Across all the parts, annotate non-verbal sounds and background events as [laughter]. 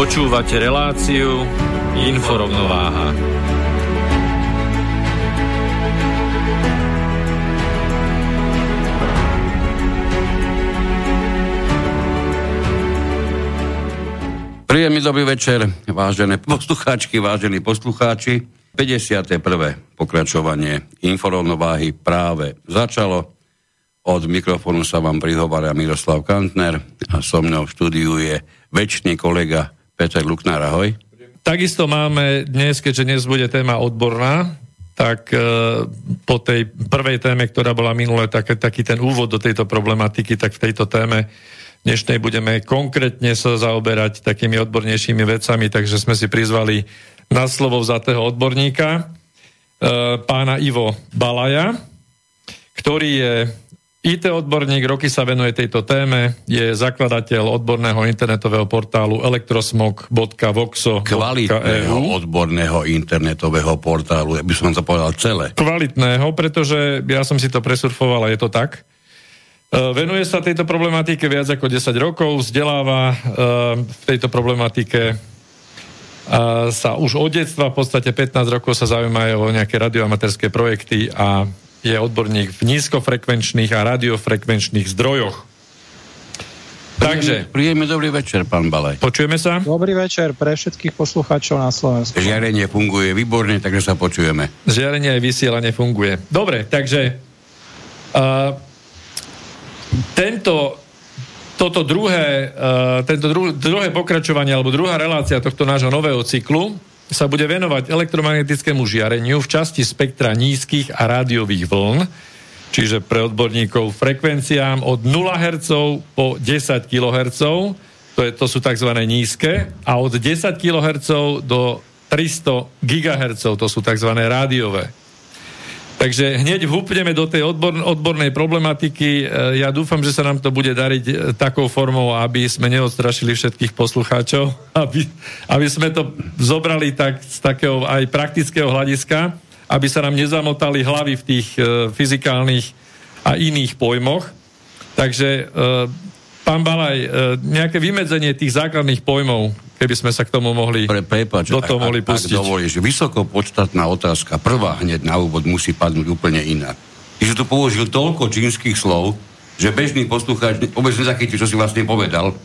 Počúvate reláciu Inforovnováha. Príjemný dobrý večer, vážené poslucháčky, vážení poslucháči. 51. pokračovanie inforovnováhy práve začalo. Od mikrofónu sa vám prihovára Miroslav Kantner a so mnou v štúdiu je väčší kolega Peter Luknár, ahoj. Takisto máme dnes, keďže dnes bude téma odborná, tak e, po tej prvej téme, ktorá bola minulé, tak, taký ten úvod do tejto problematiky, tak v tejto téme dnešnej budeme konkrétne sa zaoberať takými odbornejšími vecami, takže sme si prizvali na slovo vzatého odborníka, e, pána Ivo Balaja, ktorý je IT odborník, roky sa venuje tejto téme, je zakladateľ odborného internetového portálu elektrosmog.voxo. Kvalitného odborného internetového portálu, ja by som to povedal celé. Kvalitného, pretože ja som si to presurfoval a je to tak. E, venuje sa tejto problematike viac ako 10 rokov, vzdeláva e, v tejto problematike e, sa už od detstva, v podstate 15 rokov sa zaujímajú o nejaké radioamatérske projekty a je odborník v nízkofrekvenčných a radiofrekvenčných zdrojoch. Takže... Príjemný dobrý večer, pán Balaj. Počujeme sa? Dobrý večer pre všetkých poslucháčov na Slovensku. Žiarenie funguje výborne, takže sa počujeme. Žiarenie aj vysielanie funguje. Dobre, takže uh, tento toto druhé, uh, tento dru, druhé pokračovanie alebo druhá relácia tohto nášho nového cyklu sa bude venovať elektromagnetickému žiareniu v časti spektra nízkych a rádiových vln, čiže pre odborníkov frekvenciám od 0 Hz po 10 kHz, to, je, to sú tzv. nízke, a od 10 kHz do 300 GHz, to sú tzv. rádiové. Takže hneď vúpneme do tej odbor, odbornej problematiky. E, ja dúfam, že sa nám to bude dariť e, takou formou, aby sme neodstrašili všetkých poslucháčov, [laughs] aby, aby sme to zobrali tak, z takého aj praktického hľadiska, aby sa nám nezamotali hlavy v tých uh, fyzikálnych a iných pojmoch. Takže uh, pán Balaj, e, nejaké vymedzenie tých základných pojmov, keby sme sa k tomu mohli, Pre, prepač, do toho ak, mohli pustiť. Ak dovolíš, vysoko podstatná otázka, prvá hneď na úvod musí padnúť úplne inak. Ty si tu použil toľko čínskych slov, že bežný poslucháč vôbec nezachytí, čo si vlastne povedal.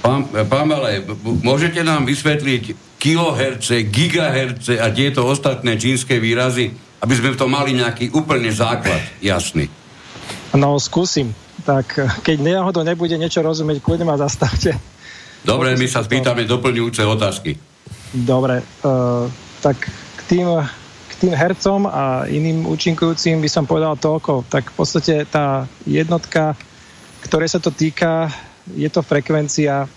Pán, pán Balaj, môžete nám vysvetliť kiloherce, gigaherce a tieto ostatné čínske výrazy, aby sme v tom mali nejaký úplne základ jasný? No, skúsim tak keď náhodou nebude niečo rozumieť, kľudne ma zastavte. Dobre, my sa spýtame doplňujúce otázky. Dobre, uh, tak k tým, k tým hercom a iným účinkujúcim by som povedal toľko. Tak v podstate tá jednotka, ktoré sa to týka, je to frekvencia,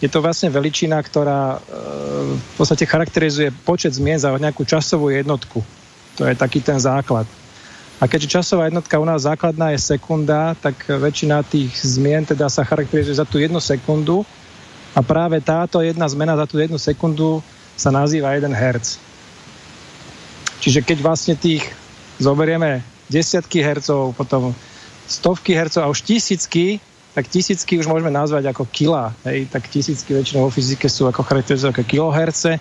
je to vlastne veličina, ktorá uh, v podstate charakterizuje počet zmien za nejakú časovú jednotku. To je taký ten základ. A keďže časová jednotka u nás základná je sekunda, tak väčšina tých zmien teda sa charakterizuje za tú jednu sekundu a práve táto jedna zmena za tú jednu sekundu sa nazýva 1 Hz. Čiže keď vlastne tých zoberieme desiatky hercov, potom stovky hercov a už tisícky, tak tisícky už môžeme nazvať ako kila. Hej, tak tisícky väčšinou vo fyzike sú ako charakterizujú ako kiloherce.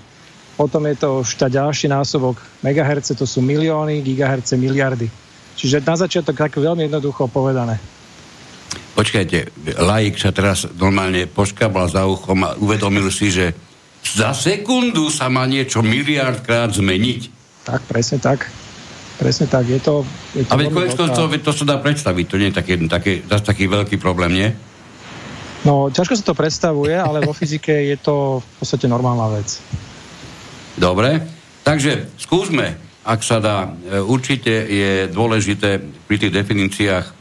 Potom je to už tá ďalší násobok megaherce, to sú milióny, gigaherce, miliardy. Čiže na začiatok tak veľmi jednoducho povedané. Počkajte, laik sa teraz normálne poškabal za uchom a uvedomil si, že za sekundu sa má niečo miliardkrát zmeniť. Tak, presne tak. Presne tak, je to... Je to A veď konec to, to, to sa dá predstaviť, to nie je taký, taký, zase taký veľký problém, nie? No, ťažko sa to predstavuje, ale vo fyzike je to v podstate normálna vec. Dobre, takže skúsme, ak sa dá. E, určite je dôležité pri tých definíciách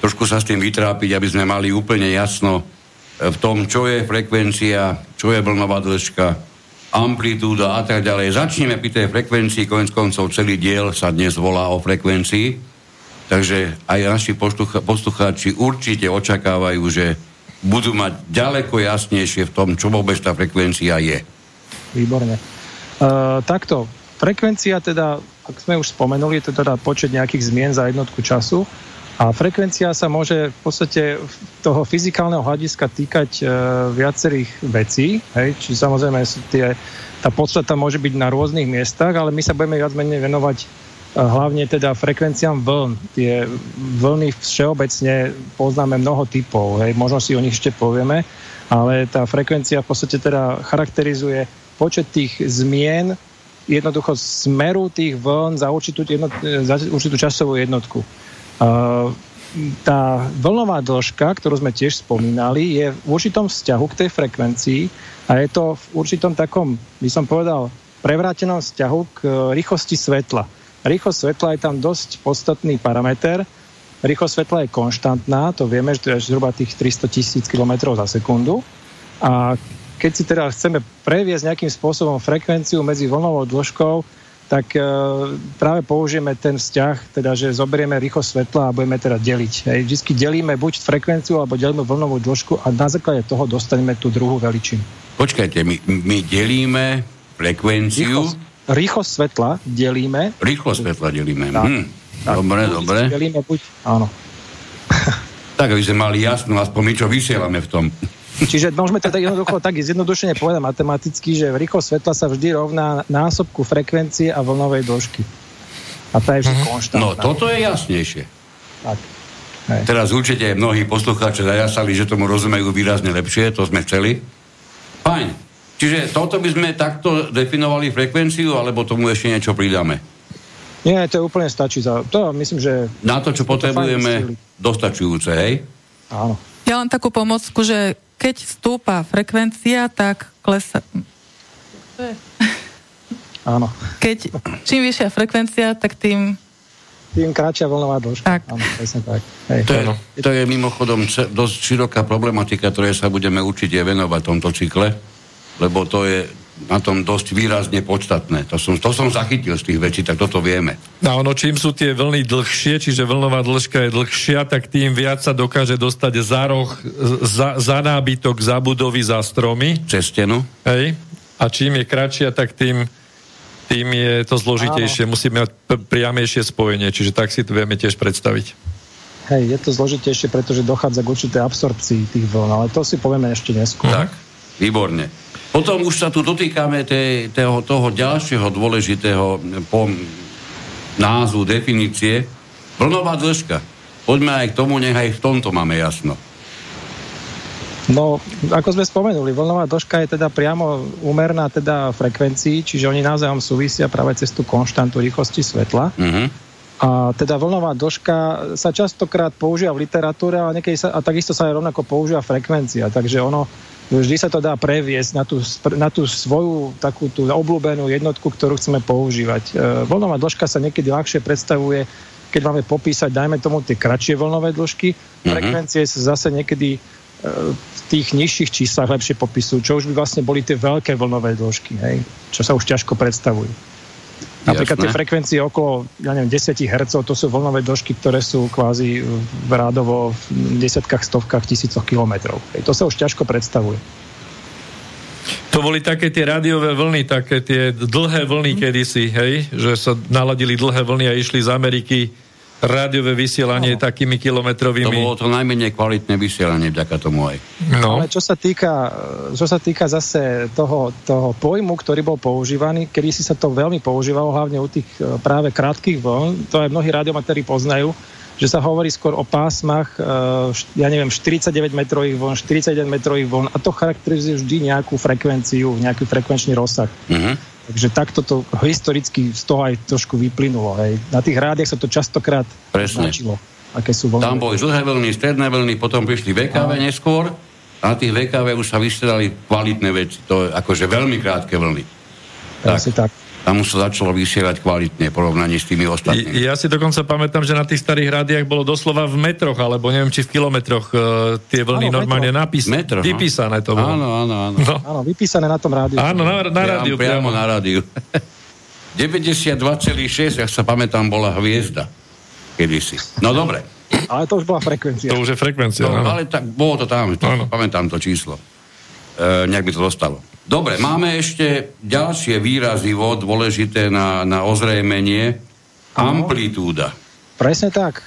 trošku sa s tým vytrápiť, aby sme mali úplne jasno e, v tom, čo je frekvencia, čo je vlnová dĺžka, amplitúda a tak ďalej. Začneme pri tej frekvencii, konec koncov celý diel sa dnes volá o frekvencii, takže aj naši poslucháči určite očakávajú, že budú mať ďaleko jasnejšie v tom, čo vôbec tá frekvencia je. Výborne. Uh, takto, frekvencia teda, ak sme už spomenuli, je to teda počet nejakých zmien za jednotku času a frekvencia sa môže v podstate toho fyzikálneho hľadiska týkať uh, viacerých vecí, hej, či samozrejme tie, tá podstata môže byť na rôznych miestach, ale my sa budeme viac menej venovať uh, hlavne teda frekvenciám vln. Tie vlny všeobecne poznáme mnoho typov, hej, možno si o nich ešte povieme, ale tá frekvencia v podstate teda charakterizuje počet tých zmien jednoducho smeru tých vln za určitú, jednot, za určitú časovú jednotku. Uh, tá vlnová dĺžka, ktorú sme tiež spomínali, je v určitom vzťahu k tej frekvencii a je to v určitom takom, by som povedal, prevrátenom vzťahu k rýchlosti svetla. Rýchlosť svetla je tam dosť podstatný parameter. Rýchlosť svetla je konštantná, to vieme, že to je zhruba tých 300 tisíc km za sekundu. A keď si teda chceme previesť nejakým spôsobom frekvenciu medzi vlnovou dĺžkou, tak e, práve použijeme ten vzťah, teda, že zoberieme rýchlosť svetla a budeme teda deliť. Hej. Vždycky delíme buď frekvenciu, alebo delíme vlnovú dĺžku a na základe toho dostaneme tú druhú veličinu. Počkajte, my, my delíme frekvenciu... Rýchlosť, rýchlosť svetla delíme... Rýchlosť svetla delíme. Tak, hm. tak, dobre, dobre. Delíme buď... Áno. tak, aby sme mali jasno, aspoň my čo vysielame v tom. Čiže môžeme to tak jednoducho tak zjednodušene povedať matematicky, že rýchlosť svetla sa vždy rovná násobku frekvencie a vlnovej dĺžky. A tá je vždy mm-hmm. konštantná. No, toto je jasnejšie. Tak. Hej. Teraz určite mnohí poslucháči zajasali, že tomu rozumejú výrazne lepšie, to sme chceli. Fajn. Čiže toto by sme takto definovali frekvenciu, alebo tomu ešte niečo pridáme? Nie, to úplne stačí. Za, to myslím, že... Na to, čo potrebujeme, dostačujúce, hej? Áno. Ja len takú pomocku, že keď stúpa frekvencia, tak klesa... Áno. Keď čím vyššia frekvencia, tak tým... Tým kratšia vlnová dĺžka. Tak. Áno, presne tak. Hej. To, je, to je mimochodom dosť široká problematika, ktorej sa budeme určite venovať v tomto cykle, lebo to je na tom dosť výrazne podstatné. To som, to som zachytil z tých vecí, tak toto vieme. No ono, čím sú tie vlny dlhšie, čiže vlnová dĺžka je dlhšia, tak tým viac sa dokáže dostať za roh, za, za nábytok, za budovy, za stromy. Cez stenu. Hej. A čím je kratšia, tak tým, tým je to zložitejšie. Áno. Musíme mať priamejšie spojenie, čiže tak si to vieme tiež predstaviť. Hej, je to zložitejšie, pretože dochádza k určitej absorpcii tých vln, ale to si povieme ešte neskôr. Tak, výborne. Potom už sa tu dotýkame tej, toho, toho ďalšieho dôležitého po názvu, definície. Vlnová dĺžka. Poďme aj k tomu, nech aj v tomto máme jasno. No, ako sme spomenuli, vlnová dĺžka je teda priamo úmerná teda frekvencii, čiže oni naozaj súvisia práve cez tú konštantu rýchlosti svetla. Uh-huh. A teda vlnová dĺžka sa častokrát používa v literatúre, niekedy sa, a takisto sa aj rovnako používa frekvencia, takže ono vždy sa to dá previesť na tú, na tú svoju takú tú obľúbenú jednotku, ktorú chceme používať. E, vlnová dĺžka sa niekedy ľahšie predstavuje, keď máme popísať, dajme tomu, tie kratšie vlnové dĺžky. Mm-hmm. Frekvencie sa zase niekedy e, v tých nižších číslach lepšie popisujú, čo už by vlastne boli tie veľké vlnové dĺžky, hej, čo sa už ťažko predstavujú. Napríklad tie frekvencie okolo, ja neviem, 10 Hz, to sú vlnové dĺžky, ktoré sú kvázi v rádovo v desiatkách, stovkách, tisícoch kilometrov. To sa už ťažko predstavuje. To boli také tie rádiové vlny, také tie dlhé vlny kedysi, hej? Že sa naladili dlhé vlny a išli z Ameriky rádiové vysielanie no. takými kilometrovými... To bolo to najmenej kvalitné vysielanie vďaka tomu aj. No. Ale čo sa týka, čo sa týka zase toho, toho pojmu, ktorý bol používaný, kedy si sa to veľmi používalo, hlavne u tých e, práve krátkých vln, to aj mnohí radiomatéri poznajú, že sa hovorí skôr o pásmach, uh, ja neviem, 49 metrových vln, 41 metrových vln a to charakterizuje vždy nejakú frekvenciu, nejaký frekvenčný rozsah. Uh-huh. Takže takto to historicky z toho aj trošku vyplynulo. Hej. Na tých rádiach sa to častokrát Presne. značilo, aké sú vlny. Tam boli dlhé vlny, stredné vlny, potom prišli VKV neskôr a na tých VKV už sa vysielali kvalitné veci. To je akože veľmi krátke vlny. Tak. tak tam už sa začalo vysielať kvalitne porovnaní s tými ostatnými. Ja si dokonca pamätám, že na tých starých rádiách bolo doslova v metroch, alebo neviem, či v kilometroch uh, tie vlny áno, normálne napís- metro, no. vypísané to bolo. Áno, áno, áno. No. Áno, vypísané na tom rádiu. Áno, na, na rádiu. Priamo, priamo na rádiu. [laughs] 92,6, ak sa pamätám, bola hviezda. Kedysi. No dobre. Ale to už bola frekvencia. To už je frekvencia. No, ale tak bolo to tam, to, pamätám to číslo. E, nejak by to dostalo. Dobre, máme ešte ďalšie výrazivo dôležité na, na ozrejmenie. Amplitúda. Presne tak.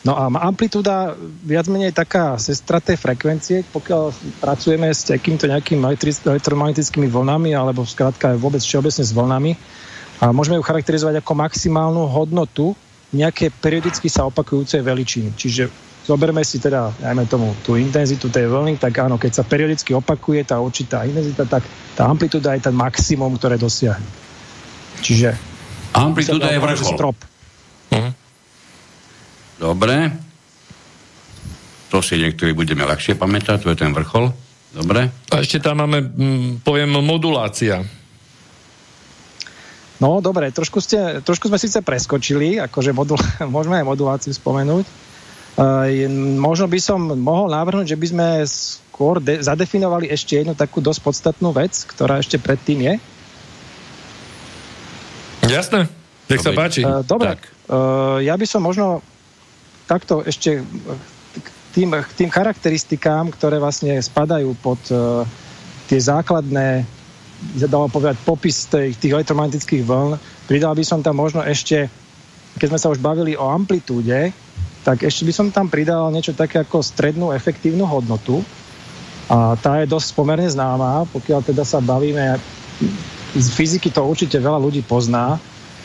No a amplitúda viac menej taká sestra tej frekvencie, pokiaľ pracujeme s takýmto nejakými elektromagnetickými vlnami, alebo skrátka vôbec všeobecne s vlnami, a môžeme ju charakterizovať ako maximálnu hodnotu nejaké periodicky sa opakujúcej veličiny. Čiže zoberme si teda, najmä tomu, tú intenzitu tej vlny, tak áno, keď sa periodicky opakuje tá určitá intenzita, tak tá amplitúda je ten maximum, ktoré dosiahne. Čiže... Amplitúda je vrchol. Strop. Uh-huh. Dobre. To si niektorí budeme ľahšie pamätať, to je ten vrchol. Dobre. A ešte tam máme, mm, poviem, modulácia. No, dobre, trošku, ste, trošku sme síce preskočili, akože modul, [laughs] môžeme aj moduláciu spomenúť. Možno by som mohol navrhnúť, že by sme skôr de- zadefinovali ešte jednu takú dosť podstatnú vec, ktorá ešte predtým je. Jasné, nech sa páči. Uh, dobre, uh, ja by som možno takto ešte k tým, k tým charakteristikám, ktoré vlastne spadajú pod uh, tie základné dalo povedať, popis tých, tých elektromagnetických vln. Pridal by som tam možno ešte, keď sme sa už bavili o amplitúde, tak ešte by som tam pridal niečo také ako strednú efektívnu hodnotu. A tá je dosť pomerne známa, pokiaľ teda sa bavíme z fyziky to určite veľa ľudí pozná.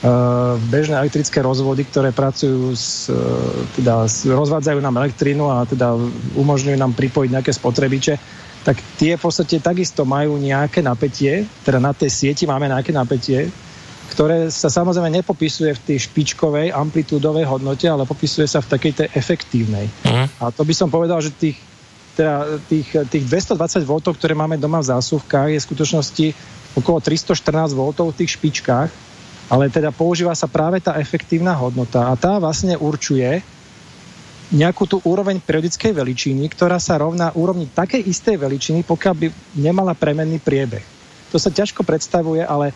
Uh, bežné elektrické rozvody, ktoré pracujú s, uh, teda rozvádzajú nám elektrínu a teda umožňujú nám pripojiť nejaké spotrebiče, tak tie v podstate takisto majú nejaké napätie, teda na tej sieti máme nejaké napätie, ktoré sa samozrejme nepopisuje v tej špičkovej amplitúdovej hodnote, ale popisuje sa v takej tej efektívnej. Uh-huh. A to by som povedal, že tých, teda tých, tých 220 V, ktoré máme doma v zásuvkách, je v skutočnosti okolo 314 V v tých špičkách, ale teda používa sa práve tá efektívna hodnota a tá vlastne určuje nejakú tú úroveň periodickej veličiny, ktorá sa rovná úrovni takej istej veličiny, pokiaľ by nemala premenný priebeh. To sa ťažko predstavuje, ale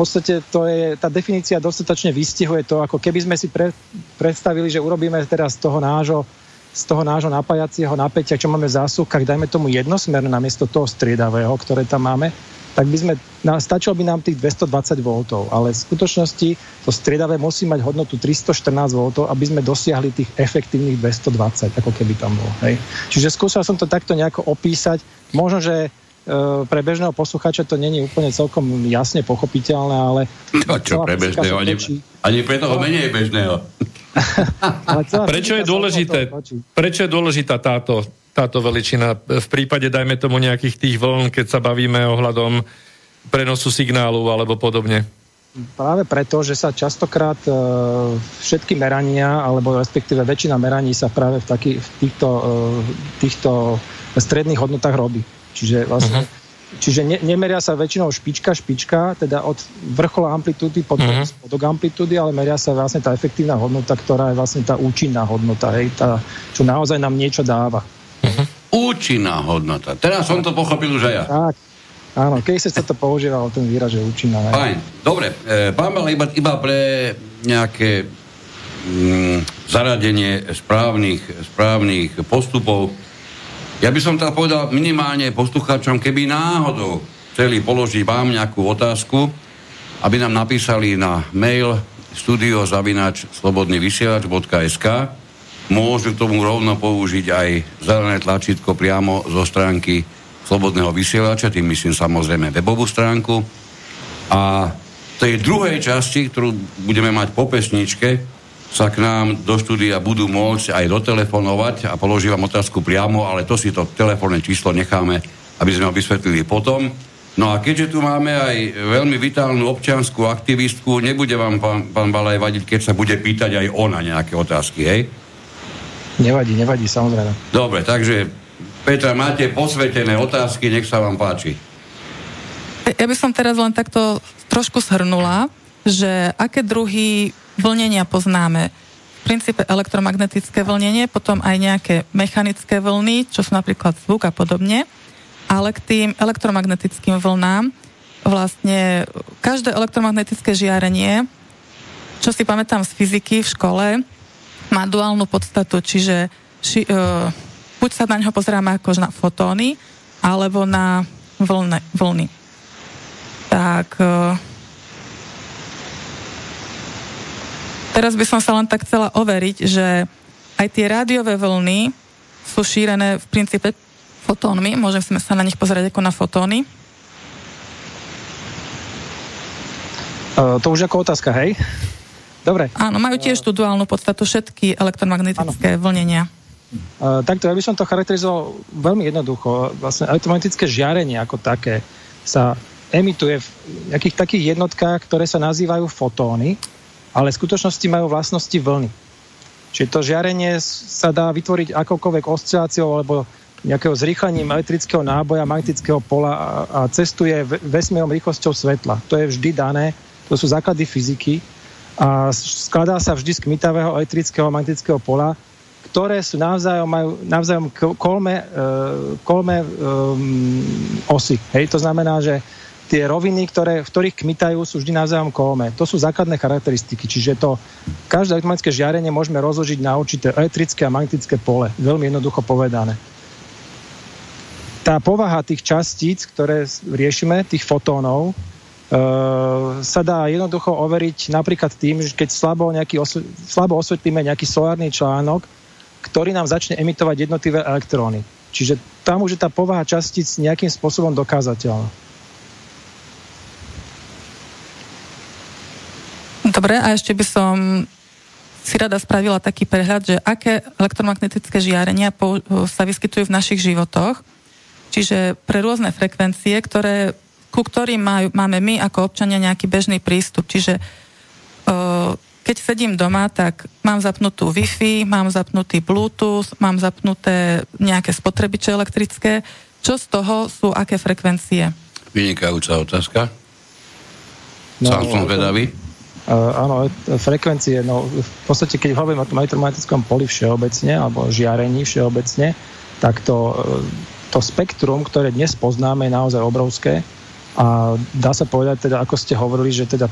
podstate to je, tá definícia dostatočne vystihuje to, ako keby sme si pre, predstavili, že urobíme teraz toho nášho z toho nášho napájacieho napätia, čo máme v zásuvkách, dajme tomu jednosmerné namiesto toho striedavého, ktoré tam máme, tak by sme, stačilo by nám tých 220 V, ale v skutočnosti to striedavé musí mať hodnotu 314 V, aby sme dosiahli tých efektívnych 220, ako keby tam bolo. Hej. Čiže skúsil som to takto nejako opísať. Možno, že pre bežného poslucháča to není úplne celkom jasne pochopiteľné, ale... No čo pre bežného, ani, ani pre toho menej bežného. [laughs] [laughs] prečo je dôležité, prečo je dôležitá táto, táto veličina v prípade, dajme tomu, nejakých tých vln, keď sa bavíme ohľadom prenosu signálu alebo podobne? Práve preto, že sa častokrát e, všetky merania, alebo respektíve väčšina meraní sa práve v, taký, v týchto, e, týchto stredných hodnotách robí. Čiže vlastne uh-huh. Čiže ne, nemeria sa väčšinou špička, špička, teda od vrchola amplitúdy pod uh-huh. spodok amplitúdy, ale meria sa vlastne tá efektívna hodnota, ktorá je vlastne tá účinná hodnota, hej, tá, čo naozaj nám niečo dáva. Uh-huh. Účinná hodnota. Teraz som to pochopil už aj ja. Tak. Áno, keď sa to používalo, ten výraz, že účinná. Fajn. Dobre, e, pán Bala, iba, iba pre nejaké mm, zaradenie správnych, správnych postupov ja by som tak povedal minimálne poslucháčom, keby náhodou chceli položiť vám nejakú otázku, aby nám napísali na mail studiozavinač slobodnyvysielač.sk Môžu k tomu rovno použiť aj zelené tlačítko priamo zo stránky Slobodného vysielača, tým myslím samozrejme webovú stránku. A tej druhej časti, ktorú budeme mať po pesničke, sa k nám do štúdia budú môcť aj dotelefonovať a položím vám otázku priamo, ale to si to telefónne číslo necháme, aby sme ho vysvetlili potom. No a keďže tu máme aj veľmi vitálnu občianskú aktivistku, nebude vám pán, pán Balaj vadiť, keď sa bude pýtať aj ona nejaké otázky, hej? Nevadí, nevadí, samozrejme. Dobre, takže Petra, máte posvetené otázky, nech sa vám páči. Ja by som teraz len takto trošku shrnula, že aké druhy vlnenia poznáme. V princípe elektromagnetické vlnenie, potom aj nejaké mechanické vlny, čo sú napríklad zvuk a podobne. Ale k tým elektromagnetickým vlnám vlastne každé elektromagnetické žiarenie, čo si pamätám z fyziky v škole, má duálnu podstatu, čiže ši, uh, buď sa na ňo pozeráme ako na fotóny, alebo na vlne, vlny. Tak uh, teraz by som sa len tak chcela overiť, že aj tie rádiové vlny sú šírené v princípe fotónmi, môžeme sa na nich pozerať ako na fotóny. Uh, to už ako otázka, hej? Dobre. Áno, majú tiež tú duálnu podstatu všetky elektromagnetické ano. vlnenia. Uh, takto, ja by som to charakterizoval veľmi jednoducho. Vlastne elektromagnetické žiarenie ako také sa emituje v nejakých takých jednotkách, ktoré sa nazývajú fotóny, ale v skutočnosti majú vlastnosti vlny. Čiže to žiarenie sa dá vytvoriť akokoľvek osciláciou alebo nejakého zrýchlením elektrického náboja, magnetického pola a, a cestuje vesmierom rýchlosťou svetla. To je vždy dané, to sú základy fyziky a skladá sa vždy z kmitavého elektrického a magnetického pola, ktoré sú navzájom, majú navzájom kolme, e, kolme um, osy. Hej, to znamená, že tie roviny, ktoré, v ktorých kmitajú, sú vždy navzájom kolme. To sú základné charakteristiky, čiže to každé elektromagnetické žiarenie môžeme rozložiť na určité elektrické a magnetické pole. Veľmi jednoducho povedané. Tá povaha tých častíc, ktoré riešime, tých fotónov, Uh, sa dá jednoducho overiť napríklad tým, že keď slabo, nejaký osv- slabo osvetlíme nejaký solárny článok, ktorý nám začne emitovať jednotlivé elektróny. Čiže tam už je tá povaha častíc nejakým spôsobom dokázateľná. Dobre, a ešte by som si rada spravila taký prehľad, že aké elektromagnetické žiarenia sa vyskytujú v našich životoch. Čiže pre rôzne frekvencie, ktoré ku ktorým majú, máme my ako občania nejaký bežný prístup. Čiže uh, keď sedím doma, tak mám zapnutú Wi-Fi, mám zapnutý Bluetooth, mám zapnuté nejaké spotrebiče elektrické. Čo z toho sú aké frekvencie? Vynikajúca otázka. No, Sám som vedavý. Uh, áno, frekvencie, no v podstate keď hovorím o tom elektromagnetickom poli všeobecne, alebo žiarení všeobecne, tak to, to spektrum, ktoré dnes poznáme, je naozaj obrovské. A dá sa povedať, teda, ako ste hovorili, že teda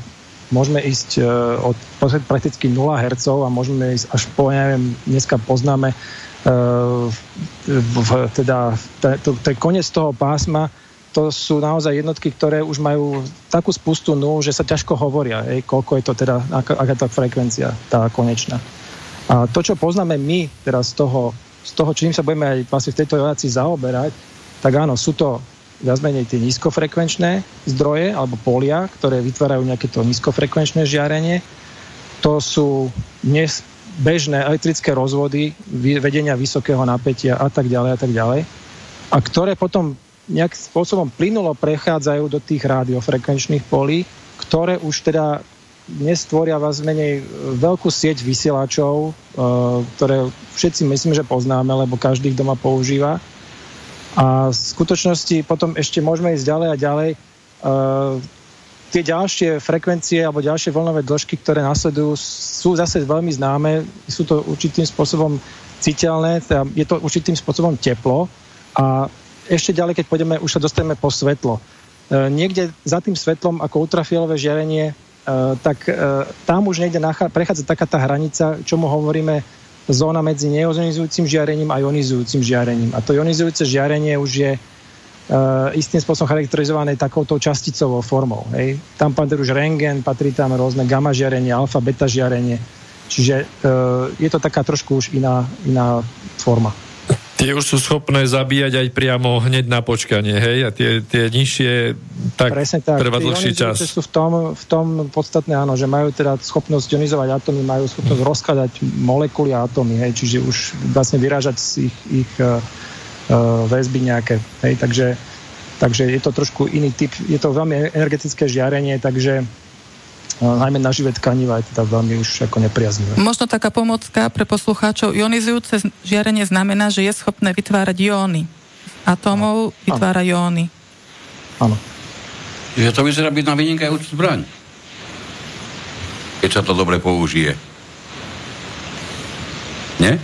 môžeme ísť od prakticky 0 Hz a môžeme ísť až po, neviem, dneska poznáme v, v, teda je koniec toho pásma, to sú naozaj jednotky, ktoré už majú takú spustu nul, že sa ťažko hovoria, hej, koľko je to teda, aká, aká tá frekvencia, tá konečná. A to, čo poznáme my teraz z toho, z toho, čím sa budeme aj vlastne v tejto relácii zaoberať, tak áno, sú to viac menej tie nízkofrekvenčné zdroje alebo polia, ktoré vytvárajú nejaké to nízkofrekvenčné žiarenie. To sú dnes bežné elektrické rozvody, vedenia vysokého napätia a tak ďalej a tak ďalej. A ktoré potom nejakým spôsobom plynulo prechádzajú do tých rádiofrekvenčných polí, ktoré už teda dnes tvoria vás menej veľkú sieť vysielačov, e, ktoré všetci myslím, že poznáme, lebo každý doma používa. A v skutočnosti potom ešte môžeme ísť ďalej a ďalej. Uh, tie ďalšie frekvencie alebo ďalšie vlnové dĺžky, ktoré nasledujú, sú zase veľmi známe, sú to určitým spôsobom citeľné, teda je to určitým spôsobom teplo. A ešte ďalej, keď pôjdeme, už sa dostaneme po svetlo. Uh, niekde za tým svetlom ako ultrafialové žiarenie, uh, tak uh, tam už nachá, prechádza taká tá hranica, čomu hovoríme zóna medzi neionizujúcim žiarením a ionizujúcim žiarením. A to ionizujúce žiarenie už je Uh, istým spôsobom charakterizované takouto časticovou formou. Hej. Tam patrí už rengen, patrí tam rôzne gamma žiarenie, alfa, beta žiarenie. Čiže uh, je to taká trošku už iná, iná forma. Tie už sú schopné zabíjať aj priamo hneď na počkanie, hej? A tie, tie nižšie tak, Presne tak. trvá dlhší čas. sú v tom, v tom podstatné, áno, že majú teda schopnosť ionizovať atómy, majú schopnosť rozkladať molekuly a atómy, hej? Čiže už vlastne vyrážať z ich, ich uh, väzby nejaké, hej? Takže, takže je to trošku iný typ, je to veľmi energetické žiarenie, takže najmä na živé tkaniva je teda veľmi už ako nepriaznivé. Možno taká pomocka pre poslucháčov. Ionizujúce žiarenie znamená, že je schopné vytvárať jóny. Atómov vytvára jóny. Áno. Čiže to vyzerá byť na vynikajúcu zbraň. Keď sa to dobre použije. Nie?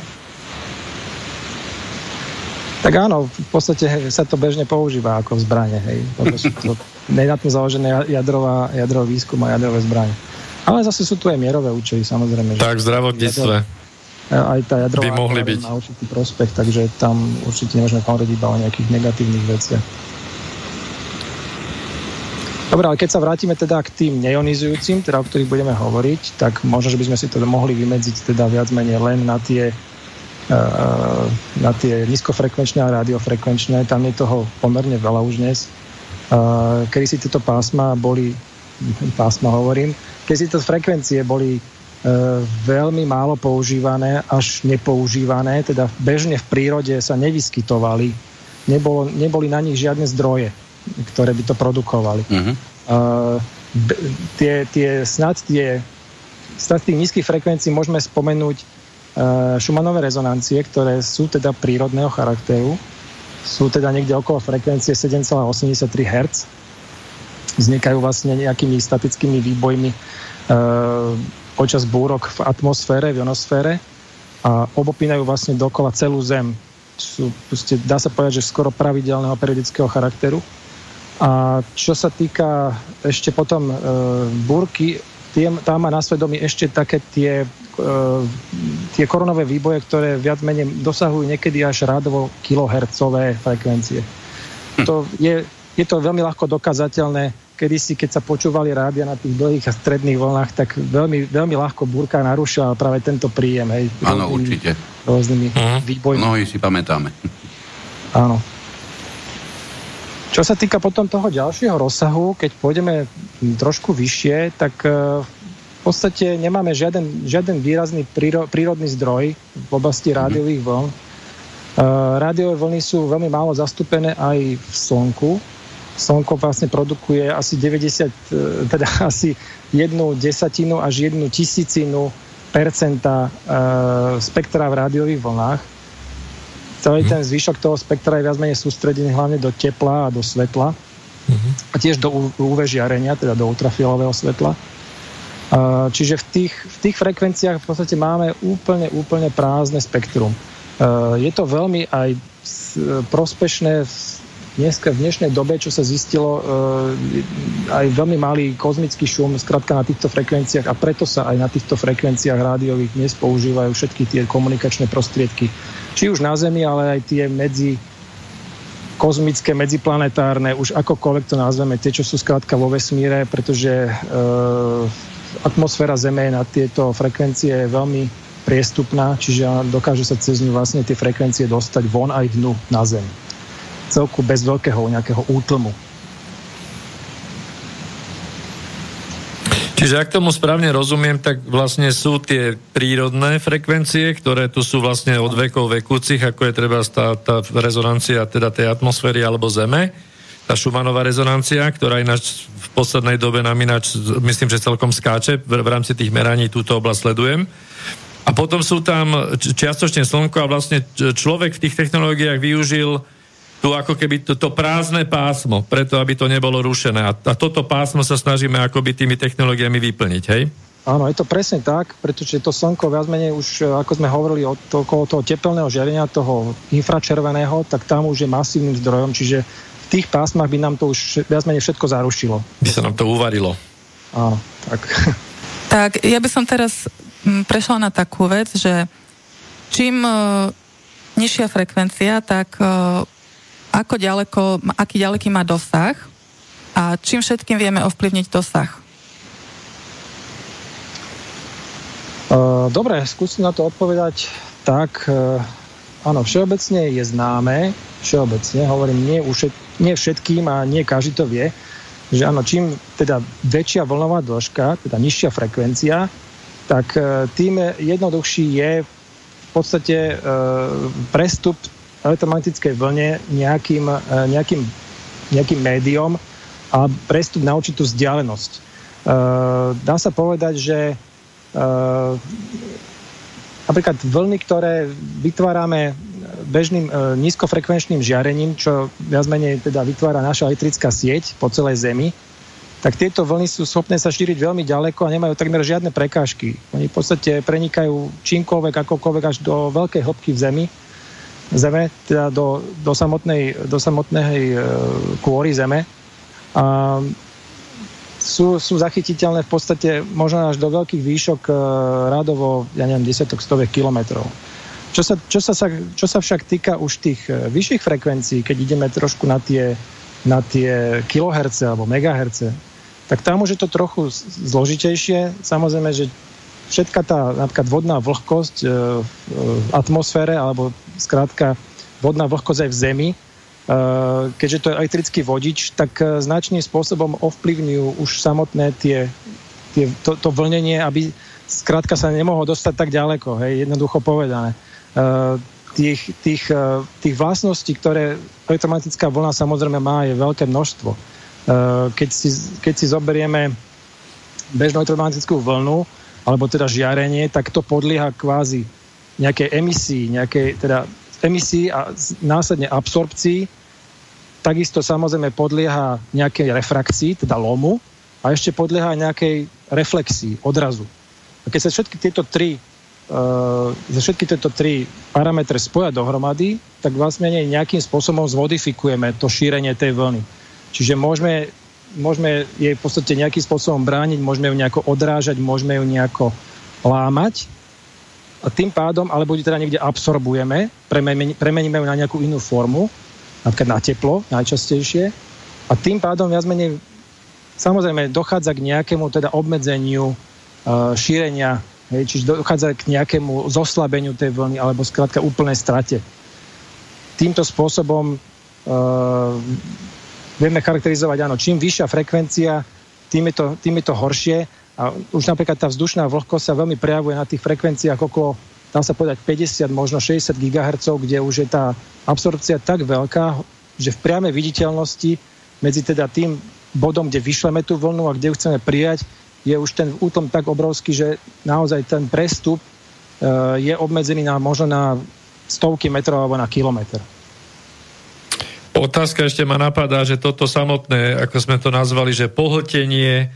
Tak áno, v podstate sa to bežne používa ako v zbrane. Hej. To, je na tom založené jadrová, jadrový výskum a jadrové zbranie. Ale zase sú tu aj mierové účely, samozrejme. Tak, v zdravotníctve. Aj tá jadrová by mohli byť. má určitý prospech, takže tam určite nemôžeme hovoriť iba o nejakých negatívnych veciach. Dobre, ale keď sa vrátime teda k tým neionizujúcim, teda o ktorých budeme hovoriť, tak možno, že by sme si to mohli vymedziť teda viac menej len na tie, na tie nízkofrekvenčné a radiofrekvenčné. Tam je toho pomerne veľa už dnes. Uh, kedy si tieto pásma boli, pásma hovorím, keď si tieto frekvencie boli uh, veľmi málo používané, až nepoužívané, teda bežne v prírode sa nevyskytovali, nebolo, neboli na nich žiadne zdroje, ktoré by to produkovali. Uh-huh. Uh, tie, tie, snad tie snad tých nízkych frekvencií môžeme spomenúť uh, Schumannové rezonancie, ktoré sú teda prírodného charakteru, sú teda niekde okolo frekvencie 7,83 Hz. Vznikajú vlastne nejakými statickými výbojmi e, počas búrok v atmosfére, v ionosfére a obopínajú vlastne dokola celú Zem. Sú, proste, dá sa povedať, že skoro pravidelného periodického charakteru. A čo sa týka ešte potom e, búrky, tie, tam má na svedomí ešte také tie Eh, tie koronové výboje, ktoré viac menej dosahujú niekedy až rádovo kilohercové frekvencie. Hm. To je, je to veľmi ľahko dokázateľné. Kedy si, keď sa počúvali rádia na tých dlhých a stredných vlnách, tak veľmi, veľmi ľahko búrka narúšila práve tento príjem. Hej, Áno, určite. Rôznymi uh-huh. výbojmi. Mnohí si pamätáme. Áno. Čo sa týka potom toho ďalšieho rozsahu, keď pôjdeme trošku vyššie, tak uh, podstate nemáme žiaden, žiaden výrazný príro, prírodný zdroj v oblasti mhm. rádiových vln. Uh, rádiové vlny sú veľmi málo zastúpené aj v Slnku. Slnko vlastne produkuje asi 90, e, teda [laughs] asi jednu desatinu až jednu tisícinu percenta uh, spektra v rádiových vlnách. Celý mhm. ten zvyšok toho spektra je viac menej sústredený hlavne do tepla a do svetla. Uh-huh. A tiež do UV žiarenia, teda do ultrafialového svetla. Čiže v tých, v tých frekvenciách v podstate máme úplne, úplne prázdne spektrum. Je to veľmi aj prospešné dneska, v dnešnej dobe, čo sa zistilo, aj veľmi malý kozmický šum, skrátka na týchto frekvenciách a preto sa aj na týchto frekvenciách rádiových dnes používajú všetky tie komunikačné prostriedky. Či už na Zemi, ale aj tie medzi kozmické, medziplanetárne, už akokoľvek to nazveme, tie, čo sú skrátka vo vesmíre, pretože e, atmosféra Zeme na tieto frekvencie je veľmi priestupná, čiže dokáže sa cez ňu vlastne tie frekvencie dostať von aj dnu na Zem. Celku bez veľkého nejakého útlmu. Čiže ak tomu správne rozumiem, tak vlastne sú tie prírodné frekvencie, ktoré tu sú vlastne od vekov vekúcich, ako je treba tá, tá rezonancia teda tej atmosféry alebo Zeme tá Schumannová rezonancia, ktorá ináč v poslednej dobe nám ináč, myslím, že celkom skáče, v, v rámci tých meraní túto oblasť sledujem. A potom sú tam čiastočne slnko a vlastne človek v tých technológiách využil tu ako keby to, to prázdne pásmo, preto aby to nebolo rušené. A, a toto pásmo sa snažíme akoby tými technológiami vyplniť, hej? Áno, je to presne tak, pretože to slnko viac menej už, ako sme hovorili, od okolo toho teplného žiarenia, toho infračerveného, tak tam už je masívnym zdrojom, čiže v tých pásmach by nám to už viac menej všetko zarušilo. By sa nám to uvarilo. Áno, tak. [laughs] Tak, ja by som teraz mm, prešla na takú vec, že čím uh, nižšia frekvencia, tak uh, ako ďaleko, aký ďaleký má dosah a čím všetkým vieme ovplyvniť dosah? Dobre, skúsim na to odpovedať tak, uh, áno, všeobecne je známe, všeobecne, hovorím, nie, ušet, nie všetkým a nie každý to vie, že áno, čím teda väčšia vlnová dĺžka, teda nižšia frekvencia, tak e, tým jednoduchší je v podstate e, prestup elektromagnetickej vlne nejakým, e, nejakým, nejakým médium a prestup na určitú vzdialenosť. Dá sa povedať, že napríklad vlny, ktoré vytvárame bežným nízkofrekvenčným žiarením, čo viac menej teda vytvára naša elektrická sieť po celej Zemi, tak tieto vlny sú schopné sa šíriť veľmi ďaleko a nemajú takmer žiadne prekážky. Oni v podstate prenikajú čímkoľvek, akokoľvek až do veľkej hĺbky v Zemi, Zeme, teda do, do samotnej, do samotnej e, kôry Zeme. A sú, sú zachytiteľné v podstate možno až do veľkých výšok e, rádovo, ja neviem, desiatok, stovek kilometrov. Čo sa, čo, sa, čo sa však týka už tých e, vyšších frekvencií, keď ideme trošku na tie, na tie kiloherce alebo megaherce, tak tam už je to trochu zložitejšie. Samozrejme, že všetka tá napríklad vodná vlhkosť e, v atmosfére, alebo skrátka vodná vlhkosť aj v zemi, e, keďže to je elektrický vodič, tak e, značným spôsobom ovplyvňujú už samotné tie, tie, to, to vlnenie, aby skrátka sa nemohlo dostať tak ďaleko, hej, jednoducho povedané. Tých, tých, tých vlastností, ktoré elektromagnetická vlna samozrejme má, je veľké množstvo Eh, keď si, keď si zoberieme bežnú elektromagnetickú vlnu, alebo teda žiarenie, tak to podlieha kvázi nejakej emisii, nejakej teda emisii a následne absorpcii. Takisto samozrejme podlieha nejakej refrakcii, teda lomu, a ešte podlieha nejakej reflexii, odrazu. A keď sa všetky tieto tri uh, všetky tieto tri parametre spoja dohromady, tak vlastne nejakým spôsobom zvodifikujeme to šírenie tej vlny. Čiže môžeme, môžeme jej v podstate nejakým spôsobom brániť, môžeme ju nejako odrážať, môžeme ju nejako lámať a tým pádom, alebo ju teda niekde absorbujeme, premeníme ju na nejakú inú formu, napríklad na teplo najčastejšie a tým pádom viac menej samozrejme dochádza k nejakému teda obmedzeniu uh, šírenia, hej, čiže dochádza k nejakému zoslabeniu tej vlny alebo skrátka úplnej strate. Týmto spôsobom uh, vieme charakterizovať, áno, čím vyššia frekvencia, tým je to, tým je to horšie. A už napríklad tá vzdušná vlhkosť sa veľmi prejavuje na tých frekvenciách okolo, dá sa povedať, 50, možno 60 GHz, kde už je tá absorpcia tak veľká, že v priamej viditeľnosti medzi teda tým bodom, kde vyšleme tú vlnu a kde ju chceme prijať, je už ten útlom tak obrovský, že naozaj ten prestup uh, je obmedzený na možno na stovky metrov alebo na kilometr. Otázka ešte ma napadá, že toto samotné, ako sme to nazvali, že pohltenie,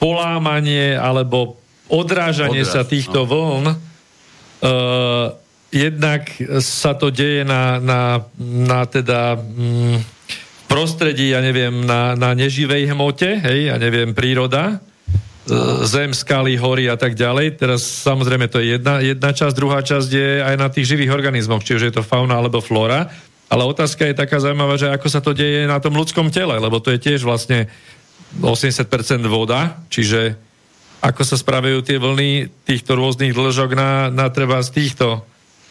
polámanie alebo odrážanie Odráž, sa týchto no. vln, uh, jednak sa to deje na, na, na teda mm, prostredí, ja neviem, na, na neživej hmote, hej, ja neviem, príroda, zem, skaly, hory a tak ďalej. Teraz samozrejme to je jedna, jedna časť, druhá časť je aj na tých živých organizmoch, či už je to fauna alebo flóra. Ale otázka je taká zaujímavá, že ako sa to deje na tom ľudskom tele, lebo to je tiež vlastne 80% voda, čiže ako sa spravujú tie vlny týchto rôznych dlžok na, na treba z týchto,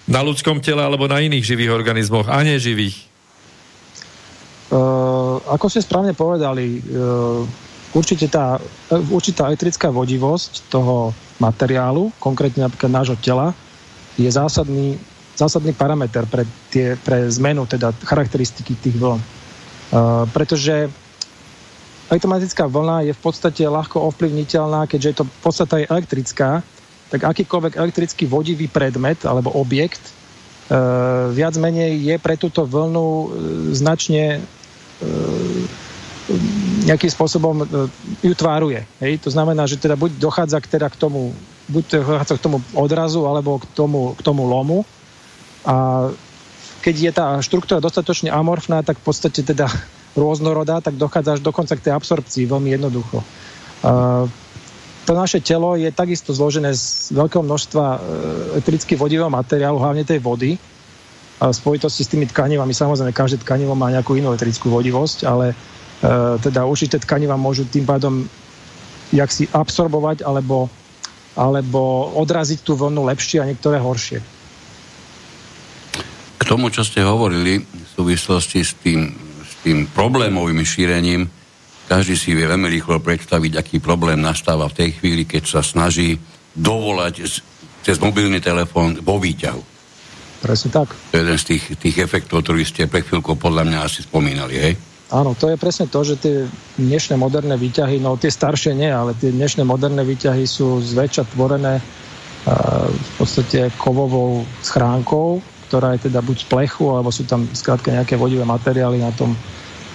na ľudskom tele alebo na iných živých organizmoch a neživých? Uh, ako ste správne povedali, uh, určite tá, uh, určitá elektrická vodivosť toho materiálu, konkrétne napríklad nášho tela, je zásadný zásadný parameter pre, tie, pre zmenu teda charakteristiky tých vln. Uh, pretože elektromagnetická vlna je v podstate ľahko ovplyvniteľná, keďže je to v podstate elektrická, tak akýkoľvek elektrický vodivý predmet alebo objekt uh, viac menej je pre túto vlnu značne uh, nejakým spôsobom uh, ju tváruje. Hej? To znamená, že teda buď dochádza k, teda k tomu buď dochádza k tomu odrazu alebo k tomu, k tomu lomu a keď je tá štruktúra dostatočne amorfná, tak v podstate teda rôznorodá, tak dochádza až dokonca k tej absorpcii veľmi jednoducho. To naše telo je takisto zložené z veľkého množstva e, elektricky vodivého materiálu, hlavne tej vody. A v spojitosti s tými tkanivami, samozrejme, každé tkanivo má nejakú inú elektrickú vodivosť, ale e, teda určité tkaniva môžu tým pádom jak si absorbovať alebo, alebo odraziť tú vlnu lepšie a niektoré horšie. K tomu, čo ste hovorili v súvislosti s tým, s tým problémovým šírením, každý si vie veľmi rýchlo predstaviť, aký problém nastáva v tej chvíli, keď sa snaží dovolať cez mobilný telefón vo výťahu. Presne tak. To je jeden z tých, tých efektov, ktorý ste pre chvíľku podľa mňa asi spomínali, hej? Áno, to je presne to, že tie dnešné moderné výťahy, no tie staršie nie, ale tie dnešné moderné výťahy sú zväčša tvorené uh, v podstate kovovou schránkou, ktorá je teda buď z plechu, alebo sú tam skrátka nejaké vodivé materiály na, tom,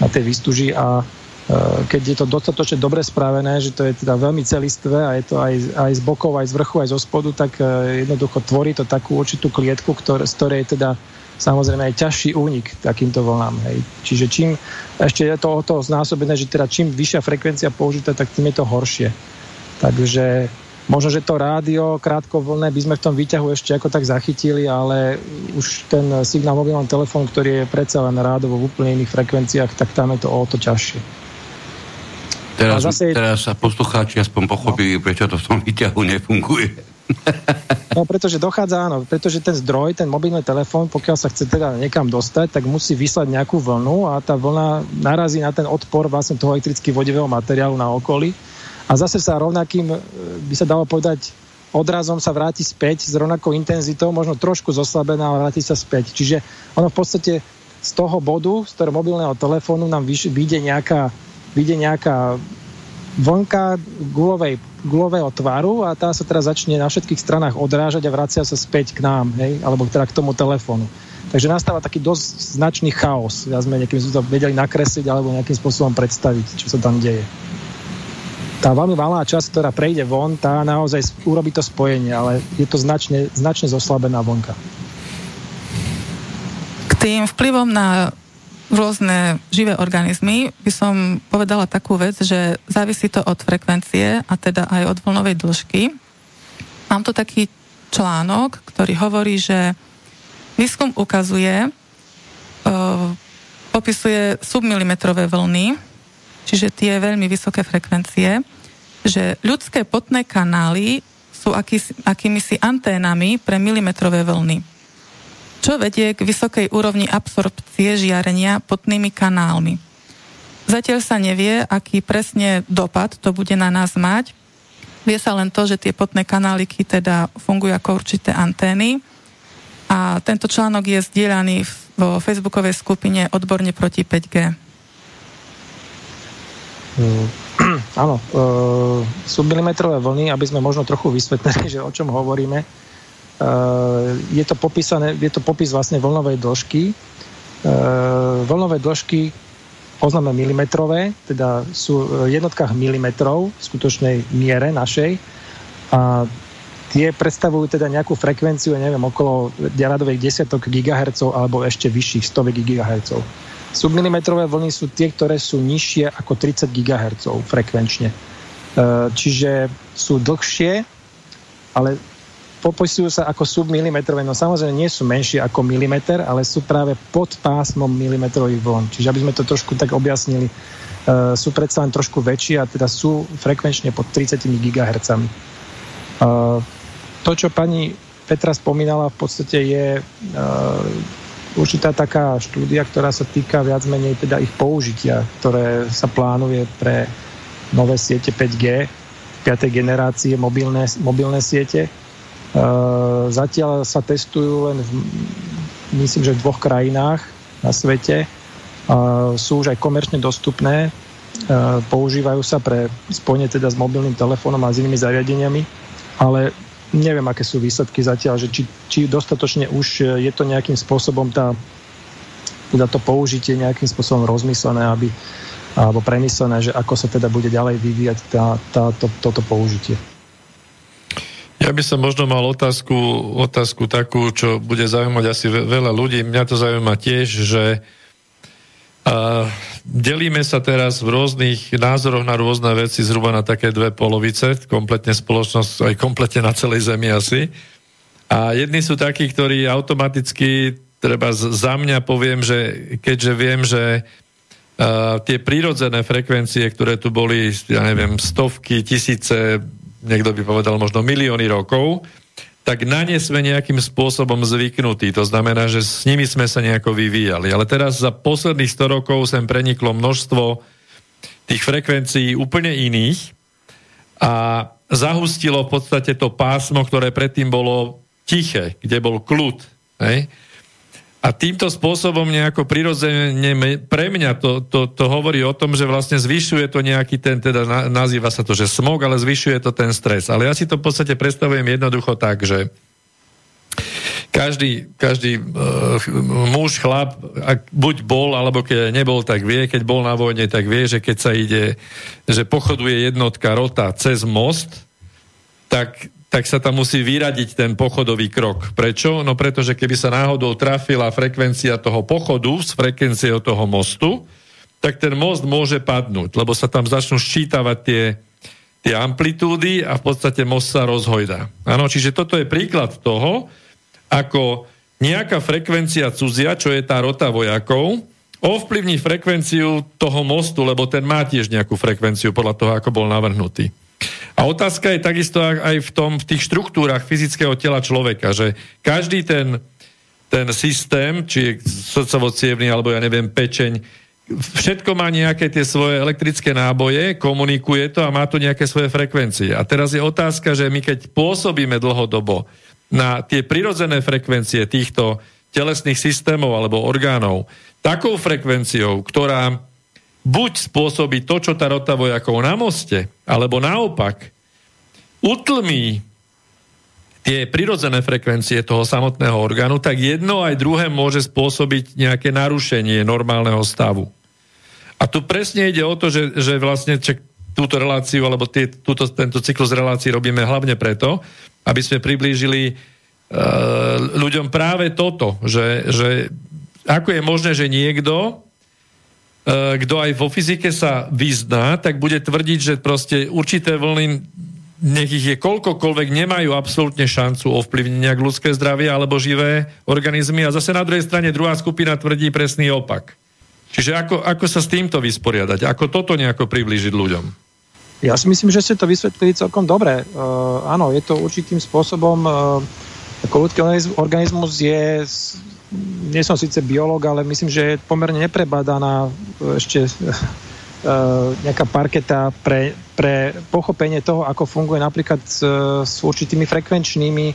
na tej výstuži a uh, keď je to dostatočne dobre spravené, že to je teda veľmi celistvé a je to aj, aj z bokov, aj z vrchu, aj zo spodu, tak uh, jednoducho tvorí to takú určitú klietku, ktoré, z ktorej teda samozrejme aj ťažší únik takýmto vlnám. Hej. Čiže čím, ešte je to o to znásobené, že teda čím vyššia frekvencia použitá, tak tým je to horšie. Takže možno, že to rádio krátkovlné by sme v tom výťahu ešte ako tak zachytili, ale už ten signál mobilného telefónu, ktorý je predsa len rádovo v úplne iných frekvenciách, tak tam je to o to ťažšie. Teraz, zase... teraz sa poslucháči aspoň pochopili, no. prečo to v tom výťahu nefunguje. No pretože dochádza, áno, pretože ten zdroj, ten mobilný telefón, pokiaľ sa chce teda niekam dostať, tak musí vyslať nejakú vlnu a tá vlna narazí na ten odpor vlastne toho elektricky vodivého materiálu na okolí a zase sa rovnakým, e, by sa dalo povedať, odrazom sa vráti späť s rovnakou intenzitou, možno trošku zoslabená, ale vráti sa späť. Čiže ono v podstate z toho bodu, z toho mobilného telefónu nám vyjde nejaká, vyjde nejaká vlnka gulovej, gulového tvaru a tá sa teraz začne na všetkých stranách odrážať a vracia sa späť k nám, hej, alebo teda k tomu telefónu. Takže nastáva taký dosť značný chaos. Ja sme nejakým spôsobom vedeli nakresliť alebo nejakým spôsobom predstaviť, čo sa tam deje. Tá veľmi malá časť, ktorá prejde von, tá naozaj urobí to spojenie, ale je to značne, značne zoslabená vonka. K tým vplyvom na rôzne živé organizmy, by som povedala takú vec, že závisí to od frekvencie a teda aj od vlnovej dĺžky. Mám tu taký článok, ktorý hovorí, že výskum ukazuje, uh, popisuje submilimetrové vlny, čiže tie veľmi vysoké frekvencie, že ľudské potné kanály sú aký, akými si anténami pre milimetrové vlny čo vedie k vysokej úrovni absorpcie žiarenia potnými kanálmi. Zatiaľ sa nevie, aký presne dopad to bude na nás mať. Vie sa len to, že tie potné kanáliky teda fungujú ako určité antény a tento článok je zdieľaný vo facebookovej skupine Odborne proti 5G. Mm, [clears throat] áno, e, submilimetrové vlny, aby sme možno trochu vysvetlili, [laughs] že o čom hovoríme, je to, popísané, je to popis vlastne vlnovej dĺžky. Eh, vlnové dĺžky poznáme milimetrové, teda sú v jednotkách milimetrov v skutočnej miere našej a tie predstavujú teda nejakú frekvenciu, neviem, okolo radových desiatok gigahercov alebo ešte vyšších stovek gigahercov. Submilimetrové vlny sú tie, ktoré sú nižšie ako 30 GHz frekvenčne. Eh, čiže sú dlhšie, ale popisujú sa ako submilimetrové, no samozrejme nie sú menšie ako milimeter, ale sú práve pod pásmom milimetrových vln. Čiže aby sme to trošku tak objasnili, uh, sú predsa len trošku väčšie a teda sú frekvenčne pod 30 GHz. Uh, to, čo pani Petra spomínala, v podstate je uh, určitá taká štúdia, ktorá sa týka viac menej teda ich použitia, ktoré sa plánuje pre nové siete 5G, 5. generácie mobilné, mobilné siete zatiaľ sa testujú len v, myslím, že v dvoch krajinách na svete. Sú už aj komerčne dostupné. Eh, používajú sa pre spojenie teda s mobilným telefónom a s inými zariadeniami, ale neviem, aké sú výsledky zatiaľ, že či, či dostatočne už je to nejakým spôsobom tá, teda to použitie nejakým spôsobom rozmyslené, aby, alebo premyslené, že ako sa teda bude ďalej vyvíjať tá, tá, to, toto použitie. Ja by som možno mal otázku, otázku takú, čo bude zaujímať asi veľa ľudí. Mňa to zaujíma tiež, že a delíme sa teraz v rôznych názoroch na rôzne veci zhruba na také dve polovice, kompletne spoločnosť, aj kompletne na celej Zemi asi. A jedni sú takí, ktorí automaticky, treba za mňa poviem, že keďže viem, že uh, tie prírodzené frekvencie, ktoré tu boli, ja neviem, stovky, tisíce niekto by povedal možno milióny rokov, tak na ne sme nejakým spôsobom zvyknutí. To znamená, že s nimi sme sa nejako vyvíjali. Ale teraz za posledných 100 rokov sem preniklo množstvo tých frekvencií úplne iných a zahustilo v podstate to pásmo, ktoré predtým bolo tiché, kde bol kľud. Hej? A týmto spôsobom nejako prirodzene pre mňa to, to, to hovorí o tom, že vlastne zvyšuje to nejaký ten, teda nazýva sa to, že smog, ale zvyšuje to ten stres. Ale ja si to v podstate predstavujem jednoducho tak, že každý, každý uh, muž, chlap, ak buď bol, alebo keď nebol, tak vie, keď bol na vojne, tak vie, že keď sa ide, že pochoduje jednotka rota cez most, tak tak sa tam musí vyradiť ten pochodový krok. Prečo? No pretože keby sa náhodou trafila frekvencia toho pochodu s frekvenciou toho mostu, tak ten most môže padnúť, lebo sa tam začnú ščítavať tie, tie amplitúdy a v podstate most sa rozhojda. Áno, čiže toto je príklad toho, ako nejaká frekvencia cudzia, čo je tá rota vojakov, ovplyvní frekvenciu toho mostu, lebo ten má tiež nejakú frekvenciu podľa toho, ako bol navrhnutý. A otázka je takisto aj v, tom, v tých štruktúrach fyzického tela človeka, že každý ten, ten systém, či je srdcovo alebo ja neviem, pečeň, všetko má nejaké tie svoje elektrické náboje, komunikuje to a má to nejaké svoje frekvencie. A teraz je otázka, že my keď pôsobíme dlhodobo na tie prirodzené frekvencie týchto telesných systémov alebo orgánov, takou frekvenciou, ktorá buď spôsobí to, čo tá rota vojakov na moste, alebo naopak utlmí tie prirodzené frekvencie toho samotného orgánu, tak jedno aj druhé môže spôsobiť nejaké narušenie normálneho stavu. A tu presne ide o to, že, že vlastne čak, túto reláciu, alebo tie, túto, tento cyklus relácií robíme hlavne preto, aby sme priblížili uh, ľuďom práve toto, že, že ako je možné, že niekto E, kto aj vo fyzike sa vyzná, tak bude tvrdiť, že proste určité vlny, nech ich je koľkokoľvek, nemajú absolútne šancu ovplyvniť nejak ľudské zdravie alebo živé organizmy a zase na druhej strane druhá skupina tvrdí presný opak. Čiže ako, ako sa s týmto vysporiadať? Ako toto nejako priblížiť ľuďom? Ja si myslím, že ste to vysvetlili celkom dobre. Uh, áno, je to určitým spôsobom uh, ako ľudský organizmus je nie som síce biológ, ale myslím, že je pomerne neprebádaná ešte [laughs] e, nejaká parketa pre, pre pochopenie toho, ako funguje napríklad s, s určitými frekvenčnými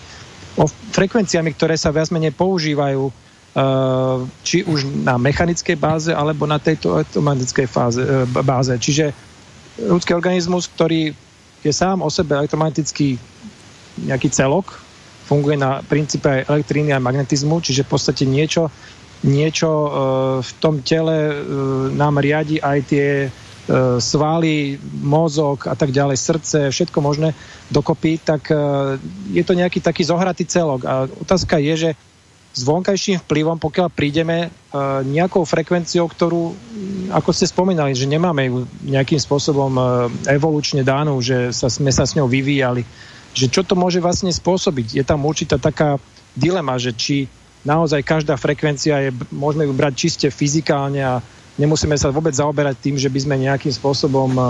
o frekvenciami, ktoré sa viac menej používajú e, či už na mechanickej báze alebo na tejto elektromagnetickej fáze, báze. Čiže ľudský organizmus, ktorý je sám o sebe elektromagnetický nejaký celok, funguje na princípe elektriny a magnetizmu, čiže v podstate niečo, niečo e, v tom tele e, nám riadi aj tie e, svaly, mozog a tak ďalej, srdce, všetko možné dokopy, tak je to nejaký taký zohratý celok. A otázka je, že s vonkajším vplyvom, pokiaľ prídeme nejakou frekvenciou, ktorú, ako ste spomínali, že nemáme ju nejakým spôsobom evolučne danú, že sa, sme sa s ňou vyvíjali, že čo to môže vlastne spôsobiť. Je tam určitá taká dilema, že či naozaj každá frekvencia je, môžeme ju brať čiste fyzikálne a nemusíme sa vôbec zaoberať tým, že by sme nejakým spôsobom uh,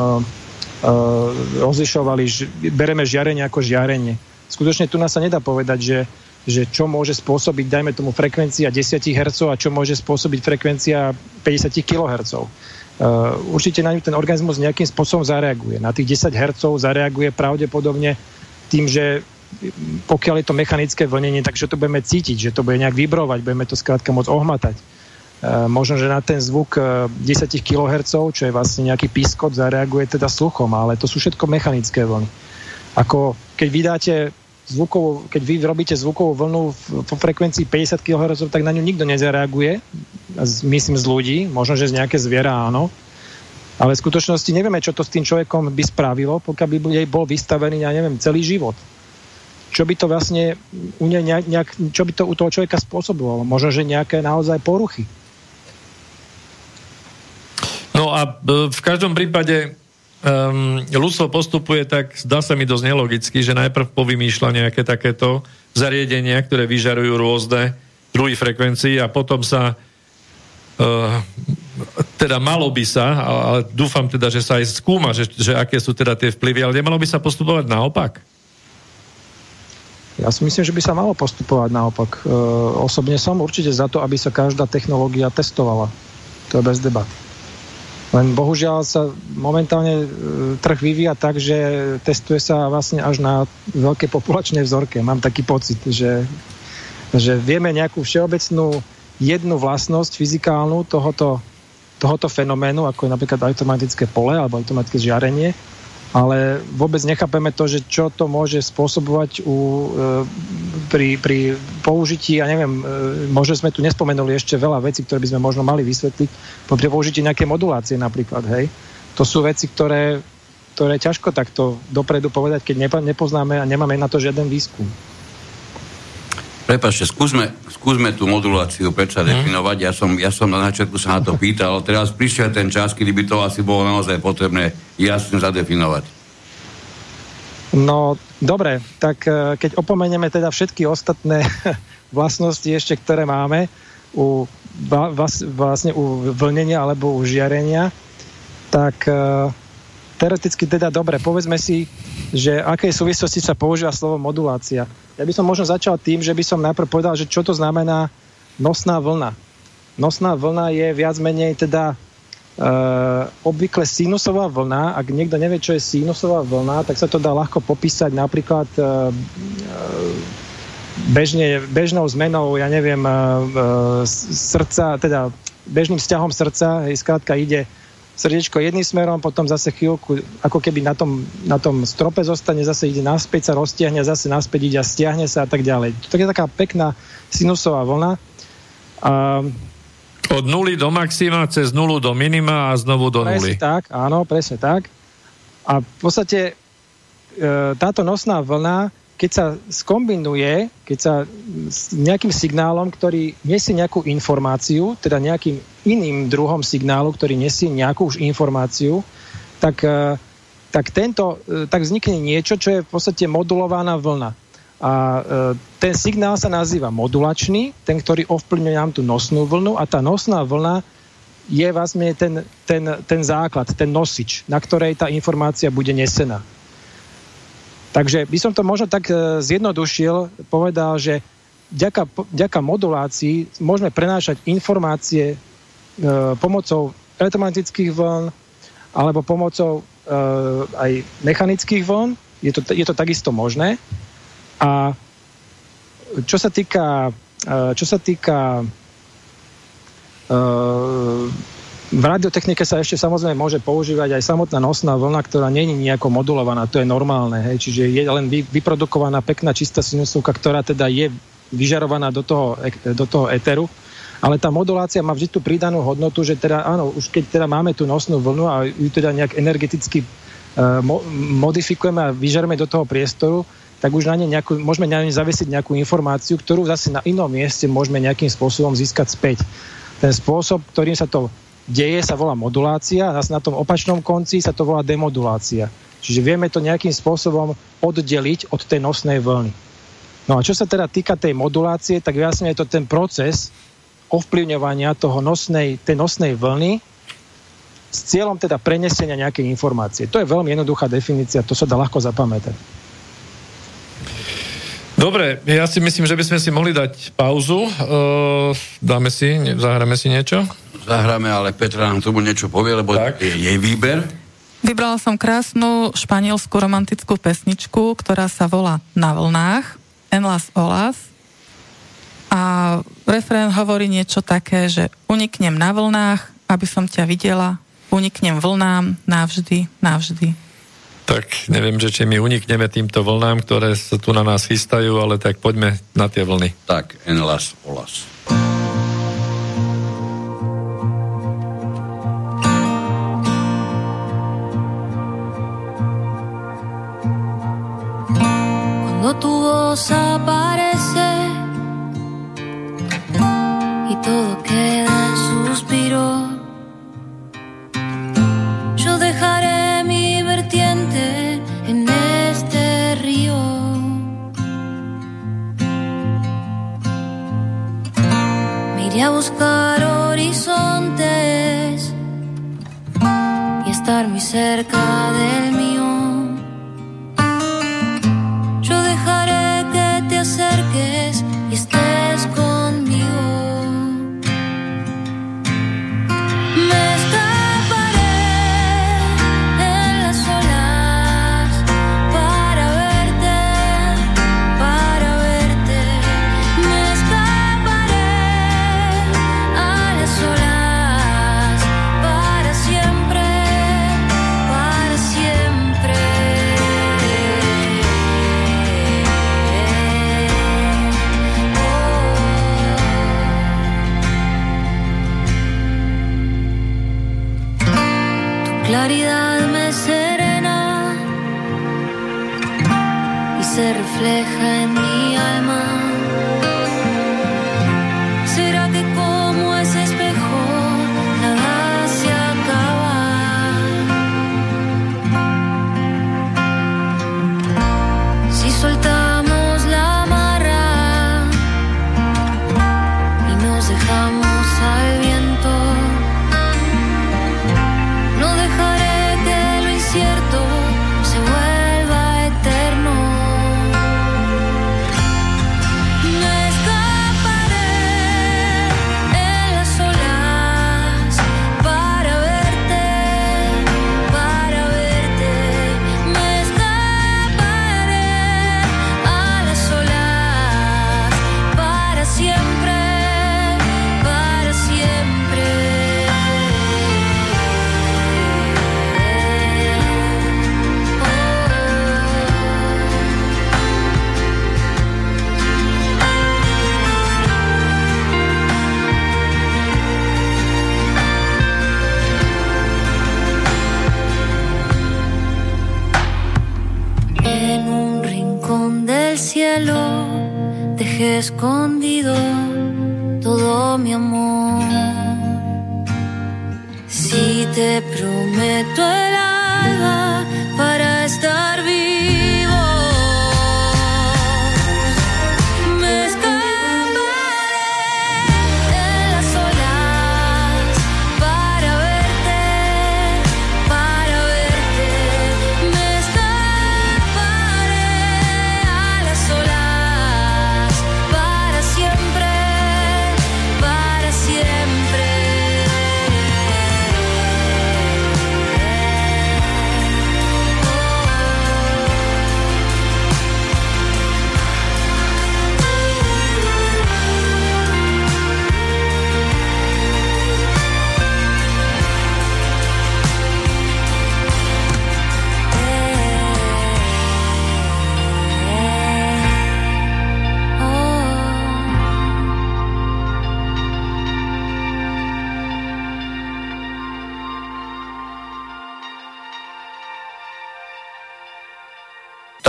uh, rozlišovali, že bereme žiarenie ako žiarenie. Skutočne tu nás sa nedá povedať, že, že čo môže spôsobiť, dajme tomu, frekvencia 10 Hz a čo môže spôsobiť frekvencia 50 kHz. Uh, určite na ňu ten organizmus nejakým spôsobom zareaguje. Na tých 10 Hz zareaguje pravdepodobne tým, že pokiaľ je to mechanické vlnenie, takže to budeme cítiť, že to bude nejak vibrovať, budeme to skrátka môcť ohmatať. E, možno, že na ten zvuk e, 10 kHz, čo je vlastne nejaký pískot, zareaguje teda sluchom, ale to sú všetko mechanické vlny. Ako keď vydáte zvukovú, keď vy robíte zvukovú vlnu vo frekvencii 50 kHz, tak na ňu nikto nezareaguje, myslím z ľudí, možno, že z nejaké zviera áno, ale v skutočnosti nevieme, čo to s tým človekom by spravilo, pokiaľ by jej bol vystavený, ja neviem, celý život. Čo by to vlastne u ne, nejak, čo by to u toho človeka spôsobovalo? Možno, že nejaké naozaj poruchy. No a e, v každom prípade um, ľudstvo postupuje tak, zdá sa mi dosť nelogicky, že najprv povymýšľa nejaké takéto zariadenia, ktoré vyžarujú rôzne druhy frekvencií a potom sa uh, teda malo by sa, ale dúfam teda, že sa aj skúma, že, že aké sú teda tie vplyvy, ale nemalo by sa postupovať naopak? Ja si myslím, že by sa malo postupovať naopak. E, osobne som určite za to, aby sa každá technológia testovala. To je bez debat. Len bohužiaľ sa momentálne e, trh vyvíja tak, že testuje sa vlastne až na veľké populačné vzorke. Mám taký pocit, že, že vieme nejakú všeobecnú jednu vlastnosť fyzikálnu tohoto, tohoto fenoménu, ako je napríklad automatické pole alebo automatické žiarenie, ale vôbec nechápeme to, že čo to môže spôsobovať u, e, pri, pri použití, ja neviem, e, možno sme tu nespomenuli ešte veľa vecí, ktoré by sme možno mali vysvetliť, pri použití nejaké modulácie napríklad, hej. To sú veci, ktoré, ktoré ťažko takto dopredu povedať, keď nepoznáme a nemáme na to žiaden výskum. Prepašte, skúsme, skúsme tú moduláciu predsa hmm. definovať. Ja som, ja som na začiatku sa na to pýtal, teraz prišiel ten čas, kedy by to asi bolo naozaj potrebné jasne zadefinovať. No, dobre, tak e, keď opomenieme teda všetky ostatné [laughs] vlastnosti ešte, ktoré máme u, vlastne u vlnenia alebo u žiarenia, tak uh, teoreticky teda dobre, povedzme si, že akej súvislosti sa používa slovo modulácia. Ja by som možno začal tým, že by som najprv povedal, že čo to znamená nosná vlna. Nosná vlna je viac menej teda Uh, obvykle sinusová vlna, ak niekto nevie, čo je sinusová vlna, tak sa to dá ľahko popísať napríklad uh, bežne, bežnou zmenou, ja neviem, uh, srdca, teda bežným vzťahom srdca, hej, skrátka ide srdiečko jedným smerom, potom zase chvíľku, ako keby na tom, na tom strope zostane, zase ide naspäť, sa roztiahne, zase naspäť ide a stiahne sa a tak ďalej. To je taká pekná sinusová vlna. A, Od nuly do maxima, cez nulu do minima a znovu do presne nuly. tak, áno, presne tak. A v podstate e, táto nosná vlna keď sa skombinuje, keď sa s nejakým signálom, ktorý nesie nejakú informáciu, teda nejakým iným druhom signálu, ktorý nesie nejakú už informáciu, tak, e, tak, tento, e, tak vznikne niečo, čo je v podstate modulovaná vlna. A e, ten signál sa nazýva modulačný, ten, ktorý ovplyvňuje nám tú nosnú vlnu a tá nosná vlna je vlastne ten, ten, ten základ, ten nosič, na ktorej tá informácia bude nesená. Takže by som to možno tak zjednodušil, povedal, že ďaka, ďaka modulácii môžeme prenášať informácie pomocou elektromagnetických vln alebo pomocou e, aj mechanických vln. Je to, je to takisto možné. A čo sa týka, e, čo sa týka e, v radiotechnike sa ešte samozrejme môže používať aj samotná nosná vlna, ktorá není nejako modulovaná, to je normálne, hej, čiže je len vyprodukovaná pekná čistá sinusovka, ktorá teda je vyžarovaná do toho, do toho eteru, ale tá modulácia má vždy tú pridanú hodnotu, že teda áno, už keď teda máme tú nosnú vlnu a ju teda nejak energeticky uh, mo- modifikujeme a vyžarme do toho priestoru, tak už na ne nejakú, môžeme na ne zavesiť nejakú informáciu, ktorú zase na inom mieste môžeme nejakým spôsobom získať späť. Ten spôsob, ktorým sa to deje, sa volá modulácia a na tom opačnom konci sa to volá demodulácia. Čiže vieme to nejakým spôsobom oddeliť od tej nosnej vlny. No a čo sa teda týka tej modulácie, tak jasne je to ten proces ovplyvňovania toho nosnej, tej nosnej vlny s cieľom teda prenesenia nejakej informácie. To je veľmi jednoduchá definícia, to sa dá ľahko zapamätať. Dobre, ja si myslím, že by sme si mohli dať pauzu. Uh, dáme si, zahráme si niečo? Zahráme, ale Petra nám tomu niečo povie, lebo tak. je jej výber. Vybrala som krásnu španielskú romantickú pesničku, ktorá sa volá Na vlnách, Enlas Olas. A refrén hovorí niečo také, že uniknem na vlnách, aby som ťa videla, uniknem vlnám navždy, navždy. Tak neviem, že či my unikneme týmto vlnám, ktoré sa tu na nás chystajú, ale tak poďme na tie vlny. Tak, Enlas Olas. tu voz aparece todo queda en suspiro. Yo dejaré mi vertiente en este río. Me a buscar horizontes y estar muy cerca del mío.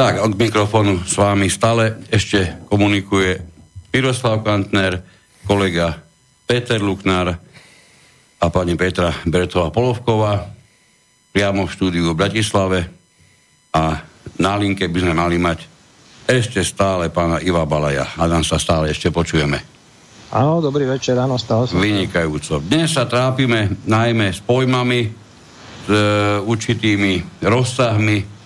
Tak, od mikrofónu s vámi stále ešte komunikuje Miroslav Kantner, kolega Peter Luknár a pani Petra Bertová Polovková priamo v štúdiu v Bratislave a na linke by sme mali mať ešte stále pána Iva Balaja. Adam sa stále ešte počujeme. Áno, dobrý večer, áno, stále som. Vynikajúco. Dnes sa trápime najmä s pojmami, s e, určitými rozsahmi,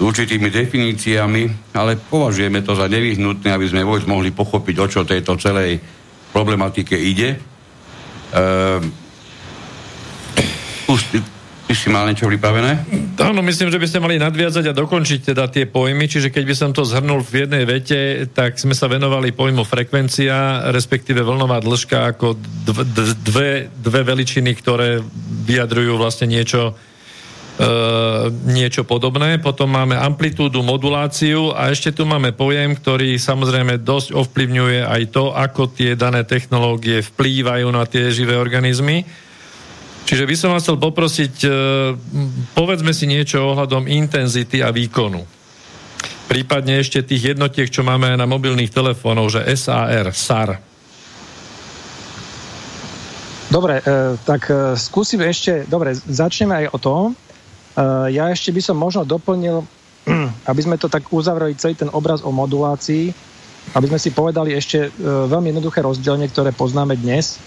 s určitými definíciami, ale považujeme to za nevyhnutné, aby sme vôbec mohli pochopiť, o čo tejto celej problematike ide. Ehm, ty, si mal niečo pripravené? Áno, myslím, že by ste mali nadviazať a dokončiť teda tie pojmy, čiže keď by som to zhrnul v jednej vete, tak sme sa venovali pojmu frekvencia, respektíve vlnová dĺžka ako dv- d- dve, dve veličiny, ktoré vyjadrujú vlastne niečo, niečo podobné. Potom máme amplitúdu, moduláciu a ešte tu máme pojem, ktorý samozrejme dosť ovplyvňuje aj to, ako tie dané technológie vplývajú na tie živé organizmy. Čiže by som vás chcel poprosiť, e, povedzme si niečo ohľadom intenzity a výkonu. Prípadne ešte tých jednotiek, čo máme aj na mobilných telefónov, že SAR, SAR. Dobre, e, tak e, skúsim ešte, dobre, začneme aj o tom. E, ja ešte by som možno doplnil, [clears throat] aby sme to tak uzavreli celý ten obraz o modulácii, aby sme si povedali ešte e, veľmi jednoduché rozdelenie, ktoré poznáme dnes. E,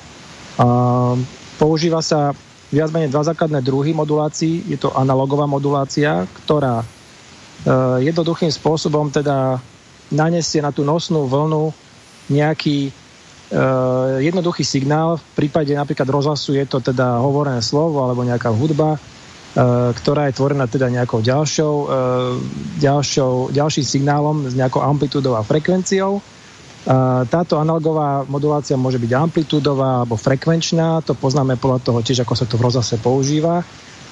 používa sa viac menej dva základné druhy modulácií. Je to analogová modulácia, ktorá jednoduchým spôsobom teda nanesie na tú nosnú vlnu nejaký jednoduchý signál. V prípade napríklad rozhlasu je to teda hovorené slovo alebo nejaká hudba, ktorá je tvorená teda nejakou ďalšou, uh, ďalšou, ďalším signálom s nejakou amplitúdou a frekvenciou. Uh, táto analogová modulácia môže byť amplitúdová alebo frekvenčná, to poznáme podľa toho tiež, ako sa to v rozhlase používa.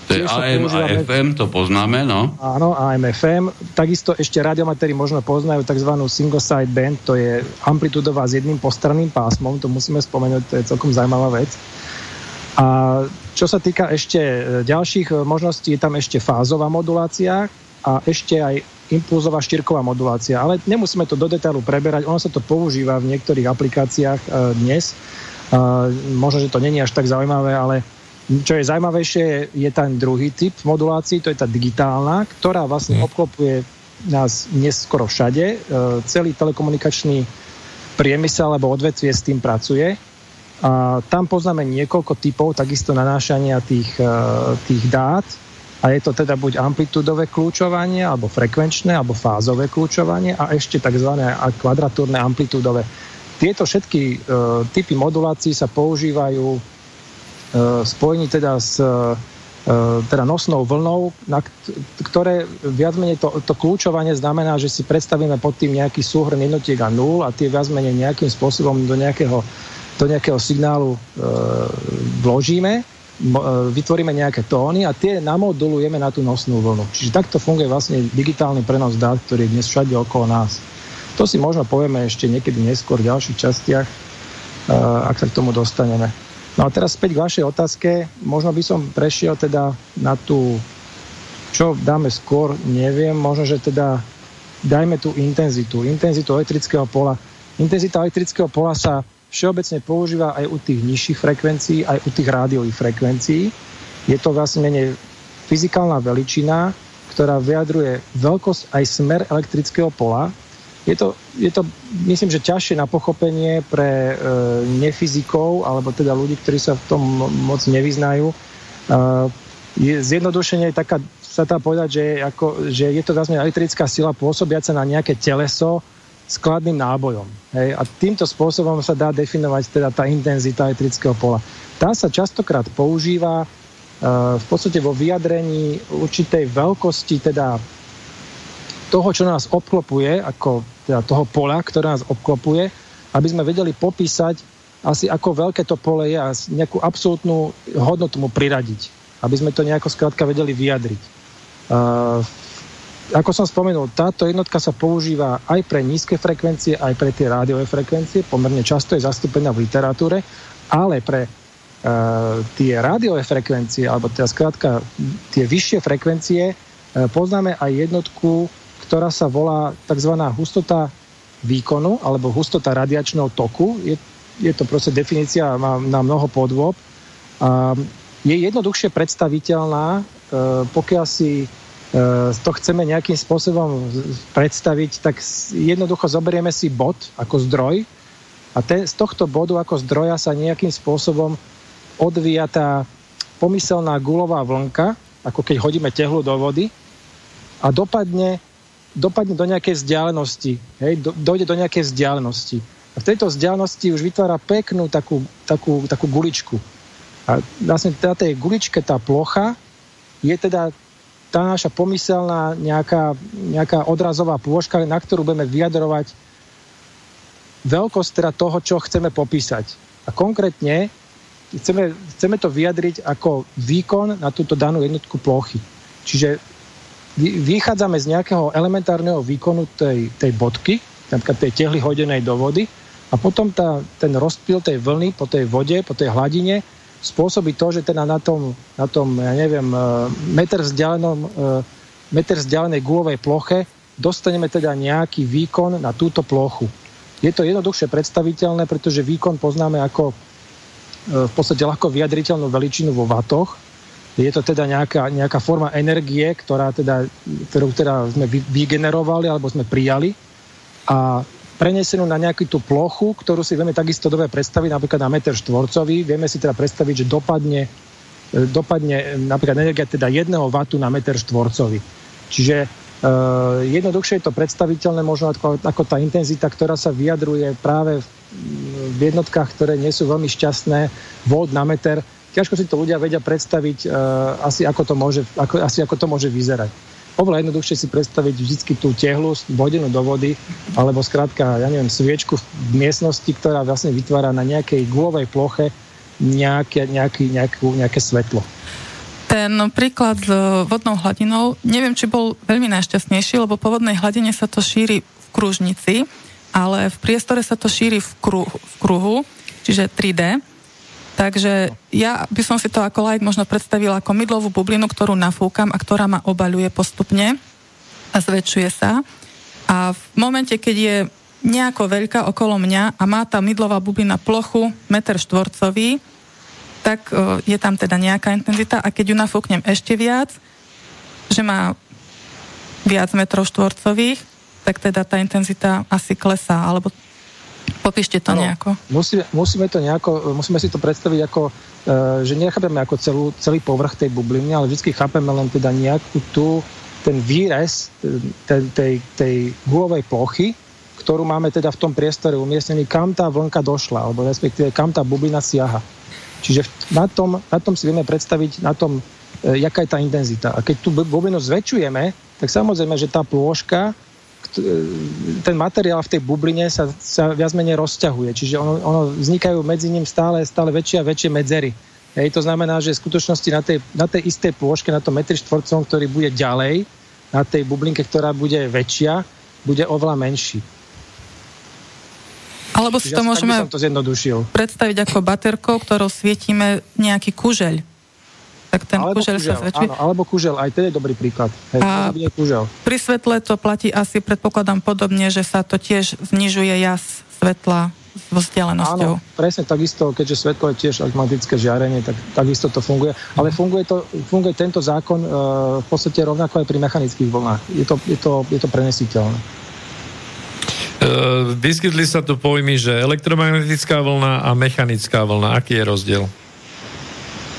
To je AM a FM, to poznáme, no. Áno, AM, FM. Takisto ešte radiomatéri možno poznajú tzv. single side band, to je amplitudová s jedným postranným pásmom, to musíme spomenúť, to je celkom zaujímavá vec. A čo sa týka ešte e, ďalších e, možností, je tam ešte fázová modulácia a ešte aj impulzová štyrková modulácia. Ale nemusíme to do detailu preberať, ono sa to používa v niektorých aplikáciách e, dnes. Možno, že to není až tak zaujímavé, ale čo je zaujímavejšie, je, ten druhý typ modulácií, to je tá digitálna, ktorá vlastne mm. obklopuje nás neskoro všade. Celý telekomunikačný priemysel alebo odvetvie s tým pracuje a tam poznáme niekoľko typov takisto nanášania tých, e, tých dát a je to teda buď amplitúdové kľúčovanie, alebo frekvenčné, alebo fázové kľúčovanie a ešte tzv. kvadratúrne amplitúdové. Tieto všetky uh, typy modulácií sa používajú uh, spojení teda s uh, teda nosnou vlnou, na ktoré viac menej to, to kľúčovanie znamená, že si predstavíme pod tým nejaký súhrn jednotiek a nul a tie viac menej nejakým spôsobom do nejakého do nejakého signálu e, vložíme, e, vytvoríme nejaké tóny a tie namodulujeme na tú nosnú vlnu. Čiže takto funguje vlastne digitálny prenos dát, ktorý je dnes všade okolo nás. To si možno povieme ešte niekedy neskôr v ďalších častiach, e, ak sa k tomu dostaneme. No a teraz späť k vašej otázke. Možno by som prešiel teda na tú, čo dáme skôr, neviem, možno, že teda dajme tú intenzitu, intenzitu elektrického pola. Intenzita elektrického pola sa všeobecne používa aj u tých nižších frekvencií, aj u tých rádiových frekvencií. Je to vlastne menej fyzikálna veličina, ktorá vyjadruje veľkosť aj smer elektrického pola. Je to, je to myslím, že ťažšie na pochopenie pre e, nefyzikov, alebo teda ľudí, ktorí sa v tom moc nevyznajú. E, je, zjednodušenie je taká, sa dá povedať, že, ako, že je to vlastne elektrická sila pôsobiaca na nejaké teleso, skladným nábojom. Hej? A týmto spôsobom sa dá definovať teda tá intenzita elektrického pola. Tá sa častokrát používa uh, v podstate vo vyjadrení určitej veľkosti teda toho, čo nás obklopuje, ako teda toho pola, ktoré nás obklopuje, aby sme vedeli popísať asi ako veľké to pole je a nejakú absolútnu hodnotu mu priradiť. Aby sme to nejako skrátka vedeli vyjadriť. Uh, ako som spomenul, táto jednotka sa používa aj pre nízke frekvencie, aj pre tie rádiové frekvencie, pomerne často je zastúpená v literatúre, ale pre uh, tie rádiové frekvencie, alebo teda skrátka tie vyššie frekvencie, uh, poznáme aj jednotku, ktorá sa volá tzv. hustota výkonu alebo hustota radiačného toku. Je, je to proste definícia, má na mnoho podôb. Uh, je jednoduchšie predstaviteľná, uh, pokiaľ si to chceme nejakým spôsobom predstaviť, tak jednoducho zoberieme si bod ako zdroj a ten, z tohto bodu ako zdroja sa nejakým spôsobom odvíja tá pomyselná gulová vlnka, ako keď hodíme tehlu do vody a dopadne, dopadne do nejakej vzdialenosti, hej, do, dojde do nejakej vzdialenosti. A v tejto vzdialenosti už vytvára peknú takú, takú, takú guličku. A vlastne na tej guličke tá plocha je teda tá naša pomyselná nejaká, nejaká odrazová pôžka, na ktorú budeme vyjadrovať veľkosť teda toho, čo chceme popísať. A konkrétne chceme, chceme to vyjadriť ako výkon na túto danú jednotku plochy. Čiže vychádzame z nejakého elementárneho výkonu tej, tej bodky, napríklad tej tehly hodenej do vody, a potom tá, ten rozpil tej vlny po tej vode, po tej hladine spôsobí to, že teda na tom, na tom ja neviem, e, meter vzdialenom, e, meter vzdialenej gulovej ploche dostaneme teda nejaký výkon na túto plochu. Je to jednoduchšie predstaviteľné, pretože výkon poznáme ako e, v podstate ľahko vyjadriteľnú veličinu vo vatoch. Je to teda nejaká, nejaká forma energie, ktorá teda, ktorú teda sme vygenerovali alebo sme prijali. A prenesenú na nejakú tú plochu, ktorú si vieme takisto dobre predstaviť, napríklad na meter štvorcový. Vieme si teda predstaviť, že dopadne, e, dopadne napríklad energia teda 1 W na meter štvorcový. Čiže uh, jednoduchšie je to predstaviteľné možno ako, ako tá intenzita, ktorá sa vyjadruje práve v, v jednotkách, ktoré nie sú veľmi šťastné, volt na meter. Ťažko si to ľudia vedia predstaviť uh, asi, ako to môže, ako, asi ako to môže vyzerať oveľa jednoduchšie si predstaviť vždy tú tehlu vodenú do vody, alebo skrátka, ja neviem, sviečku v miestnosti, ktorá vlastne vytvára na nejakej gulovej ploche nejaké, nejaký, nejakú, nejaké svetlo. Ten príklad s vodnou hladinou, neviem, či bol veľmi najšťastnejší, lebo po vodnej hladine sa to šíri v kružnici, ale v priestore sa to šíri v, kru, v kruhu, čiže 3D. Takže ja by som si to ako like možno predstavila ako mydlovú bublinu, ktorú nafúkam a ktorá ma obaľuje postupne a zväčšuje sa. A v momente, keď je nejako veľká okolo mňa a má tá mydlová bublina plochu, meter štvorcový, tak e, je tam teda nejaká intenzita a keď ju nafúknem ešte viac, že má viac metrov štvorcových, tak teda tá intenzita asi klesá, alebo popíšte to ano, nejako. Musíme, musíme to nejako, musíme si to predstaviť ako, e, že nechápeme ako celú, celý povrch tej bubliny, ale vždy chápeme len teda nejakú tú, ten výrez tej, tej, tej gulovej plochy, ktorú máme teda v tom priestore umiestnený, kam tá vlnka došla, alebo respektíve kam tá bublina siaha. Čiže na tom, na tom si vieme predstaviť, na tom, e, jaká je tá intenzita. A keď tú bublinu zväčšujeme, tak samozrejme, že tá plôžka, ten materiál v tej bubline sa, sa viac menej rozťahuje. Čiže ono, ono vznikajú medzi ním stále, stále väčšie a väčšie medzery. Hej, to znamená, že v skutočnosti na tej, na tej istej plôžke, na tom metri štvorcom, ktorý bude ďalej, na tej bublinke, ktorá bude väčšia, bude oveľa menší. Alebo si to môžeme to predstaviť ako baterkou, ktorou svietime nejaký kužeľ. Tak ten alebo kužeľ, kužel, sa zväčšuje. Áno, alebo kužel, aj to je dobrý príklad. Hej, a kužel. pri svetle to platí asi, predpokladám podobne, že sa to tiež znižuje jas svetla s vzdialenosťou. Áno, presne takisto, keďže svetlo je tiež automatické žiarenie, tak takisto to funguje. Ale funguje, to, funguje tento zákon e, v podstate rovnako aj pri mechanických vlnách. Je to, je to, je to prenesiteľné. Uh, vyskytli sa tu pojmy, že elektromagnetická vlna a mechanická vlna. Aký je rozdiel?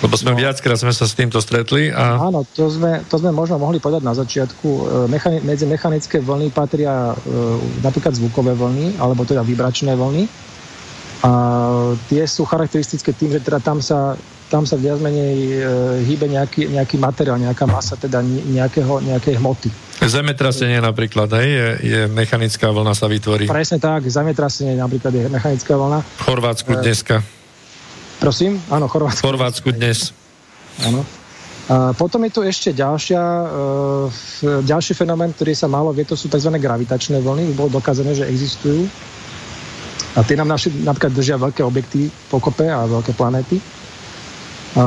Lebo sme no. viackrát sme sa s týmto stretli. A... Áno, to sme, to sme možno mohli povedať na začiatku. E, mechani- medzi mechanické vlny patria uh, napríklad zvukové vlny, alebo teda vibračné vlny. A tie sú charakteristické tým, že teda tam sa tam sa viac menej e, hýbe nejaký, nejaký materiál, nejaká masa, teda nejakého, nejakej hmoty. Zemetrasenie napríklad, hej, je, je mechanická vlna sa vytvorí. Presne tak, zemetrasenie napríklad je mechanická vlna. V Chorvátsku e, dneska. Prosím? Áno, Chorvátsku. Chorvátsku dnes. Áno. A potom je tu ešte ďalšia, uh, ďalší fenomén, ktorý sa málo vie, to sú tzv. gravitačné vlny. Bolo dokázané, že existujú. A tie nám naši, napríklad držia veľké objekty pokope a veľké planéty. A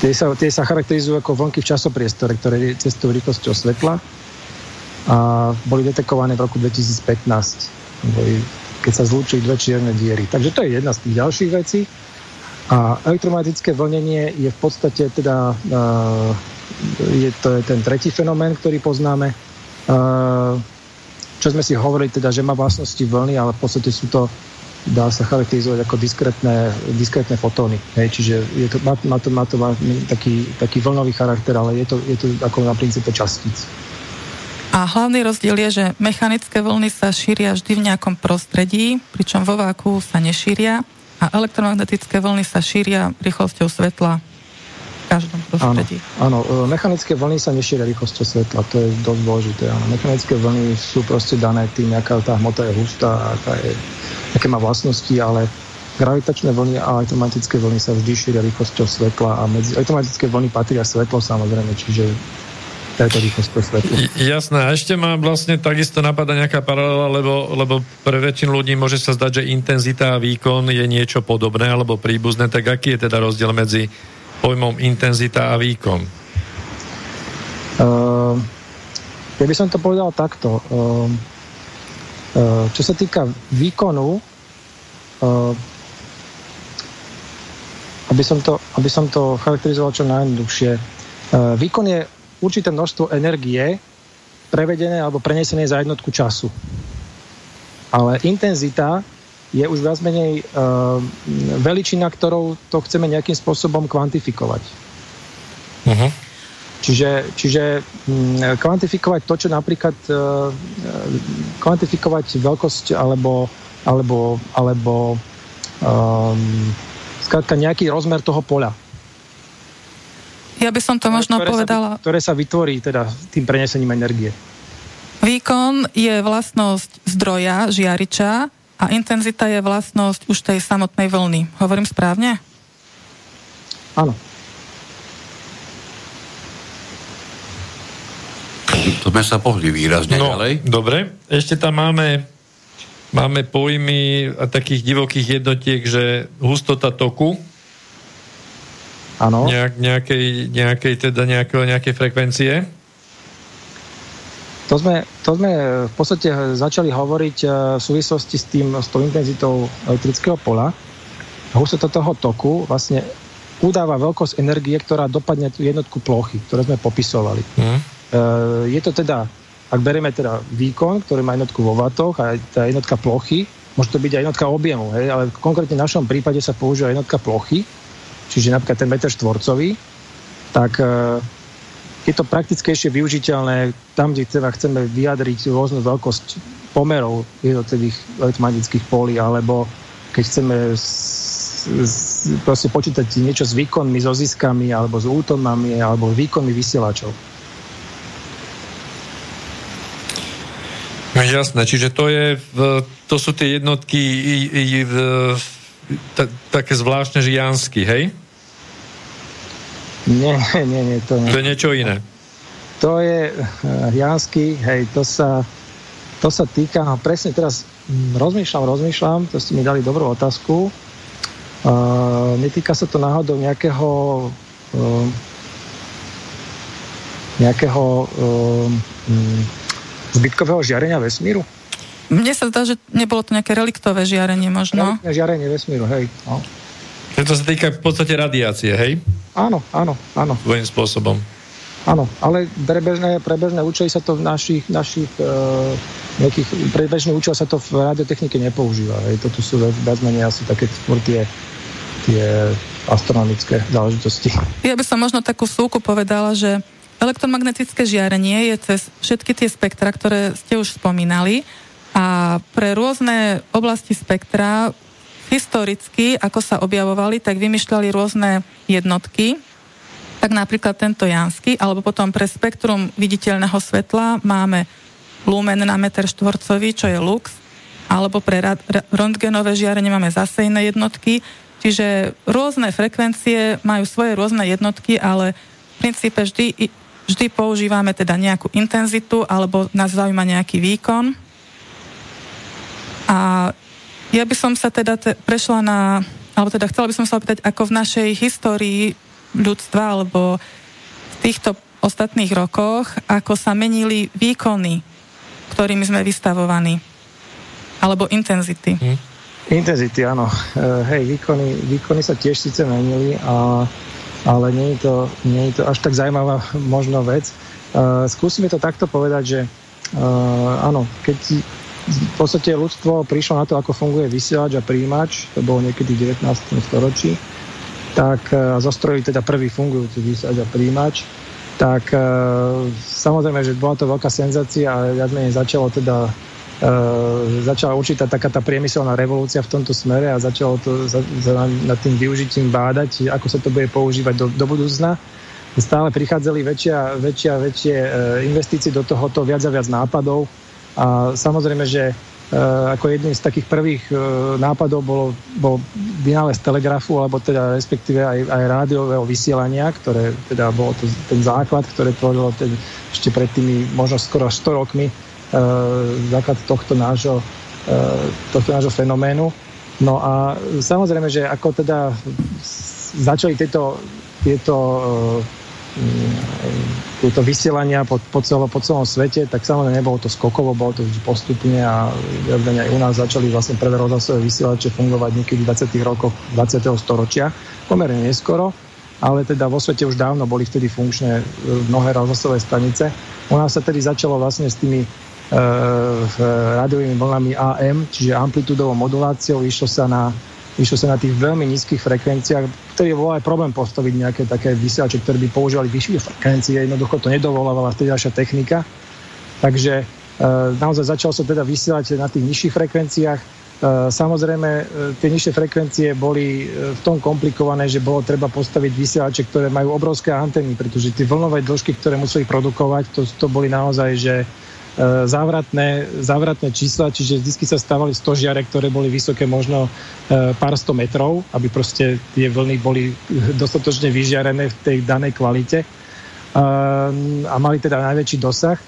tie, sa, tie sa charakterizujú ako vlnky v časopriestore, ktoré cestujú rýchlosťou svetla a boli detekované v roku 2015, boli, keď sa zlúčili dve čierne diery. Takže to je jedna z tých ďalších vecí. A elektromagnetické vlnenie je v podstate teda, uh, je, to je ten tretí fenomén, ktorý poznáme. Uh, čo sme si hovorili, teda, že má vlastnosti vlny, ale v podstate sú to dá sa charakterizovať ako diskrétne, diskrétne fotóny. Hej, čiže je to, má, má, to, má to má taký, taký vlnový charakter, ale je to, je to ako na princípe častíc. A hlavný rozdiel je, že mechanické vlny sa šíria vždy v nejakom prostredí, pričom vo váku sa nešíria a elektromagnetické vlny sa šíria rýchlosťou svetla každom prostredí. Áno, áno, e, mechanické vlny sa nešíria rýchlosťou svetla, to je dosť dôležité. Áno. Mechanické vlny sú proste dané tým, aká tá hmota je hustá, aká je, aké má vlastnosti, ale gravitačné vlny a elektromagnetické vlny sa vždy šíria rýchlosťou svetla a medzi elektromagnetické vlny patria svetlo samozrejme, čiže táto rýchlosť svetlo. Jasné, a ešte ma vlastne takisto napadá nejaká paralela, lebo, lebo pre väčšinu ľudí môže sa zdať, že intenzita a výkon je niečo podobné alebo príbuzné, tak aký je teda rozdiel medzi pojmom intenzita a výkon? Uh, ja by som to povedal takto. Uh, uh, čo sa týka výkonu, uh, aby, som to, aby som to charakterizoval čo najjednoduchšie, výkon je určité množstvo energie prevedené alebo prenesené za jednotku času. Ale intenzita je už viac menej uh, veličina, ktorou to chceme nejakým spôsobom kvantifikovať. Uh-huh. Čiže, čiže um, kvantifikovať to, čo napríklad uh, kvantifikovať veľkosť alebo, alebo, alebo um, skrátka nejaký rozmer toho poľa. Ja by som to možno ktoré povedala... Sa, ktoré sa vytvorí teda tým prenesením energie. Výkon je vlastnosť zdroja, žiariča, a intenzita je vlastnosť už tej samotnej vlny. Hovorím správne? Áno. To sme sa pohli výrazne no, ďalej. Dobre, ešte tam máme máme pojmy takých divokých jednotiek, že hustota toku, Áno. Nejak, nejakej, nejakej, teda nejakého, nejakej frekvencie. To sme, to sme v podstate začali hovoriť e, v súvislosti s, tým, s tou intenzitou elektrického pola. Hustota toho toku vlastne udáva veľkosť energie, ktorá dopadne tú jednotku plochy, ktoré sme popisovali. Hm. je to teda, ak berieme teda výkon, ktorý má jednotku vo vatoch a tá jednotka plochy, môže to byť aj jednotka objemu, hej, ale konkrétne v našom prípade sa používa jednotka plochy, čiže napríklad ten meter štvorcový, tak e, je to praktickejšie využiteľné tam, kde teda chceme vyjadriť rôznu veľkosť pomerov jednotlivých elektromagnetických polí, alebo keď chceme s, proste počítať niečo s výkonmi, so ziskami, alebo s útonami, alebo výkonmi vysielačov. No, jasné, čiže to, je, to sú tie jednotky i, i, v, t- také zvláštne žiansky, hej? Nie, nie, nie, to nie. To je niečo iné. To je uh, Jansky, hej, to sa, to sa týka, presne teraz hm, rozmýšľam, rozmýšľam, to ste mi dali dobrú otázku. Uh, netýka sa to náhodou nejakého uh, nejakého uh, um, zbytkového žiarenia vesmíru? Mne sa zdá, že nebolo to nejaké reliktové žiarenie možno. Reliktové žiarenie vesmíru, hej. No. To sa týka v podstate radiácie, hej? Áno, áno, áno. Svojím spôsobom. Áno, ale prebežné, prebežné účely sa to v našich, našich uh, nejakých, prebežný účel sa to v radiotechnike nepoužíva. Hej. Toto sú viac menej asi také skôr tie, tie astronomické záležitosti. Ja by som možno takú súku povedala, že elektromagnetické žiarenie je cez všetky tie spektra, ktoré ste už spomínali a pre rôzne oblasti spektra historicky, ako sa objavovali, tak vymýšľali rôzne jednotky, tak napríklad tento Jansky, alebo potom pre spektrum viditeľného svetla máme lumen na meter štvorcový, čo je lux, alebo pre röntgenové žiarenie máme zase iné jednotky, čiže rôzne frekvencie majú svoje rôzne jednotky, ale v princípe vždy, vždy používame teda nejakú intenzitu, alebo nás zaujíma nejaký výkon. A ja by som sa teda te, prešla na, alebo teda chcela by som sa opýtať, ako v našej histórii ľudstva, alebo v týchto ostatných rokoch, ako sa menili výkony, ktorými sme vystavovaní, alebo intenzity. Hm. Intenzity, áno. Uh, hej, výkony, výkony sa tiež síce menili, a, ale nie je, to, nie je to až tak zaujímavá možno vec. Uh, skúsime to takto povedať, že uh, áno, keď v podstate ľudstvo prišlo na to, ako funguje vysielač a príjimač, to bolo niekedy v 19. storočí, tak e, zostrojili teda prvý fungujúci vysielač a príjimač, tak e, samozrejme, že bola to veľká senzácia a viac menej začalo teda e, začala určitá taká tá priemyselná revolúcia v tomto smere a začalo to za, za, nad tým využitím bádať, ako sa to bude používať do, do budúcna. Stále prichádzali väčšia, väčšia, väčšie investície do tohoto, viac a viac nápadov, a samozrejme, že Uh, ako jedným z takých prvých uh, nápadov bolo, bol vynález telegrafu, alebo teda respektíve aj, aj rádiového vysielania, ktoré teda bolo to, ten základ, ktoré tvorilo ten, ešte pred tými možno skoro 100 rokmi uh, základ tohto nášho, tohto nášho fenoménu. No a samozrejme, že ako teda začali tieto, tieto tieto vysielania po, po, celo, po celom svete, tak samozrejme nebolo to skokovo, bolo to vždy postupne a aj u nás začali vlastne prvé rozhlasové vysielače fungovať niekedy v 20. rokoch 20. storočia, pomerne neskoro, ale teda vo svete už dávno boli vtedy funkčné e, mnohé rozhlasové stanice. U nás sa tedy začalo vlastne s tými uh, rádiovými vlnami AM, čiže amplitudovou moduláciou, išlo sa na išlo sa na tých veľmi nízkych frekvenciách, ktorý bol aj problém postaviť nejaké také vysielače, ktoré by používali vyššie frekvencie, jednoducho to nedovolávala vtedy naša technika. Takže e, naozaj začalo sa teda vysielať na tých nižších frekvenciách. E, samozrejme, e, tie nižšie frekvencie boli e, v tom komplikované, že bolo treba postaviť vysielače, ktoré majú obrovské antény, pretože tie vlnové dĺžky, ktoré museli produkovať, to, to boli naozaj, že závratné, závratné čísla, čiže vždy sa stávali stožiare, ktoré boli vysoké možno e, pár sto metrov, aby proste tie vlny boli dostatočne vyžiarené v tej danej kvalite a mali teda najväčší dosah.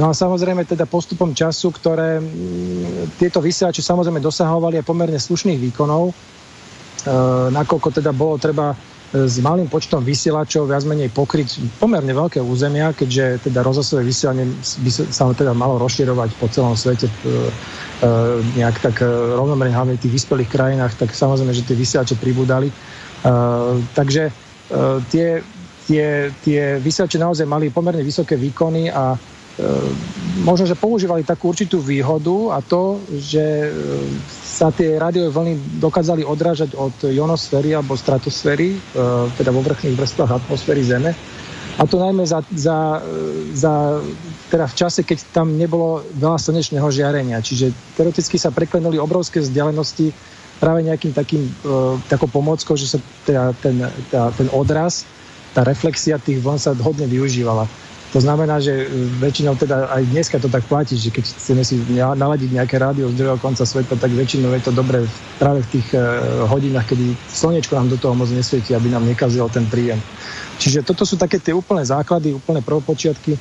No a samozrejme teda postupom času, ktoré tieto vysielače samozrejme dosahovali aj pomerne slušných výkonov, e, nakoľko teda bolo treba s malým počtom vysielačov viac menej pokryť pomerne veľké územia, keďže teda rozhlasové vysielanie by sa teda malo rozširovať po celom svete e, e, nejak tak rovnomerne, hlavne v tých vyspelých krajinách, tak samozrejme, že tie vysielače pribúdali. Takže tie, tie, tie vysielače naozaj mali pomerne vysoké výkony a E, možno, že používali takú určitú výhodu a to, že e, sa tie rádiové vlny dokázali odrážať od ionosféry alebo stratosféry, e, teda vo vrchných vrstvách atmosféry Zeme. A to najmä za, za, za, teda v čase, keď tam nebolo veľa slnečného žiarenia. Čiže teoreticky sa preklenuli obrovské vzdialenosti práve nejakým takým, takou pomockou, že sa teda ten, tá, ten odraz, tá reflexia tých vln sa hodne využívala. To znamená, že e, väčšinou teda aj dneska to tak platí, že keď chceme si naladiť nejaké rádio z druhého konca sveta, tak väčšinou je to dobré práve v tých e, hodinách, kedy slnečko nám do toho moc nesvietí, aby nám nekazilo ten príjem. Čiže toto sú také tie úplné základy, úplné prvopočiatky.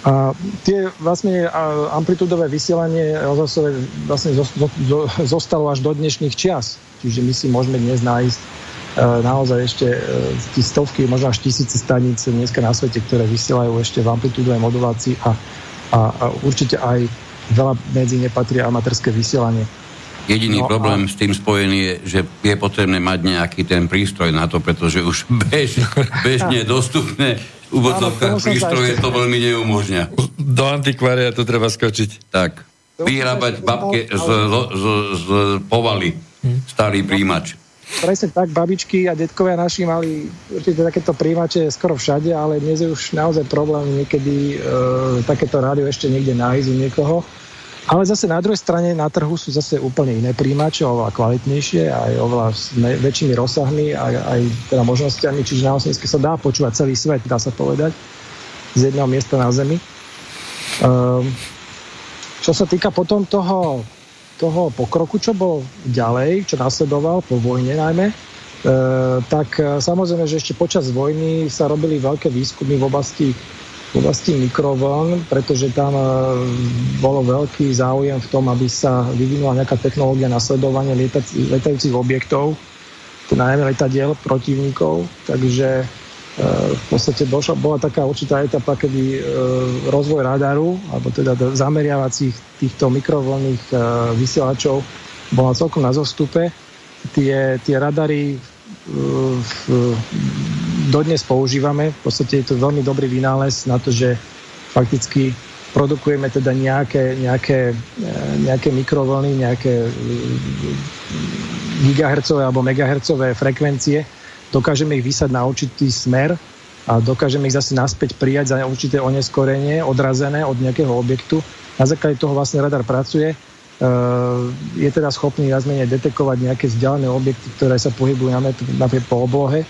A tie vlastne amplitúdové vysielanie rozhlasové vlastne zostalo až do dnešných čias. Čiže my si môžeme dnes nájsť E, naozaj ešte e, tí stovky, možno až tisíce staníc dneska na svete, ktoré vysielajú ešte v amplitúdovej modulácii a, a, a určite aj veľa medzi nepatrí amatérske vysielanie. Jediný no problém a... s tým spojený je, že je potrebné mať nejaký ten prístroj na to, pretože už [laughs] bež, bežne dostupné úvodzovkách prístroje to veľmi neumožňa. Do antikvária to treba skočiť. Tak. Vyrábať babke z, z, z, z povaly starý príjimač. Presne tak, babičky a detkovia naši mali určite takéto príjimače skoro všade, ale dnes je už naozaj problém niekedy e, takéto rádio ešte niekde nájsť u niekoho. Ale zase na druhej strane na trhu sú zase úplne iné príjimače, oveľa kvalitnejšie, aj oveľa s väčšími rozsahmi, aj, aj teda možnosťami, čiže na osmiske sa dá počúvať celý svet, dá sa povedať, z jedného miesta na Zemi. Um, čo sa týka potom toho toho pokroku, čo bol ďalej, čo nasledoval po vojne najmä, e, tak e, samozrejme, že ešte počas vojny sa robili veľké výskumy v oblasti, v oblasti mikrovln, pretože tam e, bolo veľký záujem v tom, aby sa vyvinula nejaká technológia na sledovanie letajúcich objektov, najmä letadiel protivníkov, takže v podstate došla, bola taká určitá etapa, kedy e, rozvoj radaru, alebo teda zameriavacích týchto mikrovlnných e, vysielačov bola celkom na zostupe. Tie, tie radary dodnes používame. V podstate je to veľmi dobrý vynález na to, že fakticky produkujeme teda nejaké, nejaké, nejaké mikrovlny, nejaké gigahercové alebo megahercové frekvencie, dokážeme ich vysať na určitý smer a dokážeme ich zase naspäť prijať za určité oneskorenie, odrazené od nejakého objektu. Na základe toho vlastne radar pracuje. E, je teda schopný viac menej detekovať nejaké vzdialené objekty, ktoré sa pohybujú napríklad po oblohe. E,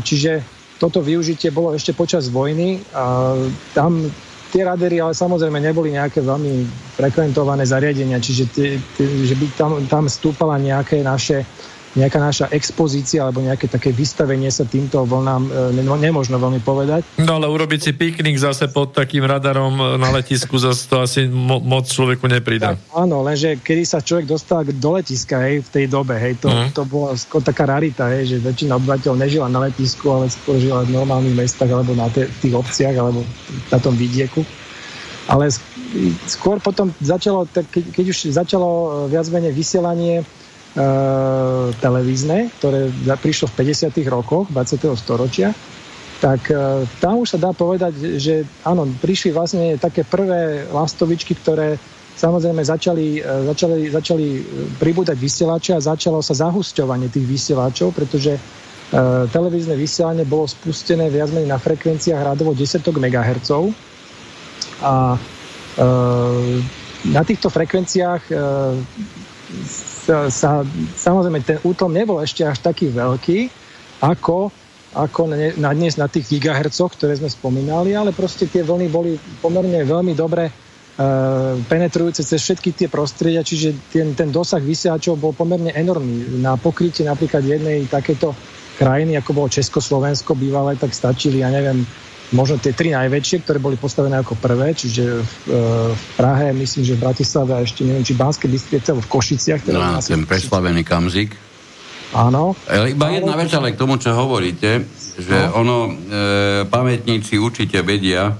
čiže toto využitie bolo ešte počas vojny a tam tie radery ale samozrejme neboli nejaké veľmi frekventované zariadenia, čiže tie, tie, že by tam, tam stúpala nejaké naše nejaká naša expozícia alebo nejaké také vystavenie sa týmto vlnám e, nemožno veľmi povedať. No ale urobiť si piknik zase pod takým radarom e, na letisku, zase to asi mo- moc človeku nepridá. Tak, áno, lenže kedy sa človek dostal do letiska hej, v tej dobe, hej, to, uh-huh. to bola skôr taká rarita, hej, že väčšina obyvateľov nežila na letisku, ale skôr žila v normálnych mestách alebo na te, tých obciach alebo na tom vidieku. Ale skôr potom začalo, keď už začalo e, viac menej vysielanie televízne, ktoré prišlo v 50. rokoch 20. storočia, tak e, tam už sa dá povedať, že áno, prišli vlastne také prvé lastovičky, ktoré samozrejme začali, e, začali, začali pribúdať vysielače a začalo sa zahusťovanie tých vysielačov, pretože televízne vysielanie bolo spustené viac menej na frekvenciách radovo 10 MHz a na týchto frekvenciách sa, samozrejme ten útlom nebol ešte až taký veľký, ako, ako na dnes na tých gigahercoch, ktoré sme spomínali, ale proste tie vlny boli pomerne veľmi dobre uh, penetrujúce cez všetky tie prostredia, čiže ten, ten dosah vysielačov bol pomerne enormný. Na pokrytie napríklad jednej takéto krajiny, ako bolo Československo bývalé, tak stačili, ja neviem, možno tie tri najväčšie, ktoré boli postavené ako prvé, čiže v, e, v Prahe, myslím, že v Bratislave a ešte neviem, či v Banskej Bystrici alebo v Košiciach. No, ten preslavený kamzik. Áno. Ale iba jedna vec, ale k tomu, čo hovoríte, že no. ono, e, pamätníci určite vedia,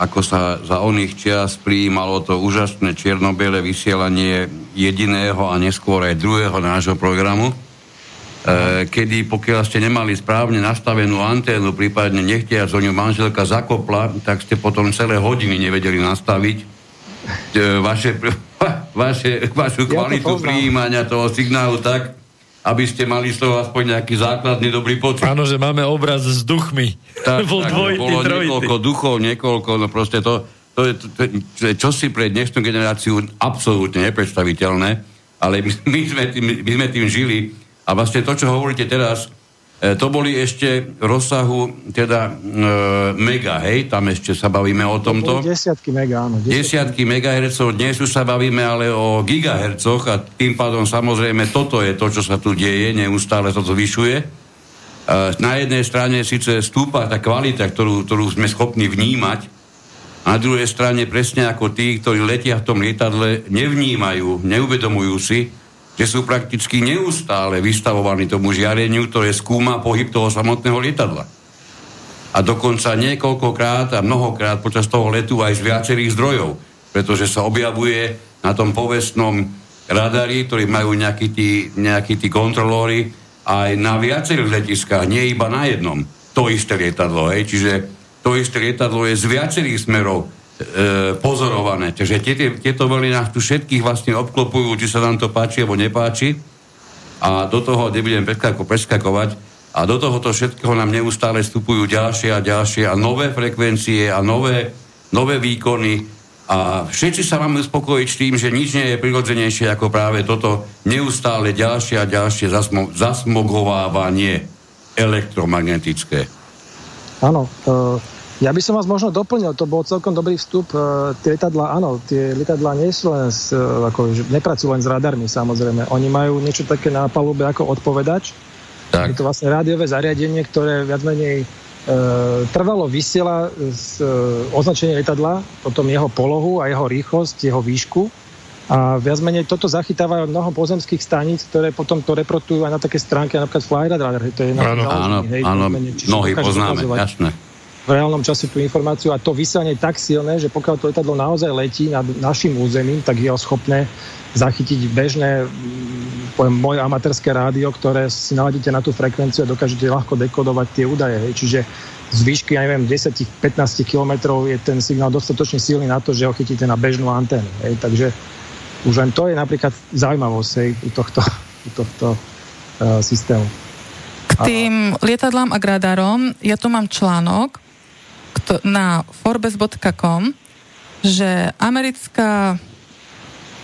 ako sa za oných čias prijímalo to úžasné čierno-biele vysielanie jediného a neskôr aj druhého nášho programu, e, kedy pokiaľ ste nemali správne nastavenú anténu, prípadne nechtiac o ňu manželka zakopla, tak ste potom celé hodiny nevedeli nastaviť e, vaše, [laughs] vaše, vašu kvalitu ja prijímania toho signálu tak, aby ste mali z toho aspoň nejaký základný dobrý pocit. Áno, že máme obraz s duchmi. Tak, Bol tak [laughs] dvojitý, bolo trojitý. niekoľko duchov, niekoľko, no proste to, to je, to, to je čosi pre dnešnú generáciu absolútne nepredstaviteľné, ale my, my, sme tým, my sme tým žili a vlastne to, čo hovoríte teraz, E, to boli ešte v rozsahu teda e, mega, hej, tam ešte sa bavíme o tomto. To desiatky mega, áno. Desiatky, desiatky megahercov, dnes už sa bavíme ale o gigahercoch a tým pádom samozrejme toto je to, čo sa tu deje, neustále to zvyšuje. E, na jednej strane síce stúpa tá kvalita, ktorú, ktorú sme schopní vnímať, a na druhej strane presne ako tí, ktorí letia v tom lietadle, nevnímajú, neuvedomujú si, že sú prakticky neustále vystavovaní tomu žiareniu, ktoré skúma pohyb toho samotného lietadla. A dokonca niekoľkokrát a mnohokrát počas toho letu aj z viacerých zdrojov, pretože sa objavuje na tom povestnom radari, ktorí majú nejakí tí, nejakí tí kontrolóri aj na viacerých letiskách, nie iba na jednom. To isté lietadlo, hej. Čiže to isté lietadlo je z viacerých smerov pozorované. Takže tieto, tieto vlny nás tu všetkých vlastne obklopujú, či sa nám to páči alebo nepáči. A do toho nebudem preskako preskakovať. A do tohoto všetkého nám neustále vstupujú ďalšie a ďalšie a nové frekvencie a nové, nové výkony. A všetci sa máme uspokojiť s tým, že nič nie je prirodzenejšie ako práve toto neustále ďalšie a ďalšie zasmo- zasmogovávanie elektromagnetické. Áno, ja by som vás možno doplnil, to bol celkom dobrý vstup. E, tie lietadla, áno, tie lietadla nie sú len, s, e, ako, nepracujú len s radarmi, samozrejme. Oni majú niečo také na palube ako odpovedač. Tak. Je to vlastne rádiové zariadenie, ktoré viac menej e, trvalo vysiela z, označenie lietadla, potom jeho polohu a jeho rýchlosť, jeho výšku. A viac menej toto zachytávajú mnoho pozemských staníc, ktoré potom to reprotujú aj na také stránky, napríklad Flyradar, to je áno, áno, áno, mnohí poznáme, jasné v reálnom čase tú informáciu a to vysielanie je tak silné, že pokiaľ to letadlo naozaj letí nad našim územím, tak je ho schopné zachytiť bežné mm, poviem, moje amatérske rádio, ktoré si naladíte na tú frekvenciu a dokážete ľahko dekodovať tie údaje. Hej. Čiže z výšky, ja neviem, 10-15 kilometrov je ten signál dostatočne silný na to, že ho chytíte na bežnú anténu. Hej. Takže už len to je napríklad zaujímavosť hej, u tohto, u tohto uh, systému. K tým lietadlám a gradárom ja tu mám článok, na forbes.com, že americká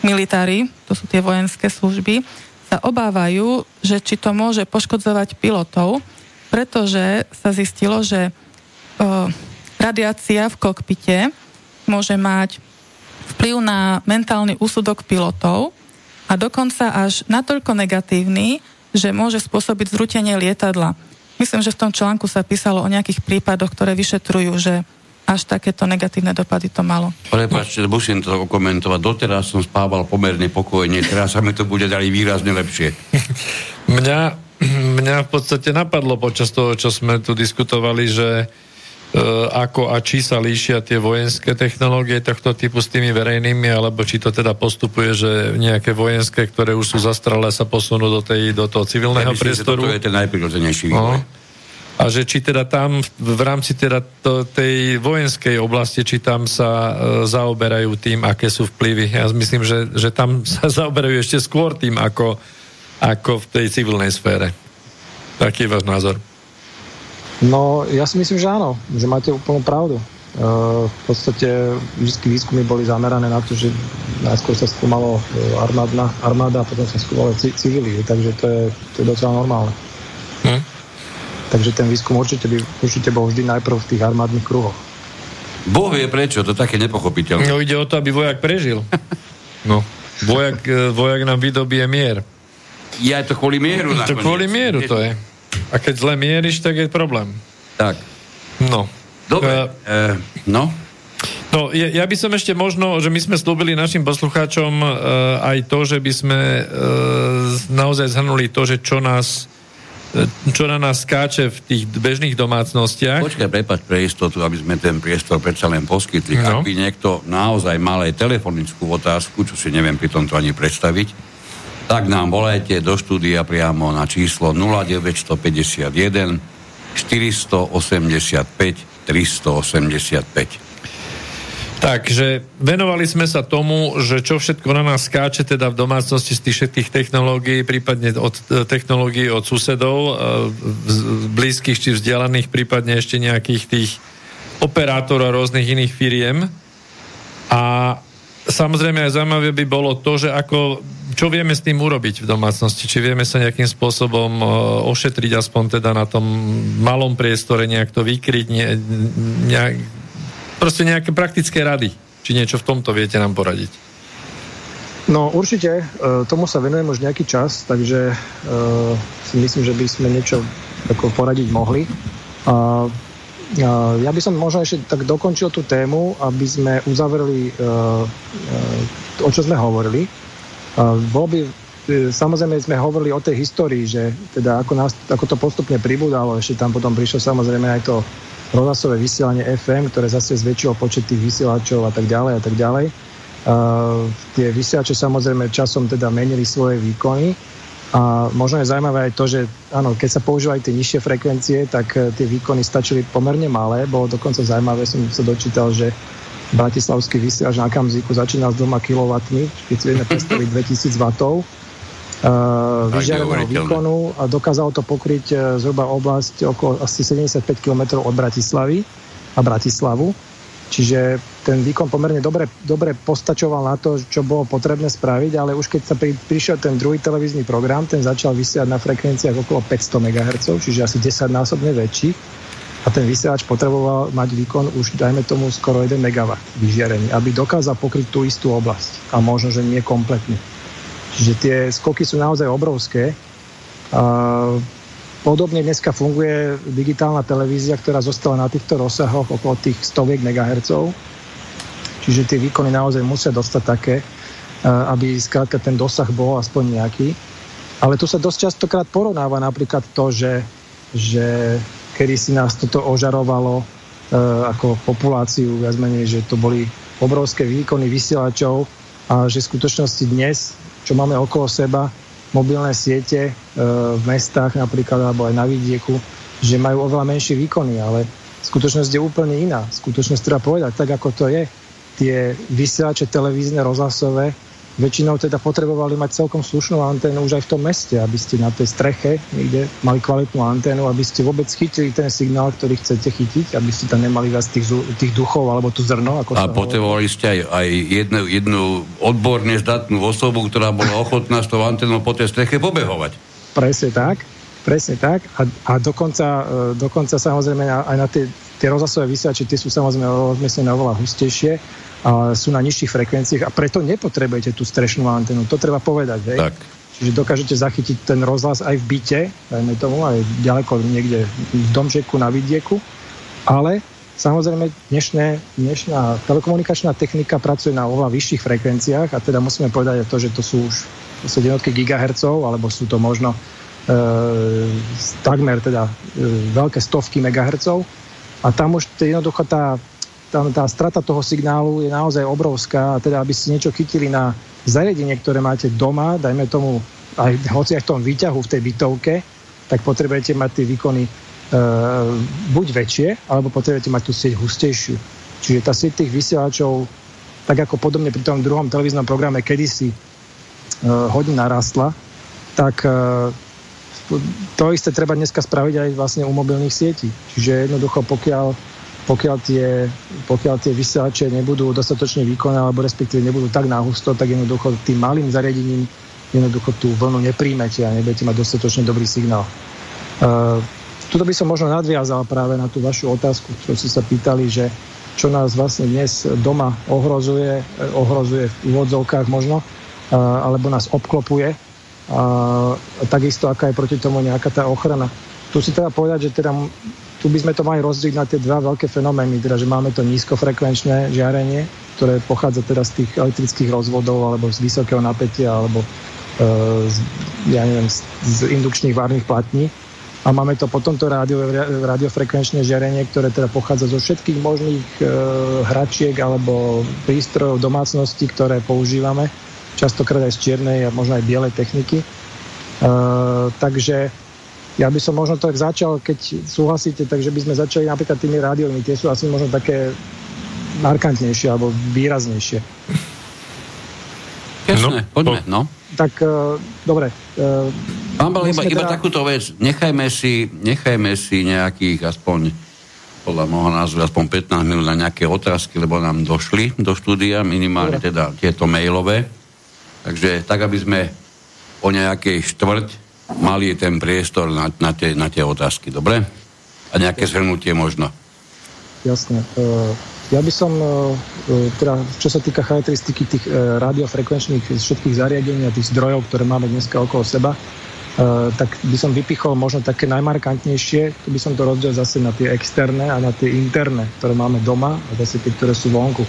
militári, to sú tie vojenské služby, sa obávajú, že či to môže poškodzovať pilotov, pretože sa zistilo, že o, radiácia v kokpite môže mať vplyv na mentálny úsudok pilotov a dokonca až natoľko negatívny, že môže spôsobiť zrutenie lietadla. Myslím, že v tom článku sa písalo o nejakých prípadoch, ktoré vyšetrujú, že až takéto negatívne dopady to malo. Prepačte, musím to komentovať. Doteraz som spával pomerne pokojne, teraz sa mi to bude dali výrazne lepšie. mňa, [clears throat] mňa v podstate napadlo počas toho, čo sme tu diskutovali, že ako a či sa líšia tie vojenské technológie tohto typu s tými verejnými, alebo či to teda postupuje, že nejaké vojenské, ktoré už sú zastralé, sa posunú do, tej, do toho civilného ja myslím, priestoru. Že toto je ten najprirodzenejší vývoj. No. A že či teda tam v rámci teda to, tej vojenskej oblasti, či tam sa e, zaoberajú tým, aké sú vplyvy. Ja myslím, že, že tam [laughs] sa zaoberajú ešte skôr tým, ako, ako v tej civilnej sfére. Taký je váš názor? No, ja si myslím, že áno, že máte úplnú pravdu. Uh, v podstate vždy výskumy boli zamerané na to, že najskôr sa skúmalo e, armádna, armáda a potom sa skúmalo civily, takže to je, to je docela normálne. Hm? Takže ten výskum určite, by, určite bol vždy najprv v tých armádnych kruhoch. Boh vie prečo, to také nepochopiteľné. No ide o to, aby vojak prežil. [laughs] No, vojak, e, vojak nám vydobie mier. Je to kvôli mieru. To kvôli mieru to je. A keď zle mieríš, tak je problém. Tak. No. Dobre, uh, no. No, ja, ja by som ešte možno, že my sme slúbili našim poslucháčom uh, aj to, že by sme uh, naozaj zhrnuli to, že čo nás čo na nás skáče v tých bežných domácnostiach. Počkaj, prepať pre istotu, aby sme ten priestor predsa len poskytli. No. Ak by niekto naozaj mal aj telefonickú otázku, čo si neviem pri tomto ani predstaviť, tak nám volajte do štúdia priamo na číslo 0951 485 385. Takže venovali sme sa tomu, že čo všetko na nás skáče teda v domácnosti z tých všetkých technológií, prípadne od e, technológií od susedov, e, blízkych či vzdialených, prípadne ešte nejakých tých operátorov rôznych iných firiem. A samozrejme aj zaujímavé by bolo to, že ako, čo vieme s tým urobiť v domácnosti, či vieme sa nejakým spôsobom e, ošetriť aspoň teda na tom malom priestore, nejak to vykryť, ne, nejak, proste nejaké praktické rady. Či niečo v tomto viete nám poradiť? No určite, e, tomu sa venujem už nejaký čas, takže uh, si myslím, že by sme niečo ako poradiť mohli. Uh, uh, ja by som možno ešte tak dokončil tú tému, aby sme uzavreli, uh, uh, o čo sme hovorili. Bolo by, uh, samozrejme sme hovorili o tej histórii, že teda ako, nás, ako to postupne pribúdalo, ešte tam potom prišlo samozrejme aj to rozhlasové vysielanie FM, ktoré zase zväčšilo počet tých vysielačov a tak ďalej a tak ďalej. Uh, tie vysielače samozrejme časom teda menili svoje výkony a možno je zaujímavé aj to, že áno, keď sa používali tie nižšie frekvencie, tak uh, tie výkony stačili pomerne malé. Bolo dokonca zaujímavé, som sa dočítal, že bratislavský vysielač na Kamziku začínal s 2 kW, keď si vieme [laughs] predstaviť 2000 W uh, vyžiareného výkonu a dokázalo to pokryť uh, zhruba oblasť okolo asi 75 km od Bratislavy a Bratislavu. Čiže ten výkon pomerne dobre, dobre postačoval na to, čo bolo potrebné spraviť, ale už keď sa pri, prišiel ten druhý televízny program, ten začal vysielať na frekvenciách okolo 500 MHz, čiže asi 10 násobne väčší. A ten vysielač potreboval mať výkon už, dajme tomu, skoro 1 MW vyžiarený, aby dokázal pokryť tú istú oblasť. A možno, že nie kompletne. Čiže tie skoky sú naozaj obrovské. Podobne dneska funguje digitálna televízia, ktorá zostala na týchto rozsahoch okolo tých stoviek megahercov. Čiže tie výkony naozaj musia dostať také, aby skrátka ten dosah bol aspoň nejaký. Ale tu sa dosť častokrát porovnáva napríklad to, že, že kedy si nás toto ožarovalo ako populáciu, viac menej, že to boli obrovské výkony vysielačov a že v skutočnosti dnes čo máme okolo seba, mobilné siete e, v mestách napríklad, alebo aj na vidieku, že majú oveľa menšie výkony, ale skutočnosť je úplne iná. Skutočnosť treba povedať, tak ako to je. Tie vysielače televízne, rozhlasové, väčšinou teda potrebovali mať celkom slušnú anténu už aj v tom meste, aby ste na tej streche niekde mali kvalitnú anténu, aby ste vôbec chytili ten signál, ktorý chcete chytiť, aby ste tam nemali viac tých, tých duchov alebo tú zrno. Ako a potrebovali ste aj, aj jednu, jednu odborne zdatnú osobu, ktorá bola ochotná s tou anténou po tej streche pobehovať. Presne tak. Presne tak. A, a dokonca, e, dokonca samozrejme aj na tie, tie rozhlasové vysielače, tie sú samozrejme rozmiestnené oveľa hustejšie a sú na nižších frekvenciách a preto nepotrebujete tú strešnú antenu. To treba povedať, hej? Tak. Čiže dokážete zachytiť ten rozhlas aj v byte, dajme tomu, aj ďaleko niekde v domčeku na vidieku, ale samozrejme dnešné, dnešná telekomunikačná technika pracuje na oveľa vyšších frekvenciách a teda musíme povedať to, že to sú už to sú jednotky gigahercov, alebo sú to možno e, takmer teda e, veľké stovky megahercov a tam už jednoducho tá tam tá strata toho signálu je naozaj obrovská a teda aby ste niečo chytili na zariadenie, ktoré máte doma, dajme tomu aj [laughs] hoci aj v tom výťahu v tej bytovke, tak potrebujete mať tie výkony e, buď väčšie, alebo potrebujete mať tú sieť hustejšiu. Čiže tá sieť tých vysielačov, tak ako podobne pri tom druhom televíznom programe kedysi e, hodne narastla, tak e, to isté treba dneska spraviť aj vlastne u mobilných sietí. Čiže jednoducho pokiaľ pokiaľ tie, pokiaľ tie vysielače nebudú dostatočne výkonné alebo respektíve nebudú tak náhusto, tak jednoducho tým malým zariadením jednoducho tú vlnu nepríjmete a nebudete mať dostatočne dobrý signál. Uh, tuto by som možno nadviazal práve na tú vašu otázku, čo ste sa pýtali, že čo nás vlastne dnes doma ohrozuje, ohrozuje v úvodzovkách možno, uh, alebo nás obklopuje, a takisto aká je proti tomu nejaká tá ochrana. Tu si treba povedať, že teda tu by sme to mali rozdeliť na tie dva veľké fenomény, teda, že máme to nízkofrekvenčné žiarenie, ktoré pochádza teda z tých elektrických rozvodov alebo z vysokého napätia alebo e, z, ja neviem, z, z indukčných várnych platní. A máme to potom to rádio, radiofrekvenčné žiarenie, ktoré teda pochádza zo všetkých možných e, hračiek alebo prístrojov domácnosti, ktoré používame, častokrát aj z čiernej a možno aj bielej techniky. E, takže ja by som možno tak začal, keď súhlasíte, takže by sme začali napríklad tými rádiovými. Tie sú asi možno také markantnejšie alebo výraznejšie. Jasné, no, poďme, no. Tak, uh, dobre. Uh, Pán Bal, iba, iba teda... takúto vec. Nechajme si, nechajme si nejakých aspoň podľa môjho názoru aspoň 15 minút na nejaké otázky, lebo nám došli do štúdia, minimálne dobre. teda tieto mailové. Takže tak, aby sme o nejakej štvrť mali ten priestor na, na, tie, na tie otázky, dobre? A nejaké zhrnutie možno. Jasne. Ja by som, uh, teda, čo sa týka charakteristiky tých uh, radiofrekvenčných všetkých zariadení a tých zdrojov, ktoré máme dneska okolo seba, tak by som vypichol možno také najmarkantnejšie, tu by som to rozdiel zase na tie externé a na tie interné, ktoré máme doma a zase tie, ktoré sú vonku.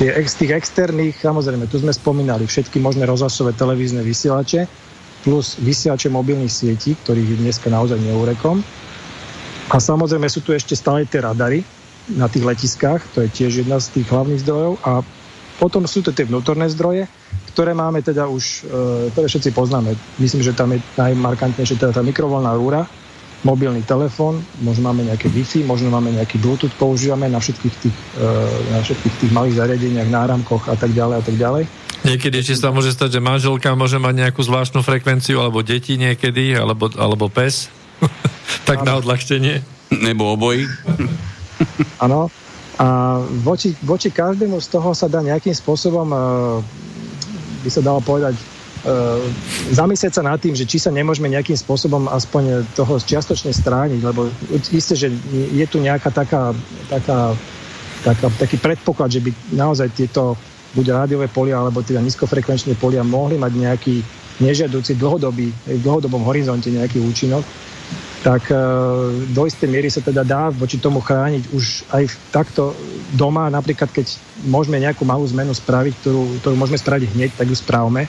Tie ex, tých externých, samozrejme, tu sme spomínali všetky možné rozhlasové televízne vysielače, plus vysielače mobilných sietí, ktorých je dneska naozaj neurekom. A samozrejme sú tu ešte stále tie radary na tých letiskách, to je tiež jedna z tých hlavných zdrojov. A potom sú to tie vnútorné zdroje, ktoré máme teda už, e, ktoré všetci poznáme. Myslím, že tam je najmarkantnejšie teda tá mikrovolná rúra, mobilný telefón, možno máme nejaké Wi-Fi, možno máme nejaký Bluetooth, používame na všetkých tých, e, na všetkých tých malých zariadeniach, náramkoch a tak ďalej a tak ďalej. Niekedy ešte sa môže stať, že manželka môže mať nejakú zvláštnu frekvenciu, alebo deti niekedy, alebo, alebo pes. [laughs] tak ano. na odľahčenie. Nebo obojí. [laughs] Áno. A voči, voči každému z toho sa dá nejakým spôsobom, uh, by sa dalo povedať, zamyslieť sa nad tým, že či sa nemôžeme nejakým spôsobom aspoň toho čiastočne strániť, lebo isté, že je tu nejaká taká, taká, taká taký predpoklad, že by naozaj tieto buď rádiové polia, alebo teda nízkofrekvenčné polia mohli mať nejaký nežiaducí dlhodobý, v dlhodobom horizonte nejaký účinok, tak e, do istej miery sa teda dá voči tomu chrániť už aj takto doma, napríklad keď môžeme nejakú malú zmenu spraviť, ktorú, ktorú môžeme spraviť hneď, tak ju správme.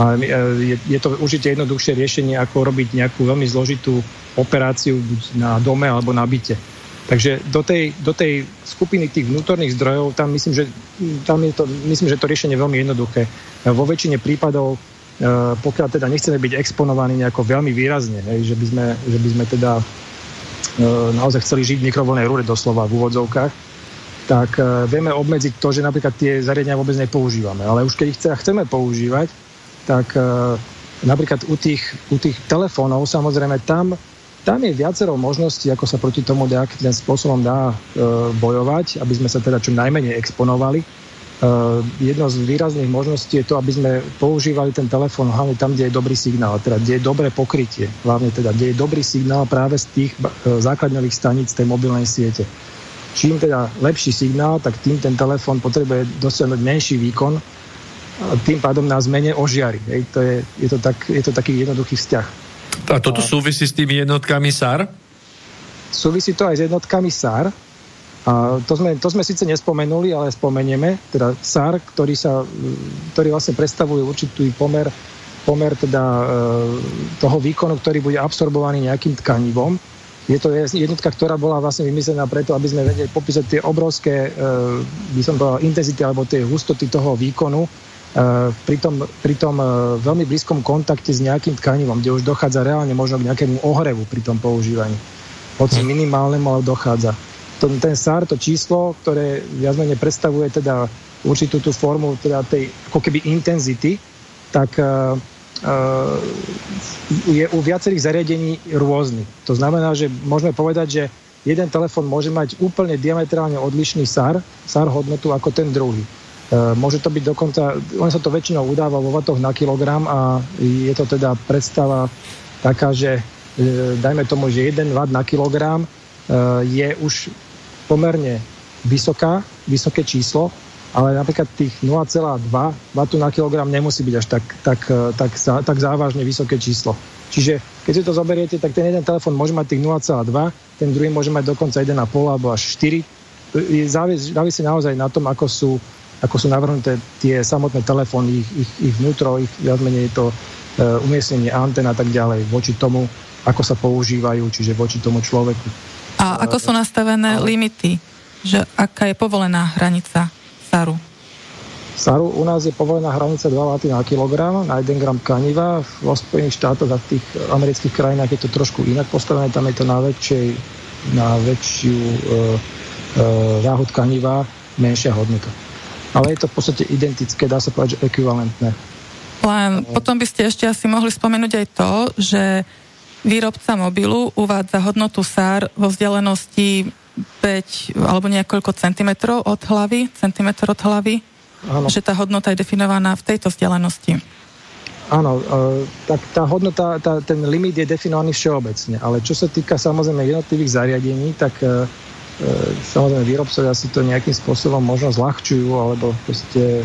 A e, je, je to určite jednoduchšie riešenie, ako robiť nejakú veľmi zložitú operáciu na dome alebo na byte. Takže do tej, do tej skupiny tých vnútorných zdrojov, tam myslím, že, tam je to, myslím, že to riešenie je veľmi jednoduché. Vo väčšine prípadov, e, pokiaľ teda nechceme byť exponovaní nejako veľmi výrazne, že, by sme, že by sme teda e, naozaj chceli žiť v mikrovlnej rúre doslova v úvodzovkách, tak e, vieme obmedziť to, že napríklad tie zariadenia vôbec nepoužívame. Ale už keď ich chceme používať, tak napríklad u tých, u tých telefónov samozrejme tam tam je viacero možností, ako sa proti tomu nejakým spôsobom dá e, bojovať, aby sme sa teda čo najmenej exponovali. E, jedno z výrazných možností je to, aby sme používali ten telefón hlavne tam, kde je dobrý signál, teda kde je dobré pokrytie, hlavne teda, kde je dobrý signál práve z tých e, základňových staníc tej mobilnej siete. Čím teda lepší signál, tak tým ten telefón potrebuje dosiahnuť menší výkon tým pádom nás menej ožiari. Hej. To je, je, to tak, je to taký jednoduchý vzťah. A toto súvisí s tými jednotkami SAR? Súvisí to aj s jednotkami SAR. A to sme, to sme síce nespomenuli, ale spomenieme. Teda SAR, ktorý, sa, ktorý vlastne predstavuje určitý pomer, pomer teda, e, toho výkonu, ktorý bude absorbovaný nejakým tkanivom. Je to jednotka, ktorá bola vlastne vymyslená preto, aby sme vedeli popísať tie obrovské, e, by som povedal, intenzity alebo tie hustoty toho výkonu, pri tom, pri tom eh, veľmi blízkom kontakte s nejakým tkanivom, kde už dochádza reálne možno k nejakému ohrevu pri tom používaní. Hoci hm. minimálnemu, ale dochádza. To, ten SAR, to číslo, ktoré viac menej predstavuje teda určitú tú formu teda tej ako keby intenzity, tak uh, uh, je u viacerých zariadení rôzny. To znamená, že môžeme povedať, že jeden telefón môže mať úplne diametrálne odlišný SAR, SAR hodnotu ako ten druhý. E, môže to byť dokonca, on sa to väčšinou udáva vo vatoch na kilogram a je to teda predstava taká, že e, dajme tomu, že 1 watt na kilogram e, je už pomerne vysoká, vysoké číslo, ale napríklad tých 0,2 W na kilogram nemusí byť až tak, tak, tak, tak závažne vysoké číslo. Čiže keď si to zoberiete, tak ten jeden telefón môže mať tých 0,2, ten druhý môže mať dokonca 1,5 alebo až 4. Je závis, závisí naozaj na tom, ako sú, ako sú navrhnuté tie samotné telefóny, ich, ich, ich vnútro, ich viac menej to e, umiestnenie antén a tak ďalej voči tomu, ako sa používajú, čiže voči tomu človeku. A ako sú nastavené ale... limity? Že aká je povolená hranica SARu? SARu u nás je povolená hranica 2 W na kilogram na 1 gram kaniva. Vo Spojených štátoch a v tých amerických krajinách je to trošku inak postavené. Tam je to na, väčšej, na väčšiu e, e, váhu tkaniva menšia hodnota. Ale je to v podstate identické, dá sa povedať, že ekvivalentné. Len potom by ste ešte asi mohli spomenúť aj to, že výrobca mobilu uvádza hodnotu SAR vo vzdialenosti 5 alebo niekoľko centimetrov od hlavy, centimetr od hlavy Áno. Že tá hodnota je definovaná v tejto vzdialenosti. Áno, e, tak tá hodnota, tá, ten limit je definovaný všeobecne, ale čo sa týka samozrejme jednotlivých zariadení, tak e samozrejme výrobcovia si to nejakým spôsobom možno zľahčujú alebo proste e,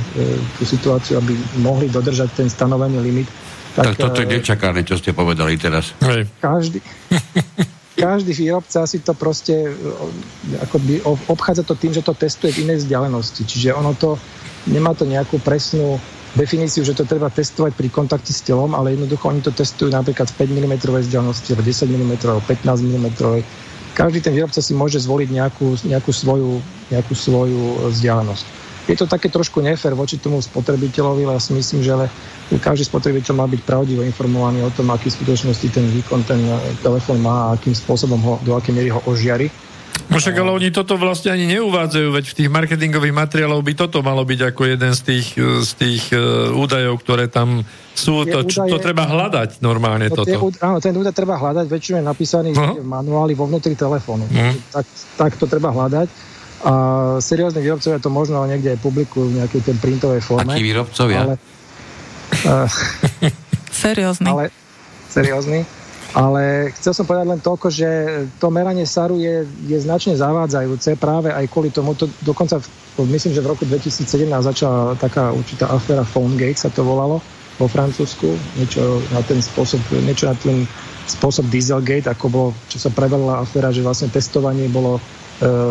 tú situáciu, aby mohli dodržať ten stanovený limit. Tak, tak toto je e, nečakané, čo ste povedali teraz. Hej. Každý, [laughs] každý výrobca si to proste e, akoby obchádza to tým, že to testuje v inej vzdialenosti. Čiže ono to nemá to nejakú presnú definíciu, že to treba testovať pri kontakte s telom, ale jednoducho oni to testujú napríklad v 5 mm vzdialenosti, alebo 10 mm, 15 mm. Každý ten výrobca si môže zvoliť nejakú, nejakú, svoju, nejakú svoju vzdialenosť. Je to také trošku nefér voči tomu spotrebiteľovi, ale ja si myslím, že ale každý spotrebiteľ má byť pravdivo informovaný o tom, aký v skutočnosti ten výkon ten telefón má a akým spôsobom ho, do akej miery ho ožiari No však ale oni toto vlastne ani neuvádzajú, veď v tých marketingových materiáloch by toto malo byť ako jeden z tých, z tých uh, údajov, ktoré tam sú. To, údaje, to treba hľadať normálne to, toto. Tie, áno, ten údaj treba hľadať, väčšinou je napísaný uh-huh. v manuáli vo vnútri telefónu. Uh-huh. Tak, tak to treba hľadať. A seriózni výrobcovia to možno niekde aj publikujú v nejakej ten printovej forme. Akí výrobcovia? Ale, [laughs] uh, seriózny. Ale, seriózny. Ale chcel som povedať len toľko, že to meranie SARu je, je značne zavádzajúce práve aj kvôli tomu. To, dokonca myslím, že v roku 2017 začala taká určitá aféra PhoneGate sa to volalo vo Francúzsku. Niečo na ten spôsob, niečo na ten spôsob Dieselgate, ako bolo, čo sa prevedla aféra, že vlastne testovanie bolo e,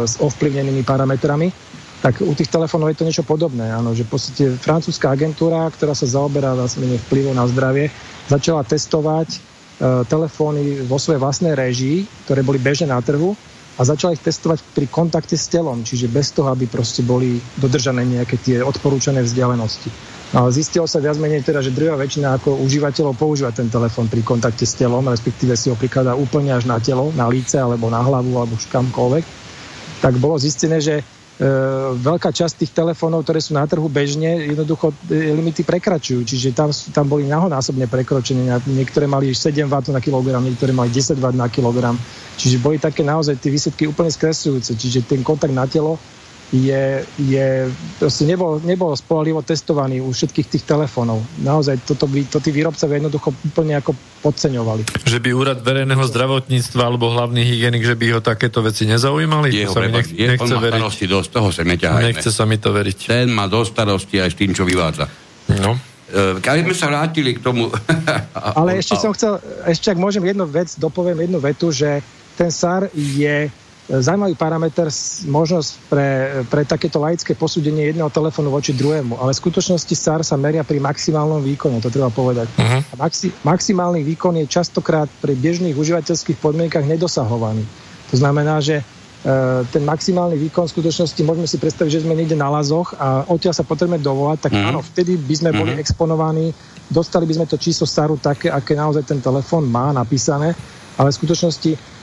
s ovplyvnenými parametrami tak u tých telefónov je to niečo podobné, áno, že v podstate francúzska agentúra, ktorá sa zaoberá vlastne vplyvom na zdravie, začala testovať telefóny vo svojej vlastnej režii, ktoré boli bežné na trhu a začala ich testovať pri kontakte s telom, čiže bez toho, aby proste boli dodržané nejaké tie odporúčané vzdialenosti. No, ale zistilo sa viac menej teda, že druhá väčšina ako užívateľov používa ten telefón pri kontakte s telom, respektíve si ho prikladá úplne až na telo, na líce alebo na hlavu alebo kamkoľvek. Tak bolo zistené, že E, veľká časť tých telefónov, ktoré sú na trhu bežne, jednoducho e, limity prekračujú. Čiže tam, tam boli nahonásobne prekročené. Niektoré mali 7 W na kilogram, niektoré mali 10 W na kilogram. Čiže boli také naozaj tie výsledky úplne skresujúce. Čiže ten kontakt na telo je, je proste nebol, nebol spolahlivo testovaný u všetkých tých telefónov. Naozaj toto by to tí výrobcovia jednoducho úplne ako podceňovali. Že by úrad verejného zdravotníctva alebo hlavný hygienik, že by ho takéto veci nezaujímali? Jeho to sa nech, je, nechce on veriť. dosť, toho sa neťahajme. Nechce sa mi to veriť. Ten má do starosti aj s tým, čo vyvádza. No. Uh, sme sa vrátili k tomu... Ale ešte som chcel, ešte ak môžem jednu vec, dopoviem jednu vetu, že ten SAR je zaujímavý parameter, možnosť pre, pre takéto laické posúdenie jedného telefónu voči druhému, ale v skutočnosti SAR sa meria pri maximálnom výkone, to treba povedať. Uh-huh. A maxi, maximálny výkon je častokrát pri bežných užívateľských podmienkach nedosahovaný. To znamená, že e, ten maximálny výkon v skutočnosti môžeme si predstaviť, že sme niekde na lazoch a odtiaľ sa potrebujeme dovolať, tak uh-huh. áno, vtedy by sme uh-huh. boli exponovaní, dostali by sme to číslo SARu také, aké naozaj ten telefón má napísané, ale v skutočnosti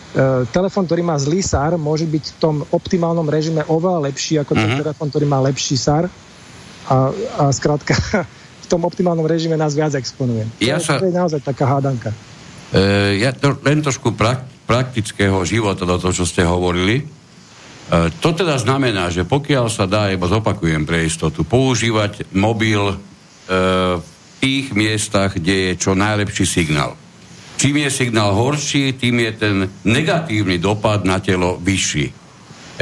telefón, ktorý má zlý SAR, môže byť v tom optimálnom režime oveľa lepší ako ten mm-hmm. telefón, ktorý má lepší SAR. A, a skrátka, [laughs] v tom optimálnom režime nás viac exponuje. Ja to, sa... to je naozaj taká hádanka. E, ja to, len trošku prak, praktického života do toho, čo ste hovorili. E, to teda znamená, že pokiaľ sa dá, iba zopakujem pre istotu, používať mobil e, v tých miestach, kde je čo najlepší signál Čím je signál horší, tým je ten negatívny dopad na telo vyšší.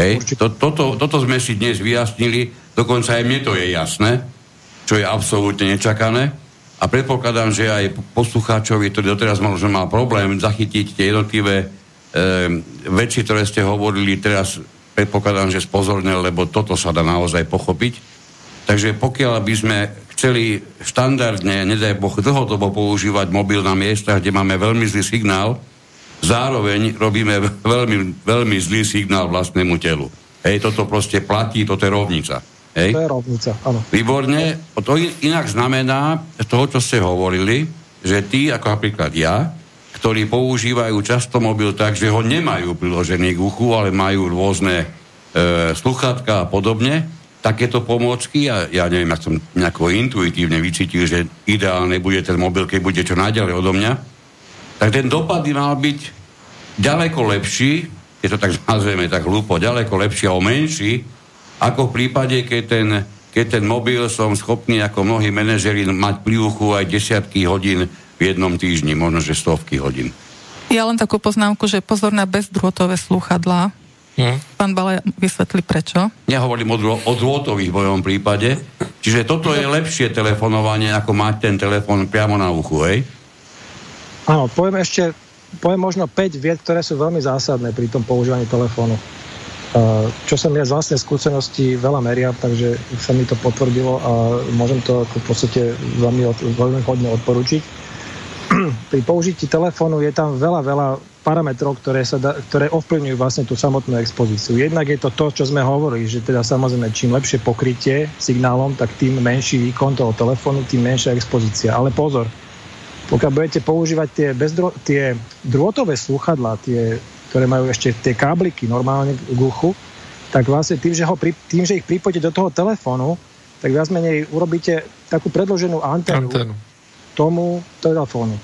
Hej? To, toto, toto sme si dnes vyjasnili, dokonca aj mne to je jasné, čo je absolútne nečakané. a predpokladám, že aj poslucháčovi, ktorý doteraz možno mal problém zachytiť tie jednotlivé e, veci, ktoré ste hovorili, teraz predpokladám, že spozornil, lebo toto sa dá naozaj pochopiť. Takže pokiaľ by sme chceli štandardne, nedaj Boh, dlhodobo používať mobil na miestach, kde máme veľmi zlý signál, zároveň robíme veľmi, veľmi zlý signál vlastnému telu. Hej, toto proste platí, toto je rovnica. Hej? To je rovnica, áno. Výborne. To inak znamená, toho, čo ste hovorili, že tí, ako napríklad ja, ktorí používajú často mobil tak, že ho nemajú priložený k uchu, ale majú rôzne e, sluchátka a podobne, takéto pomôcky, a ja neviem, ak som nejako intuitívne vycítil, že ideálne bude ten mobil, keď bude čo najďalej odo mňa, tak ten dopad by mal byť ďaleko lepší, keď to tak [laughs] nazveme tak hlúpo, ďaleko lepší a menší, ako v prípade, keď ten, keď ten mobil som schopný ako mnohí manažeri mať pri uchu aj desiatky hodín v jednom týždni, možno že stovky hodín. Ja len takú poznámku, že pozor na bezdrôtové slúchadlá. Hm. Pán Bale vysvetlí prečo. Nehovorím o, drô- o drôtových v mojom prípade. Čiže toto je lepšie telefonovanie, ako mať ten telefon priamo na uchu, hej? Áno, poviem ešte, poviem možno 5 vied, ktoré sú veľmi zásadné pri tom používaní telefónu. Uh, čo som ja z vlastnej skúsenosti veľa meriam, takže sa mi to potvrdilo a môžem to ako v podstate veľmi, veľmi hodne odporučiť. [clears throat] Pri použití telefónu je tam veľa, veľa parametrov, ktoré, sa da, ktoré ovplyvňujú vlastne tú samotnú expozíciu. Jednak je to to, čo sme hovorili, že teda samozrejme čím lepšie pokrytie signálom, tak tým menší výkon toho telefónu, tým menšia expozícia. Ale pozor, pokiaľ budete používať tie, bezdro, tie drôtové slúchadlá, tie ktoré majú ešte tie kábliky normálne k uchu, tak vlastne tým, že, ho pri, tým, že ich pripojíte do toho telefónu, tak viac menej urobíte takú predloženú anténu, anténu. tomu telefónu.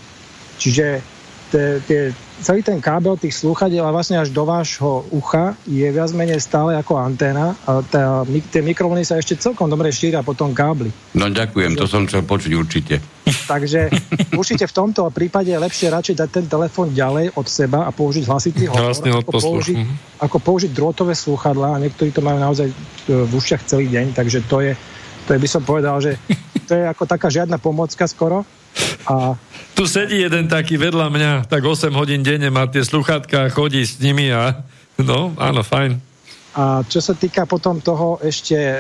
Čiže tie, tie, celý ten kábel tých slúchadiel a vlastne až do vášho ucha je viac menej stále ako anténa a tá, tie mikrovlny sa ešte celkom dobre šíria po tom kábli. No ďakujem, to som chcel počuť určite. Takže [laughs] určite v tomto prípade je lepšie radšej dať ten telefón ďalej od seba a použiť hlasitý [laughs] hovor, vlastne ako, použiť, mhm. ako použiť drôtové slúchadlá a niektorí to majú naozaj e, v ušiach celý deň, takže to je, to je by som povedal, že to je ako taká žiadna pomocka skoro a... Tu sedí jeden taký vedľa mňa, tak 8 hodín denne má tie sluchátka, chodí s nimi a no, áno, fajn. A čo sa týka potom toho ešte e,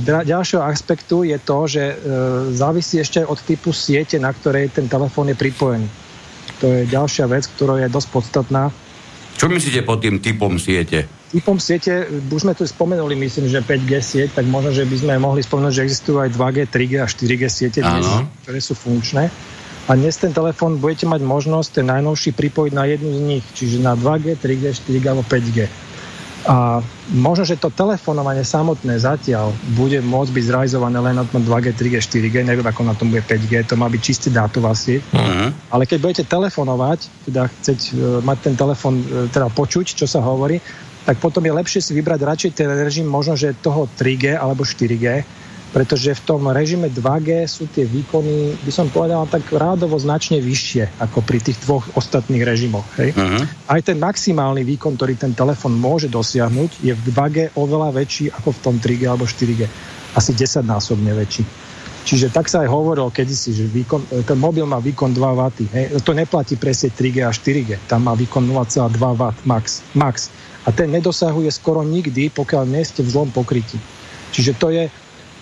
ďalšieho aspektu je to, že e, závisí ešte od typu siete, na ktorej ten telefón je pripojený. To je ďalšia vec, ktorá je dosť podstatná. Čo myslíte pod tým typom siete? Typom siete, už sme tu spomenuli, myslím, že 5G sieť, tak možno, že by sme mohli spomenúť, že existujú aj 2G, 3G a 4G siete, dnes, ktoré sú funkčné. A dnes ten telefón budete mať možnosť ten najnovší pripojiť na jednu z nich, čiže na 2G, 3G, 4G alebo 5G. A možno, že to telefonovanie samotné zatiaľ bude môcť byť zrealizované len na tom 2G, 3G, 4G, neviem ako na tom bude 5G, to má byť čistý dátová sieť. Uh-huh. Ale keď budete telefonovať, teda chceť uh, mať ten telefón, uh, teda počuť, čo sa hovorí, tak potom je lepšie si vybrať radšej ten režim možno, že toho 3G alebo 4G, pretože v tom režime 2G sú tie výkony, by som povedal, tak rádovo značne vyššie ako pri tých dvoch ostatných režimoch. Hej? Uh-huh. Aj ten maximálny výkon, ktorý ten telefon môže dosiahnuť, je v 2G oveľa väčší ako v tom 3G alebo 4G. Asi 10 násobne väčší. Čiže tak sa aj hovorilo kedysi, že výkon, ten mobil má výkon 2 W. Hej? To neplatí presne 3G a 4G. Tam má výkon 0,2 W max. max. A ten nedosahuje skoro nikdy, pokiaľ nie ste v zlom pokrytí. Čiže to je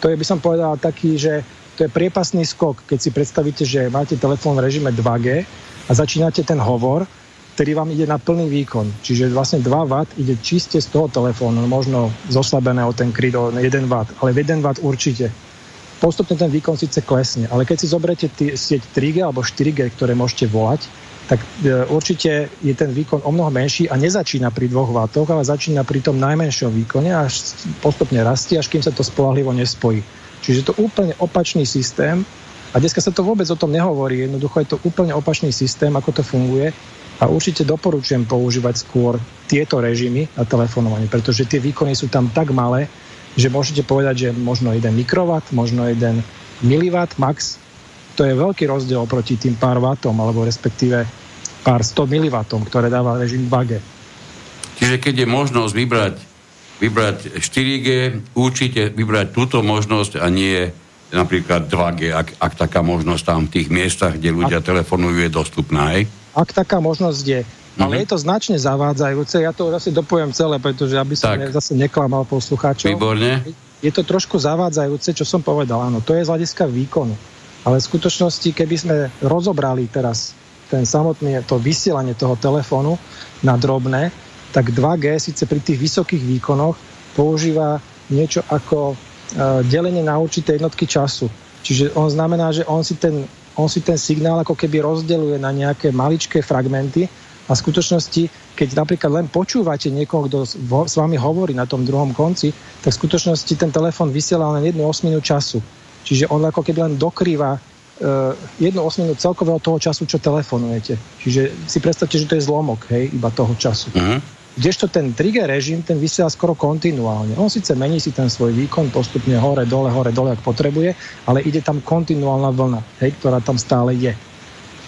to je, by som povedal, taký, že to je priepasný skok, keď si predstavíte, že máte telefón v režime 2G a začínate ten hovor, ktorý vám ide na plný výkon. Čiže vlastne 2 W ide čiste z toho telefónu, možno zoslabené o ten kryt o 1 W, ale v 1 W určite. Postupne ten výkon síce klesne, ale keď si zoberiete tý, sieť 3G alebo 4G, ktoré môžete volať, tak e, určite je ten výkon o mnoho menší a nezačína pri 2 W, ale začína pri tom najmenšom výkone a postupne rastie, až kým sa to spolahlivo nespojí. Čiže je to úplne opačný systém a dneska sa to vôbec o tom nehovorí, jednoducho je to úplne opačný systém, ako to funguje. A určite doporučujem používať skôr tieto režimy na telefonovanie, pretože tie výkony sú tam tak malé, že môžete povedať, že možno 1 mikrowatt, možno 1 miliwatt max to je veľký rozdiel oproti tým pár vatom, alebo respektíve pár 100 mW, ktoré dáva režim 2G. Čiže keď je možnosť vybrať, vybrať 4G, určite vybrať túto možnosť a nie napríklad 2G, ak, ak taká možnosť tam v tých miestach, kde ľudia ak, telefonujú, je dostupná, hej? Ak taká možnosť je. Ale je to značne zavádzajúce, ja to asi dopoviem celé, pretože aby som ne, zase neklamal poslucháčov. Výborne. Je to trošku zavádzajúce, čo som povedal, áno, to je z hľadiska výkonu. Ale v skutočnosti, keby sme rozobrali teraz ten samotný, to vysielanie toho telefónu na drobné, tak 2G síce pri tých vysokých výkonoch používa niečo ako uh, delenie na určité jednotky času. Čiže on znamená, že on si ten, on si ten signál ako keby rozdeluje na nejaké maličké fragmenty a v skutočnosti, keď napríklad len počúvate niekoho, kto s vami hovorí na tom druhom konci, tak v skutočnosti ten telefon vysiela len jednu osminu času. Čiže on ako keby len dokrýva uh, jednu osminu celkového toho času, čo telefonujete. Čiže si predstavte, že to je zlomok, hej, iba toho času. Uh-huh. Kdežto ten trigger režim, ten vysiela skoro kontinuálne. On síce mení si ten svoj výkon postupne hore, dole, hore, dole, ak potrebuje, ale ide tam kontinuálna vlna, hej, ktorá tam stále je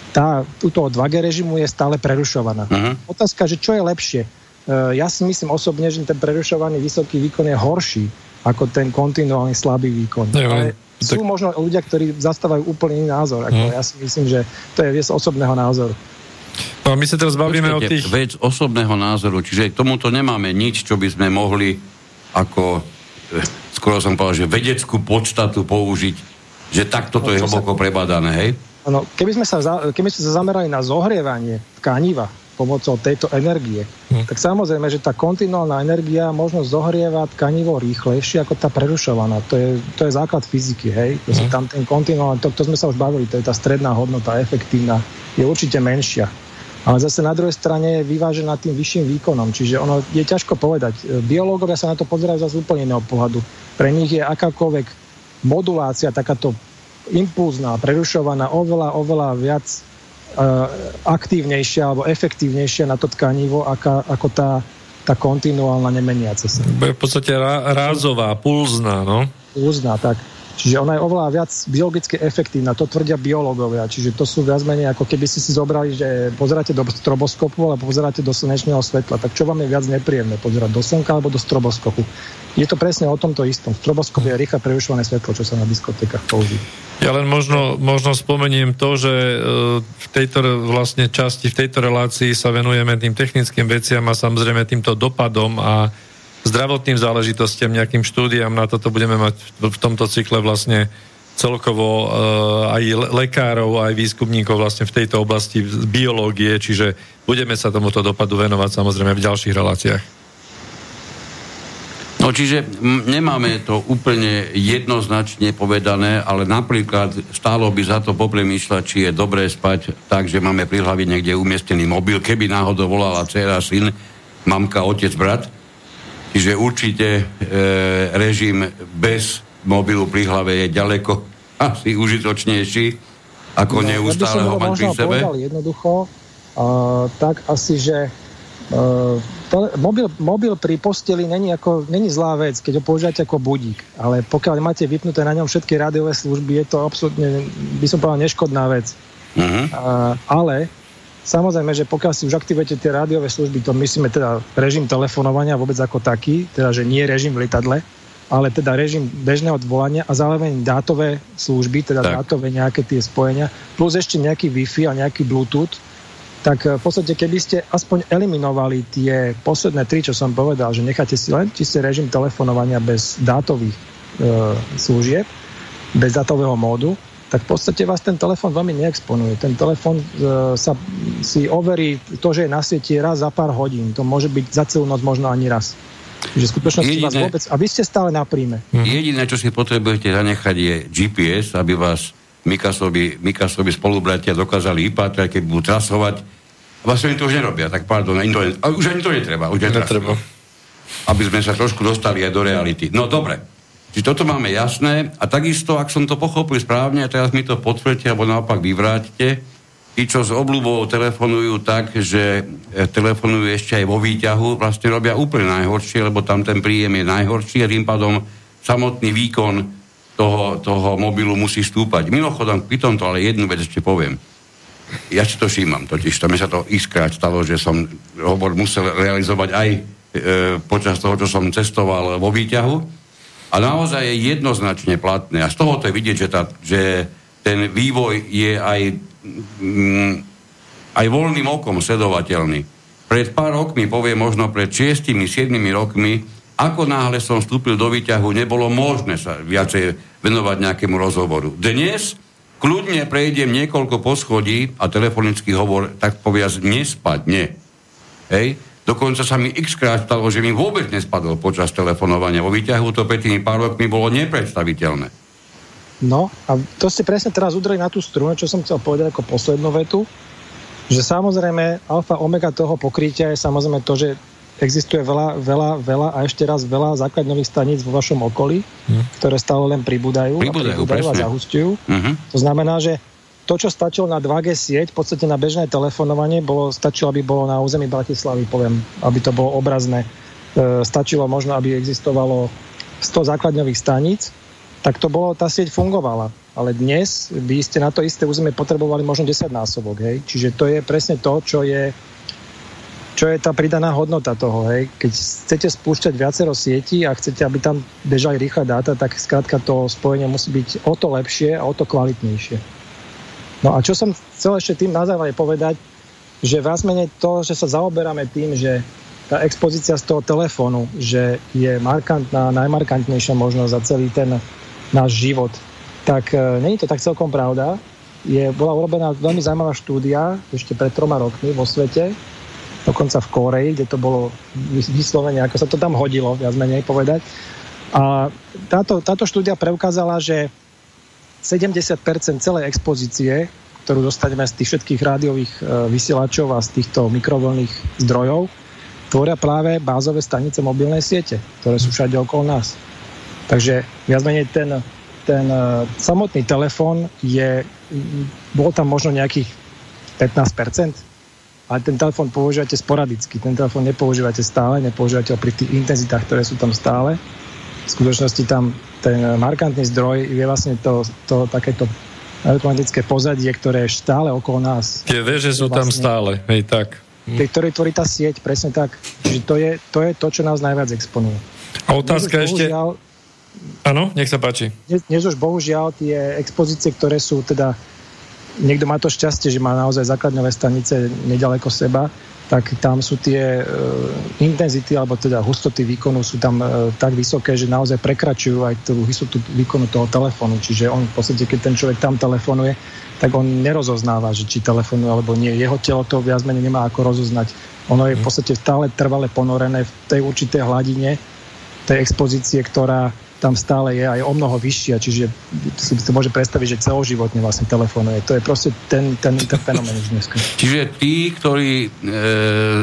tá, túto 2G režimu je stále prerušovaná. Uh-huh. Otázka, že čo je lepšie? Uh, ja si myslím osobne, že ten prerušovaný vysoký výkon je horší ako ten kontinuálny slabý výkon. Ne, Ale tak... sú možno ľudia, ktorí zastávajú úplne iný názor. Ako uh-huh. Ja si myslím, že to je viec osobného názoru. No, my sa teraz bavíme o tých... Vec osobného názoru, čiže k tomuto nemáme nič, čo by sme mohli ako, eh, skoro som povedal, že vedeckú podstatu použiť, že takto to no, je hlboko sa... prebadané, hej? Ano, keby, sme sa, keby sme sa zamerali na zohrievanie tkaniva pomocou tejto energie, hm. tak samozrejme, že tá kontinuálna energia možno zohrieva tkanivo rýchlejšie ako tá prerušovaná. To je, to je základ fyziky, hej? Hm. Tam ten kontinuálny, to, to sme sa už bavili, to je tá stredná hodnota, efektívna, je určite menšia. Ale zase na druhej strane je vyvážená tým vyšším výkonom, čiže ono je ťažko povedať. Biológovia sa na to pozerajú zase úplne iného pohľadu. Pre nich je akákoľvek modulácia, takáto impulzná, prerušovaná oveľa, oveľa viac aktívnejšia alebo efektívnejšia na to tkanivo ako, ako tá, tá kontinuálna nemeniaca sa. V podstate rázová, pulzná, no? Pulzná, tak. Čiže ona je oveľa viac biologicky efektívna, to tvrdia biológovia. Čiže to sú viac menej ako keby si si zobrali, že pozeráte do stroboskopu, ale pozeráte do slnečného svetla. Tak čo vám je viac nepríjemné? Pozerať do slnka alebo do stroboskopu? Je to presne o tomto istom. Stroboskop je rýchle prerušované svetlo, čo sa na diskotékach používa. Ja len možno, možno spomeniem to, že e, v tejto vlastne časti, v tejto relácii sa venujeme tým technickým veciam a samozrejme týmto dopadom a zdravotným záležitostiam, nejakým štúdiám, na toto budeme mať v tomto cykle vlastne celkovo uh, aj lekárov, aj výskumníkov vlastne v tejto oblasti biológie, čiže budeme sa tomuto dopadu venovať samozrejme v ďalších reláciách. No čiže nemáme to úplne jednoznačne povedané, ale napríklad stálo by za to popremýšľať, či je dobré spať tak, že máme pri hlavi niekde umiestnený mobil, keby náhodou volala dcera, syn, mamka, otec, brat, Čiže určite e, režim bez mobilu pri hlave je ďaleko [laughs] asi užitočnejší, ako no, neustále ho mať pri sebe. jednoducho, uh, tak asi, že uh, to, mobil, mobil pri posteli není, ako, není zlá vec, keď ho používate ako budík, ale pokiaľ máte vypnuté na ňom všetky rádiové služby, je to absolútne, by som povedal, neškodná vec. Uh-huh. Uh, ale Samozrejme, že pokiaľ si už aktivujete tie rádiové služby, to myslíme teda režim telefonovania vôbec ako taký, teda že nie režim v lietadle, ale teda režim bežného odvolania a zároveň dátové služby, teda tak. dátové nejaké tie spojenia, plus ešte nejaký Wi-Fi a nejaký Bluetooth, tak eh, v podstate keby ste aspoň eliminovali tie posledné tri, čo som povedal, že necháte si len čistý režim telefonovania bez dátových e, služieb, bez dátového módu, tak v podstate vás ten telefón veľmi neexponuje. Ten telefón e, sa si overí to, že je na sieti raz za pár hodín. To môže byť za celú noc možno ani raz. V skutočnosti Jediné, vás vôbec... A vy ste stále na príjme. Jediné, čo si potrebujete zanechať, je GPS, aby vás Mikasovi, Mikasovi spolubratia dokázali vypátrať, keď budú trasovať. Vlastne oni to už nerobia, tak pardon, to, už ani to netreba. Už netreba. Aby sme sa trošku dostali aj do reality. No dobre. Čiže toto máme jasné a takisto, ak som to pochopil správne, a teraz mi to potvrdte alebo naopak vyvráťte, tí, čo s obľubou telefonujú tak, že e, telefonujú ešte aj vo výťahu, vlastne robia úplne najhoršie, lebo tam ten príjem je najhorší a tým pádom samotný výkon toho, toho mobilu musí stúpať. Mimochodom, pri tomto ale jednu vec ešte poviem. Ja si to všímam, totiž to mi sa to iskrát stalo, že som hovor musel realizovať aj e, počas toho, čo som cestoval vo výťahu a naozaj je jednoznačne platné. A z toho to je vidieť, že, tá, že ten vývoj je aj, mm, aj voľným okom sledovateľný. Pred pár rokmi, poviem možno pred 6-7 rokmi, ako náhle som vstúpil do výťahu, nebolo možné sa viacej venovať nejakému rozhovoru. Dnes kľudne prejdem niekoľko poschodí a telefonický hovor, tak povedať, nespadne. Hej? Dokonca sa mi x stalo, že mi vôbec nespadol počas telefonovania. Vo výťahu to pred tými pár rokmi bolo nepredstaviteľné. No a to ste presne teraz udreli na tú strunu, čo som chcel povedať ako poslednú vetu, že samozrejme alfa omega toho pokrytia je samozrejme to, že existuje veľa, veľa, veľa a ešte raz veľa základňových staníc vo vašom okolí, hm. ktoré stále len pribúdajú, pribúdajú, a, pribúdajú a zahustujú. Uh-huh. To znamená, že to, čo stačilo na 2G sieť, v podstate na bežné telefonovanie, bolo, stačilo, aby bolo na území Bratislavy, poviem, aby to bolo obrazné. E, stačilo možno, aby existovalo 100 základňových staníc, tak to bolo, tá sieť fungovala. Ale dnes by ste na to isté územie potrebovali možno 10 násobok. Hej? Čiže to je presne to, čo je, čo je tá pridaná hodnota toho. Hej? Keď chcete spúšťať viacero sietí a chcete, aby tam bežali rýchle dáta, tak skrátka to spojenie musí byť o to lepšie a o to kvalitnejšie. No a čo som chcel ešte tým na záver povedať, že vás menej to, že sa zaoberáme tým, že tá expozícia z toho telefónu, že je markantná, najmarkantnejšia možno za celý ten náš život, tak e, není to tak celkom pravda. Je, bola urobená veľmi zaujímavá štúdia ešte pred troma rokmi vo svete, dokonca v Koreji, kde to bolo vyslovene, ako sa to tam hodilo, viac menej povedať. A táto, táto štúdia preukázala, že 70% celej expozície, ktorú dostaneme z tých všetkých rádiových e, vysielačov a z týchto mikrovlných zdrojov, tvoria práve bázové stanice mobilnej siete, ktoré sú všade okolo nás. Takže viac menej ten, ten uh, samotný telefón je, bol tam možno nejakých 15%, ale ten telefón používate sporadicky. Ten telefón nepoužívate stále, nepoužívate ho pri tých intenzitách, ktoré sú tam stále. V skutočnosti tam ten markantný zdroj je vlastne to, to takéto elektromagnetické pozadie, ktoré je stále okolo nás. Tie veže sú vlastne, tam stále, hej tak. Tie, ktoré tvorí tá sieť, presne tak. Čiže to je to, je to čo nás najviac exponuje. A otázka dnes ešte... Áno, nech sa páči. Dnes, dnes už bohužiaľ tie expozície, ktoré sú teda... Niekto má to šťastie, že má naozaj základňové stanice nedaleko seba, tak tam sú tie e, intenzity alebo teda hustoty výkonu sú tam e, tak vysoké, že naozaj prekračujú aj tú hustotu výkonu toho telefónu. Čiže on v podstate, keď ten človek tam telefonuje, tak on nerozoznáva, že či telefonuje alebo nie. Jeho telo to viac menej nemá ako rozoznať. Ono je v podstate stále trvale ponorené v tej určitej hladine tej expozície, ktorá tam stále je aj o mnoho vyššia, čiže si to môže predstaviť, že celoživotne vlastne telefonuje. To je proste ten, ten, ten fenomén už dneska. [laughs] Čiže tí, ktorí e,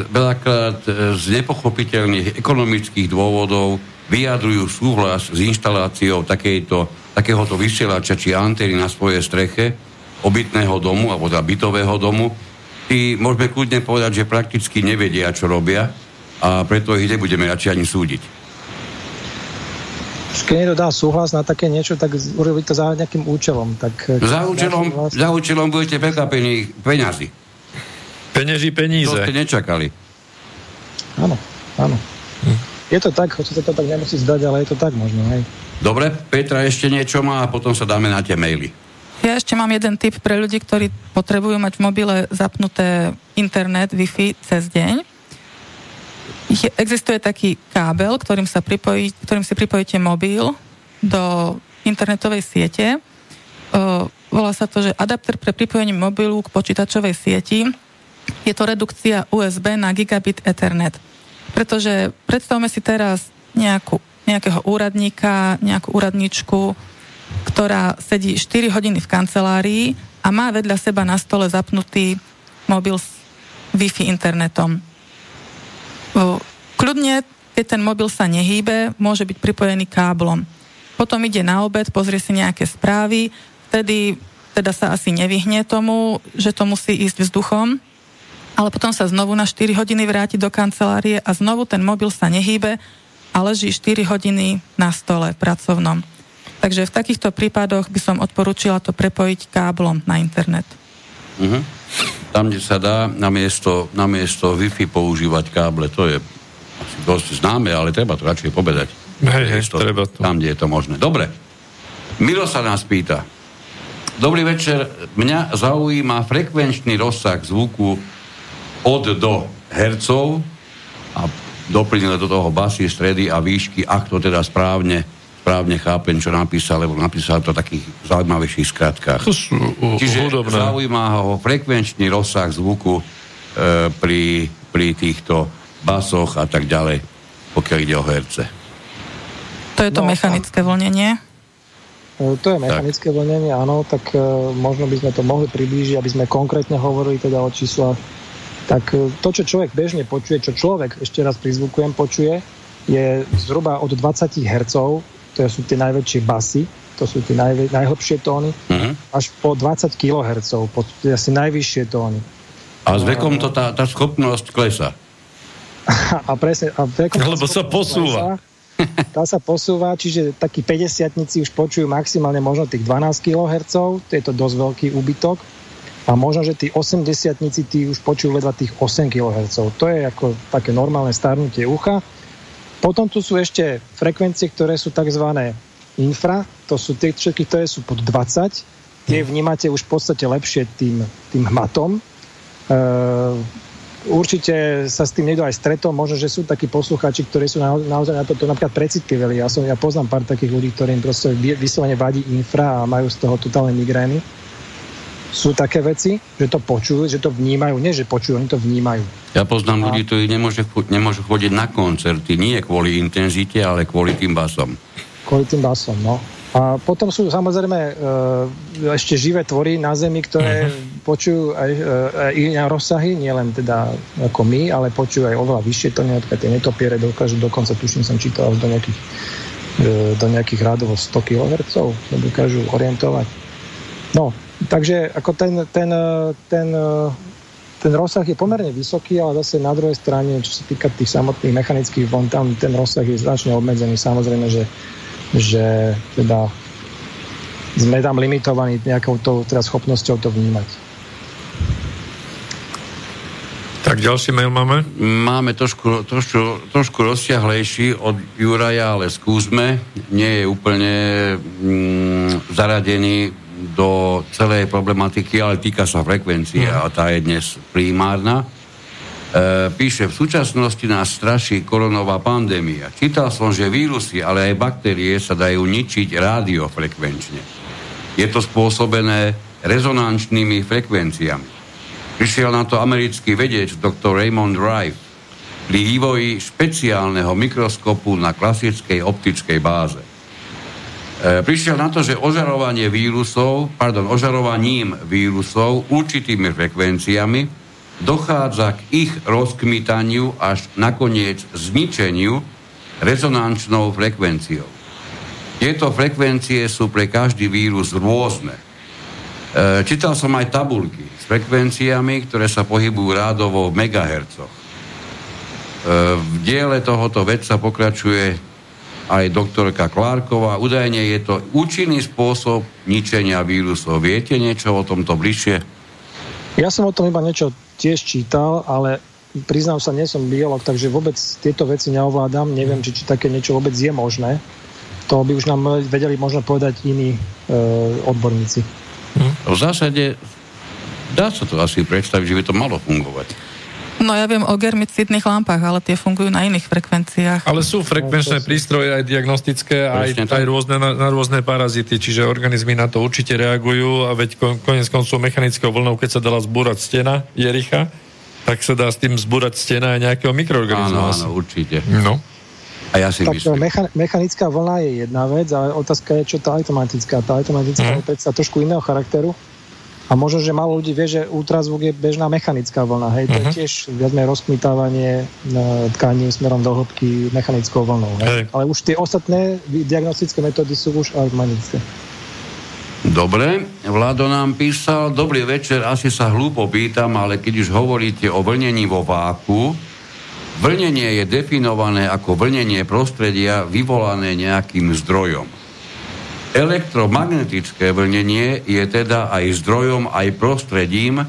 veľakrát e, z nepochopiteľných ekonomických dôvodov vyjadrujú súhlas s inštaláciou takejto, takéhoto vysielača či antény na svojej streche obytného domu alebo teda bytového domu, tí môžeme kľudne povedať, že prakticky nevedia, čo robia a preto ich nebudeme radšej ani súdiť keď niekto dá súhlas na také niečo, tak urobiť to za nejakým účelom. Tak, eh, za, účelom za účelom budete prekvapení peňazí. Peňaží peníze. To ste nečakali. Áno, áno. Hm. Je to tak, hoci sa to tak nemusí zdať, ale je to tak možno, hej. Dobre, Petra ešte niečo má a potom sa dáme na tie maily. Ja ešte mám jeden tip pre ľudí, ktorí potrebujú mať v mobile zapnuté internet, Wi-Fi cez deň je, existuje taký kábel, ktorým, sa pripojí, ktorým si pripojíte mobil do internetovej siete. O, volá sa to, že adapter pre pripojenie mobilu k počítačovej sieti. Je to redukcia USB na gigabit Ethernet. Pretože predstavme si teraz nejakú, nejakého úradníka, nejakú úradničku, ktorá sedí 4 hodiny v kancelárii a má vedľa seba na stole zapnutý mobil s Wi-Fi internetom Kľudne, keď ten mobil sa nehýbe, môže byť pripojený káblom. Potom ide na obed, pozrie si nejaké správy, vtedy teda sa asi nevyhne tomu, že to musí ísť vzduchom, ale potom sa znovu na 4 hodiny vráti do kancelárie a znovu ten mobil sa nehýbe a leží 4 hodiny na stole pracovnom. Takže v takýchto prípadoch by som odporúčila to prepojiť káblom na internet. Uh-huh. Tam, kde sa dá na miesto, na miesto Wi-Fi používať káble, to je asi dosť známe, ale treba to radšej povedať. Hej, hej, treba to. Tam, kde je to možné. Dobre. Milo sa nás pýta. Dobrý večer. Mňa zaujíma frekvenčný rozsah zvuku od do hercov a doplnil do toho basy, stredy a výšky, ak to teda správne, správne chápem, čo napísal, lebo napísal to v takých zaujímavejších skratkách. To sú uh, Čiže hudobné. zaujíma ho frekvenčný rozsah zvuku e, pri, pri týchto basoch a tak ďalej, pokiaľ ide o herce. To je to No, mechanické vlnenie. E, To je mechanické vlnenie, áno, tak e, možno by sme to mohli priblížiť, aby sme konkrétne hovorili teda o číslach. Tak e, to, čo človek bežne počuje, čo človek, ešte raz prizvukujem, počuje, je zhruba od 20 Hz, to sú tie najväčšie basy, to sú tie najvä, najhlbšie tóny, Mhm. až po 20 kHz, po tie asi najvyššie tóny. A s vekom to tá, tá schopnosť klesa. [laughs] A presne, a vekom Lebo sa posúva. [laughs] Tá sa posúva, čiže takí 50 už počujú maximálne možno tých 12 kHz, to je to dosť veľký úbytok. A možno, že tí 80 tí už počujú ledva tých 8 kHz. To je ako také normálne starnutie ucha. Potom tu sú ešte frekvencie, ktoré sú tzv. infra, to sú tie všetky, ktoré sú pod 20. Tie vnímate už v podstate lepšie tým, tým hmatom. Ehm, určite sa s tým niekto aj stretol, možno, že sú takí poslucháči, ktorí sú na, naozaj na toto napríklad precitliveli. Ja, som, ja poznám pár takých ľudí, ktorým proste vy- vyslovene vadí infra a majú z toho totálne migrény. Sú také veci, že to počujú, že to vnímajú. Nie, že počujú, oni to vnímajú. Ja poznám ľudí, ktorí nemôžu, nemôžu chodiť na koncerty, nie kvôli intenzite, ale kvôli tým basom. Kvôli tým basom, no. A potom sú samozrejme e, ešte živé tvory na Zemi, ktoré počujú aj, e, aj iné rozsahy, nielen teda ako my, ale počujú aj oveľa vyššie to napríklad tie netopiere dokážu dokonca, tuším, som čítal až do nejakých, e, do nejakých rádovo 100 kHz, dokážu orientovať. No, takže ako ten, ten, ten, ten rozsah je pomerne vysoký, ale zase na druhej strane, čo sa týka tých samotných mechanických vln, tam ten rozsah je značne obmedzený. Samozrejme, že že teda sme tam limitovaní nejakou tou teda schopnosťou to vnímať. Tak ďalší mail máme. Máme trošku, trošku, trošku rozsiahlejší od Juraja, ale skúsme. Nie je úplne mm, zaradený do celej problematiky, ale týka sa frekvencie a tá je dnes primárna. E, píše, v súčasnosti nás straší koronová pandémia. Čítal som, že vírusy, ale aj baktérie sa dajú ničiť rádiofrekvenčne. Je to spôsobené rezonančnými frekvenciami. Prišiel na to americký vedec dr. Raymond Rife pri vývoji špeciálneho mikroskopu na klasickej optickej báze. E, prišiel na to, že ožarovanie vírusov, pardon, ožarovaním vírusov určitými frekvenciami dochádza k ich rozkmitaniu až nakoniec zničeniu rezonančnou frekvenciou. Tieto frekvencie sú pre každý vírus rôzne. E, čítal som aj tabulky s frekvenciami, ktoré sa pohybujú rádovo v megahercoch. E, v diele tohoto vedca pokračuje aj doktorka Klárková. Údajne je to účinný spôsob ničenia vírusov. Viete niečo o tomto bližšie? Ja som o tom iba niečo tiež čítal, ale priznám sa, nie som biolog, takže vôbec tieto veci neovládam. Neviem, či, či také niečo vôbec je možné. To by už nám vedeli možno povedať iní e, odborníci. V zásade dá sa to asi predstaviť, že by to malo fungovať. No ja viem o germicidných lampách, ale tie fungujú na iných frekvenciách. Ale sú frekvenčné prístroje aj diagnostické, aj, aj rôzne, na, na rôzne parazity, čiže organizmy na to určite reagujú a veď kon, konec koncov mechanickou vlnou, keď sa dala zbúrať stena Jericha, tak sa dá s tým zbúrať stena aj nejakého mikroorganizmu. Áno, áno, určite. No. A ja si Tak myslím. mecha- mechanická vlna je jedna vec, ale otázka je, čo tá automatická. Tá automatická Mhm. je predsa trošku iného charakteru. A možno, že málo ľudí vie, že ultrazvuk je bežná mechanická vlna. Hej, to je Mhm. tiež viac menej rozkmitávanie e, tkaní smerom do hĺbky mechanickou vlnou. Hej. Hej. Ale už tie ostatné diagnostické metódy sú už automatické. Dobre, Vlado nám písal, dobrý večer, asi sa hlúpo pýtam, ale keď už hovoríte o vlnení vo váku, vlnenie je definované ako vlnenie prostredia vyvolané nejakým zdrojom. Elektromagnetické vlnenie je teda aj zdrojom, aj prostredím,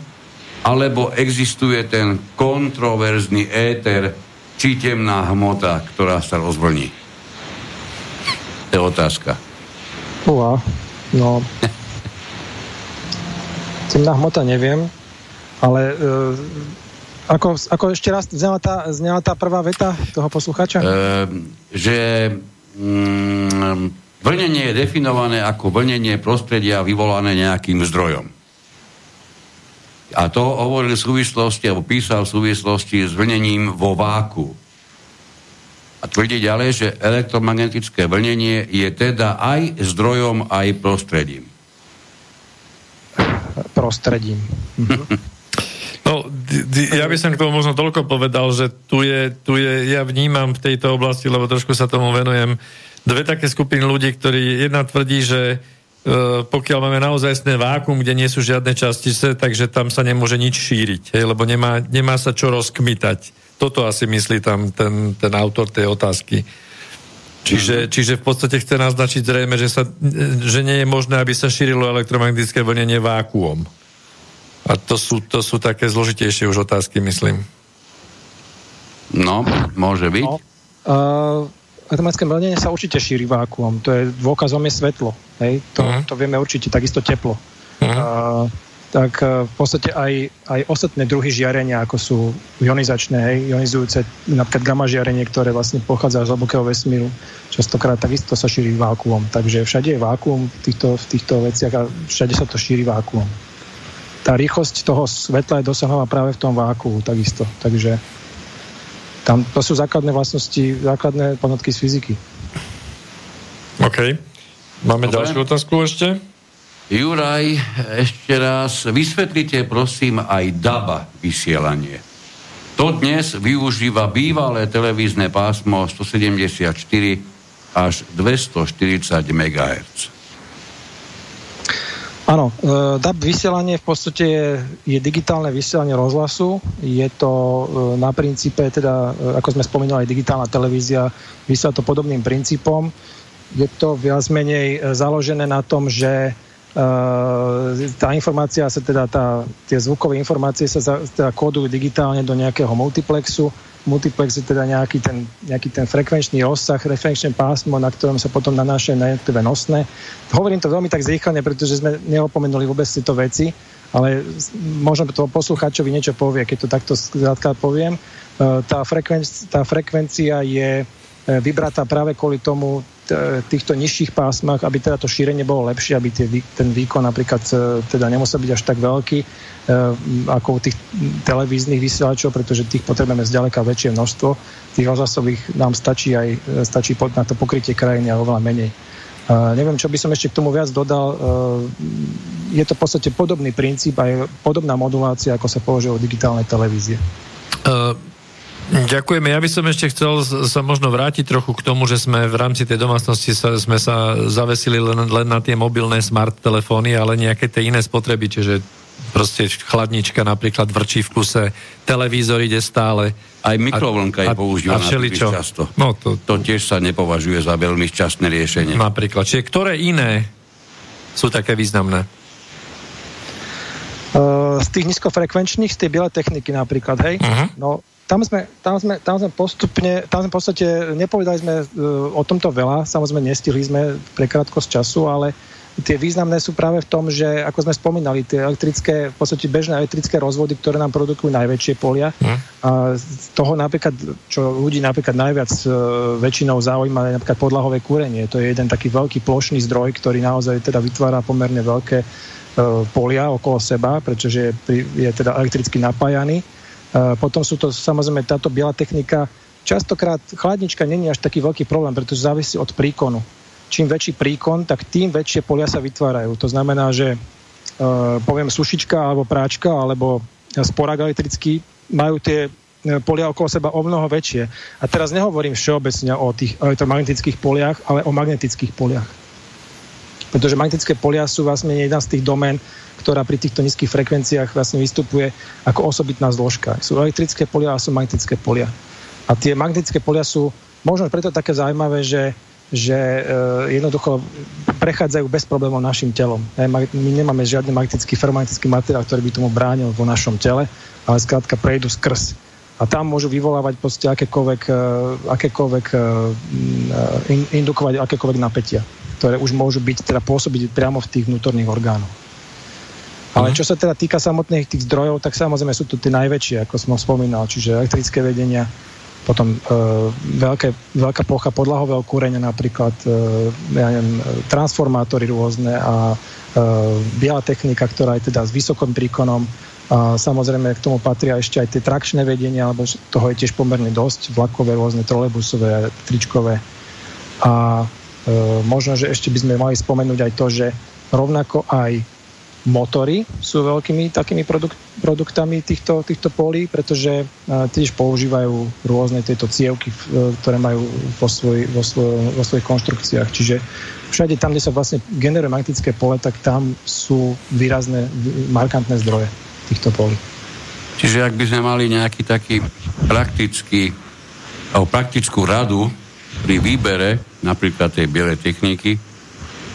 alebo existuje ten kontroverzný éter či temná hmota, ktorá sa rozvlní. To je otázka. Uha, no. Temná hmota neviem, ale uh, ako, ako ešte raz znela tá, znela tá prvá veta toho posluchača? E, že mm, vlnenie je definované ako vlnenie prostredia vyvolané nejakým zdrojom. A to hovoril v súvislosti, alebo písal v súvislosti s vlnením vo váku. A tvrdí ďalej, že elektromagnetické vlnenie je teda aj zdrojom, aj prostredím. Prostredím. No, d- d- ja by som k tomu možno toľko povedal, že tu je, tu je, ja vnímam v tejto oblasti, lebo trošku sa tomu venujem, dve také skupiny ľudí, ktorí jedna tvrdí, že e, pokiaľ máme naozaj sné vákum, kde nie sú žiadne častice, takže tam sa nemôže nič šíriť, hej, lebo nemá, nemá sa čo rozkmitať. Toto asi myslí tam ten, ten autor tej otázky. Čiže, čiže v podstate chce naznačiť zrejme, že, sa, že nie je možné, aby sa šírilo elektromagnetické vlnenie vákuom. A to sú, to sú také zložitejšie už otázky, myslím. No, môže byť. No, uh, elektromagnetické vlnenie sa určite šíri vákuom. To je dôkazom je svetlo. Hej? To, uh-huh. to vieme určite, takisto teplo. Uh-huh. Uh, tak uh, v podstate aj, aj ostatné druhy žiarenia, ako sú ionizačné, hej, ionizujúce, napríklad gamma žiarenie, ktoré vlastne pochádza z hlbokého vesmíru, častokrát takisto sa šíri vákuom. Takže všade je vákuum v týchto, v týchto veciach a všade sa to šíri vákuom. Tá rýchlosť toho svetla je dosahovaná práve v tom váku takisto. Takže tam to sú základné vlastnosti, základné poznatky z fyziky. OK. Máme Dobre. ďalšiu otázku ešte? Juraj, ešte raz, vysvetlite prosím aj DABA vysielanie. To dnes využíva bývalé televízne pásmo 174 až 240 MHz. Áno, e, DAB vysielanie v podstate je, digitálne vysielanie rozhlasu. Je to e, na princípe, teda, e, ako sme spomínali, digitálna televízia vysiela to podobným princípom. Je to viac menej e, založené na tom, že e, tá informácia sa teda, tá, tie zvukové informácie sa za, teda kódujú digitálne do nejakého multiplexu. Multiplex je teda nejaký ten, nejaký ten frekvenčný rozsah, referenčné pásmo, na ktorom sa potom nanášajú na jednotlivé nosné. Hovorím to veľmi tak zrýchlene, pretože sme neopomenuli vôbec tieto veci, ale možno to poslucháčovi niečo povie, keď to takto skrátka poviem. E, Tá, frekvenc, tá frekvencia je e, vybratá práve kvôli tomu týchto nižších pásmach, aby teda to šírenie bolo lepšie, aby tie, ten výkon napríklad e, teda nemusel byť až tak veľký e, ako u tých televíznych vysielačov, pretože tých potrebujeme zďaleka väčšie množstvo. Tých rozhlasových nám stačí aj e, stačí na to pokrytie krajiny a oveľa menej. Neviem, čo by som ešte k tomu viac dodal. Je to v podstate podobný princíp a je podobná modulácia, ako sa používa u digitálnej televízie. Uh, ďakujeme. Ja by som ešte chcel sa možno vrátiť trochu k tomu, že sme v rámci tej domácnosti sa, sme sa zavesili len, len na tie mobilné smart telefóny, ale nejaké tie iné spotreby, čiže proste chladnička napríklad vrčí v kuse, televízor ide stále. Aj mikrovlnka je používaná všeličo. často. No to, To tiež sa nepovažuje za veľmi šťastné riešenie. napríklad. Čiže ktoré iné sú také významné? Uh, z tých nízkofrekvenčných, z tej bielej techniky napríklad, hej? Mhm. No, tam sme, tam, sme, tam sme postupne, tam sme v podstate, nepovedali sme uh, o tomto veľa, samozrejme nestihli sme pre krátkosť času, ale tie významné sú práve v tom, že ako sme spomínali, tie elektrické, v podstate bežné elektrické rozvody, ktoré nám produkujú najväčšie polia. Mhm. A z toho napríklad, čo ľudí napríklad najviac e, väčšinou zaujíma, je napríklad podlahové kúrenie. To je jeden taký veľký plošný zdroj, ktorý naozaj teda vytvára pomerne veľké e, polia okolo seba, pretože je, je teda elektricky napájaný. Potom sú to samozrejme táto biela technika. Častokrát chladnička není až taký veľký problém, pretože závisí od príkonu. Čím väčší príkon, tak tým väčšie polia sa vytvárajú. To znamená, že e, poviem sušička alebo práčka alebo sporák elektrický majú tie e, polia okolo seba o mnoho väčšie. A teraz nehovorím všeobecne o tých elektromagnetických poliach, ale o magnetických poliach. Pretože magnetické polia sú vlastne jedna z tých domén, ktorá pri týchto nízkych frekvenciách vlastne vystupuje ako osobitná zložka. Sú elektrické polia a sú magnetické polia. A tie magnetické polia sú možno preto také zaujímavé, že, že e, jednoducho prechádzajú bez problémov našim telom. E, My nemáme žiadny magnetický, ferromagnetický materiál, ktorý by tomu bránil vo našom tele, ale skrátka prejdú skrz. a tam môžu vyvolávať proste akékoľvek, e, akékoľvek e, in, indukovať akékoľvek napätia, ktoré už môžu byť, teda pôsobiť priamo v tých vnútorných orgánoch. Ale mhm. čo sa teda týka samotných tých zdrojov, tak samozrejme sú tu tie najväčšie, ako som spomínal, čiže elektrické vedenia, potom e, veľké, veľká plocha podlahového kúrenia, napríklad e, ja neviem, transformátory rôzne a e, biela technika, ktorá je teda s vysokým príkonom. A samozrejme k tomu patria ešte aj tie trakčné vedenia, lebo toho je tiež pomerne dosť, vlakové, rôzne trolebusové, tričkové. A e, možno, že ešte by sme mali spomenúť aj to, že rovnako aj motory sú veľkými takými produkt, produktami týchto, týchto polí, pretože uh, tiež používajú rôzne tieto cievky, uh, ktoré majú vo, svoj, vo, svoj, vo svojich konštrukciách. Čiže všade tam, kde sa vlastne generuje magnetické pole, tak tam sú výrazné, markantné zdroje týchto polí. Čiže ak by sme mali nejaký taký praktický, alebo praktickú radu pri výbere napríklad tej bielej techniky,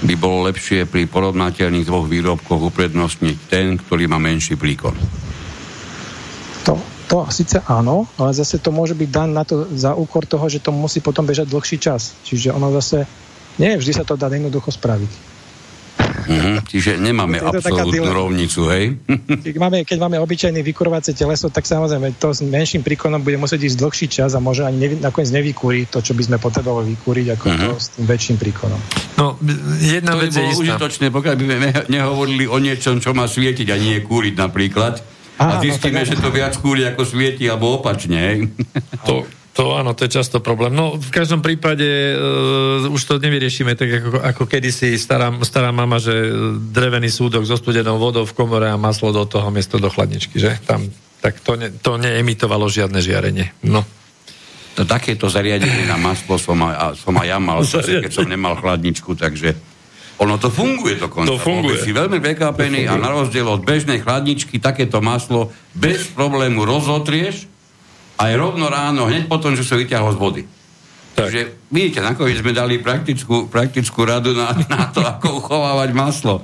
by bolo lepšie pri porovnateľných dvoch výrobkoch uprednostniť ten, ktorý má menší príkon. To, to síce áno, ale zase to môže byť dan na to za úkor toho, že to musí potom bežať dlhší čas. Čiže ono zase, nie vždy sa to dá jednoducho spraviť. Mm-hmm, čiže nemáme absolútnu rovnicu, hej? [laughs] Keď máme, keď máme obyčajný vykurovacie teleso, tak samozrejme to s menším príkonom bude musieť ísť dlhší čas a môže ani nevy, nakoniec nevykúri to, čo by sme potrebovali vykúriť, ako mm-hmm. to s tým väčším príkonom. No, jedna to vec je istá. užitočné, pokiaľ by sme nehovorili o niečom, čo má svietiť a nie kúriť napríklad. Aha, a no zistíme, no, že to viac kúri ako svieti, alebo opačne. To, [laughs] to áno, to je často problém. No, v každom prípade uh, už to nevyriešime tak, ako, ako kedysi stará, stará mama, že drevený súdok so studenou vodou v komore a maslo do toho miesto do chladničky, že? Tam, tak to, ne, to neemitovalo žiadne žiarenie. No. To takéto zariadenie na maslo som aj, som aj ja mal, [laughs] keď som nemal chladničku, takže ono to funguje dokonca. To funguje. si veľmi prekvapený a na rozdiel od bežnej chladničky takéto maslo bez problému rozotrieš aj rovno ráno, hneď potom, že sa vyťahol z vody. Tak. Takže vidíte, nakoniec sme dali praktickú, praktickú radu na, na to, ako uchovávať maslo.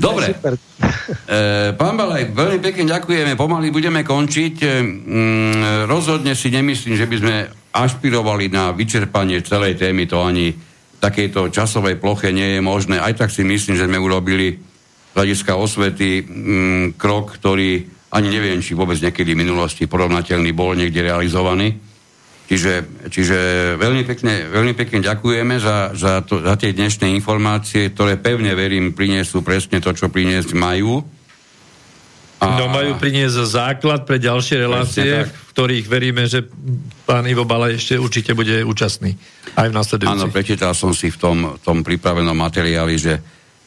Dobre. E, [laughs] pán Balaj, veľmi pekne ďakujeme. Pomaly budeme končiť. E, mm, rozhodne si nemyslím, že by sme ašpirovali na vyčerpanie celej témy. To ani takejto časovej ploche nie je možné. Aj tak si myslím, že sme urobili z hľadiska osvety mm, krok, ktorý ani neviem, či vôbec niekedy v minulosti porovnateľný bol niekde realizovaný. Čiže, čiže veľmi, pekne, veľmi pekne ďakujeme za, za, to, za tie dnešné informácie, ktoré pevne verím prinesú presne to, čo priniesť majú. A... No majú priniesť základ pre ďalšie relácie, v ktorých veríme, že pán Ivo Bala ešte určite bude účastný. Aj v nasledujúcich. Áno, prečítal som si v tom, tom pripravenom materiáli, že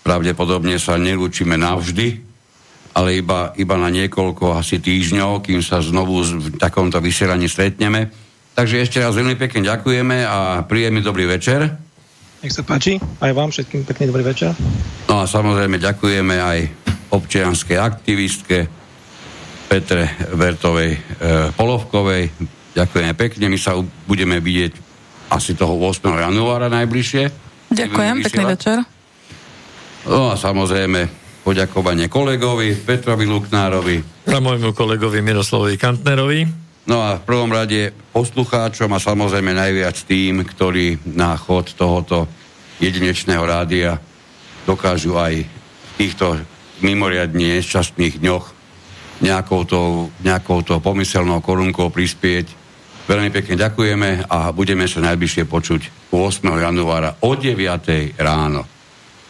pravdepodobne sa nelúčime navždy, ale iba, iba na niekoľko asi týždňov, kým sa znovu v takomto vysielaní stretneme. Takže ešte raz veľmi pekne ďakujeme a príjemný dobrý večer. Nech sa páči, aj vám všetkým pekný dobrý večer. No a samozrejme ďakujeme aj občianskej aktivistke Petre Vertovej e, Polovkovej. Ďakujeme pekne, my sa budeme vidieť asi toho 8. januára najbližšie. Ďakujem, pekný večer. No a samozrejme poďakovanie kolegovi Petrovi Luknárovi. A môjmu kolegovi Miroslavovi Kantnerovi. No a v prvom rade poslucháčom a samozrejme najviac tým, ktorí na chod tohoto jedinečného rádia dokážu aj v týchto mimoriadne nešťastných dňoch nejakou to, nejakou to pomyselnou korunkou prispieť. Veľmi pekne ďakujeme a budeme sa najbližšie počuť 8. januára o 9. ráno.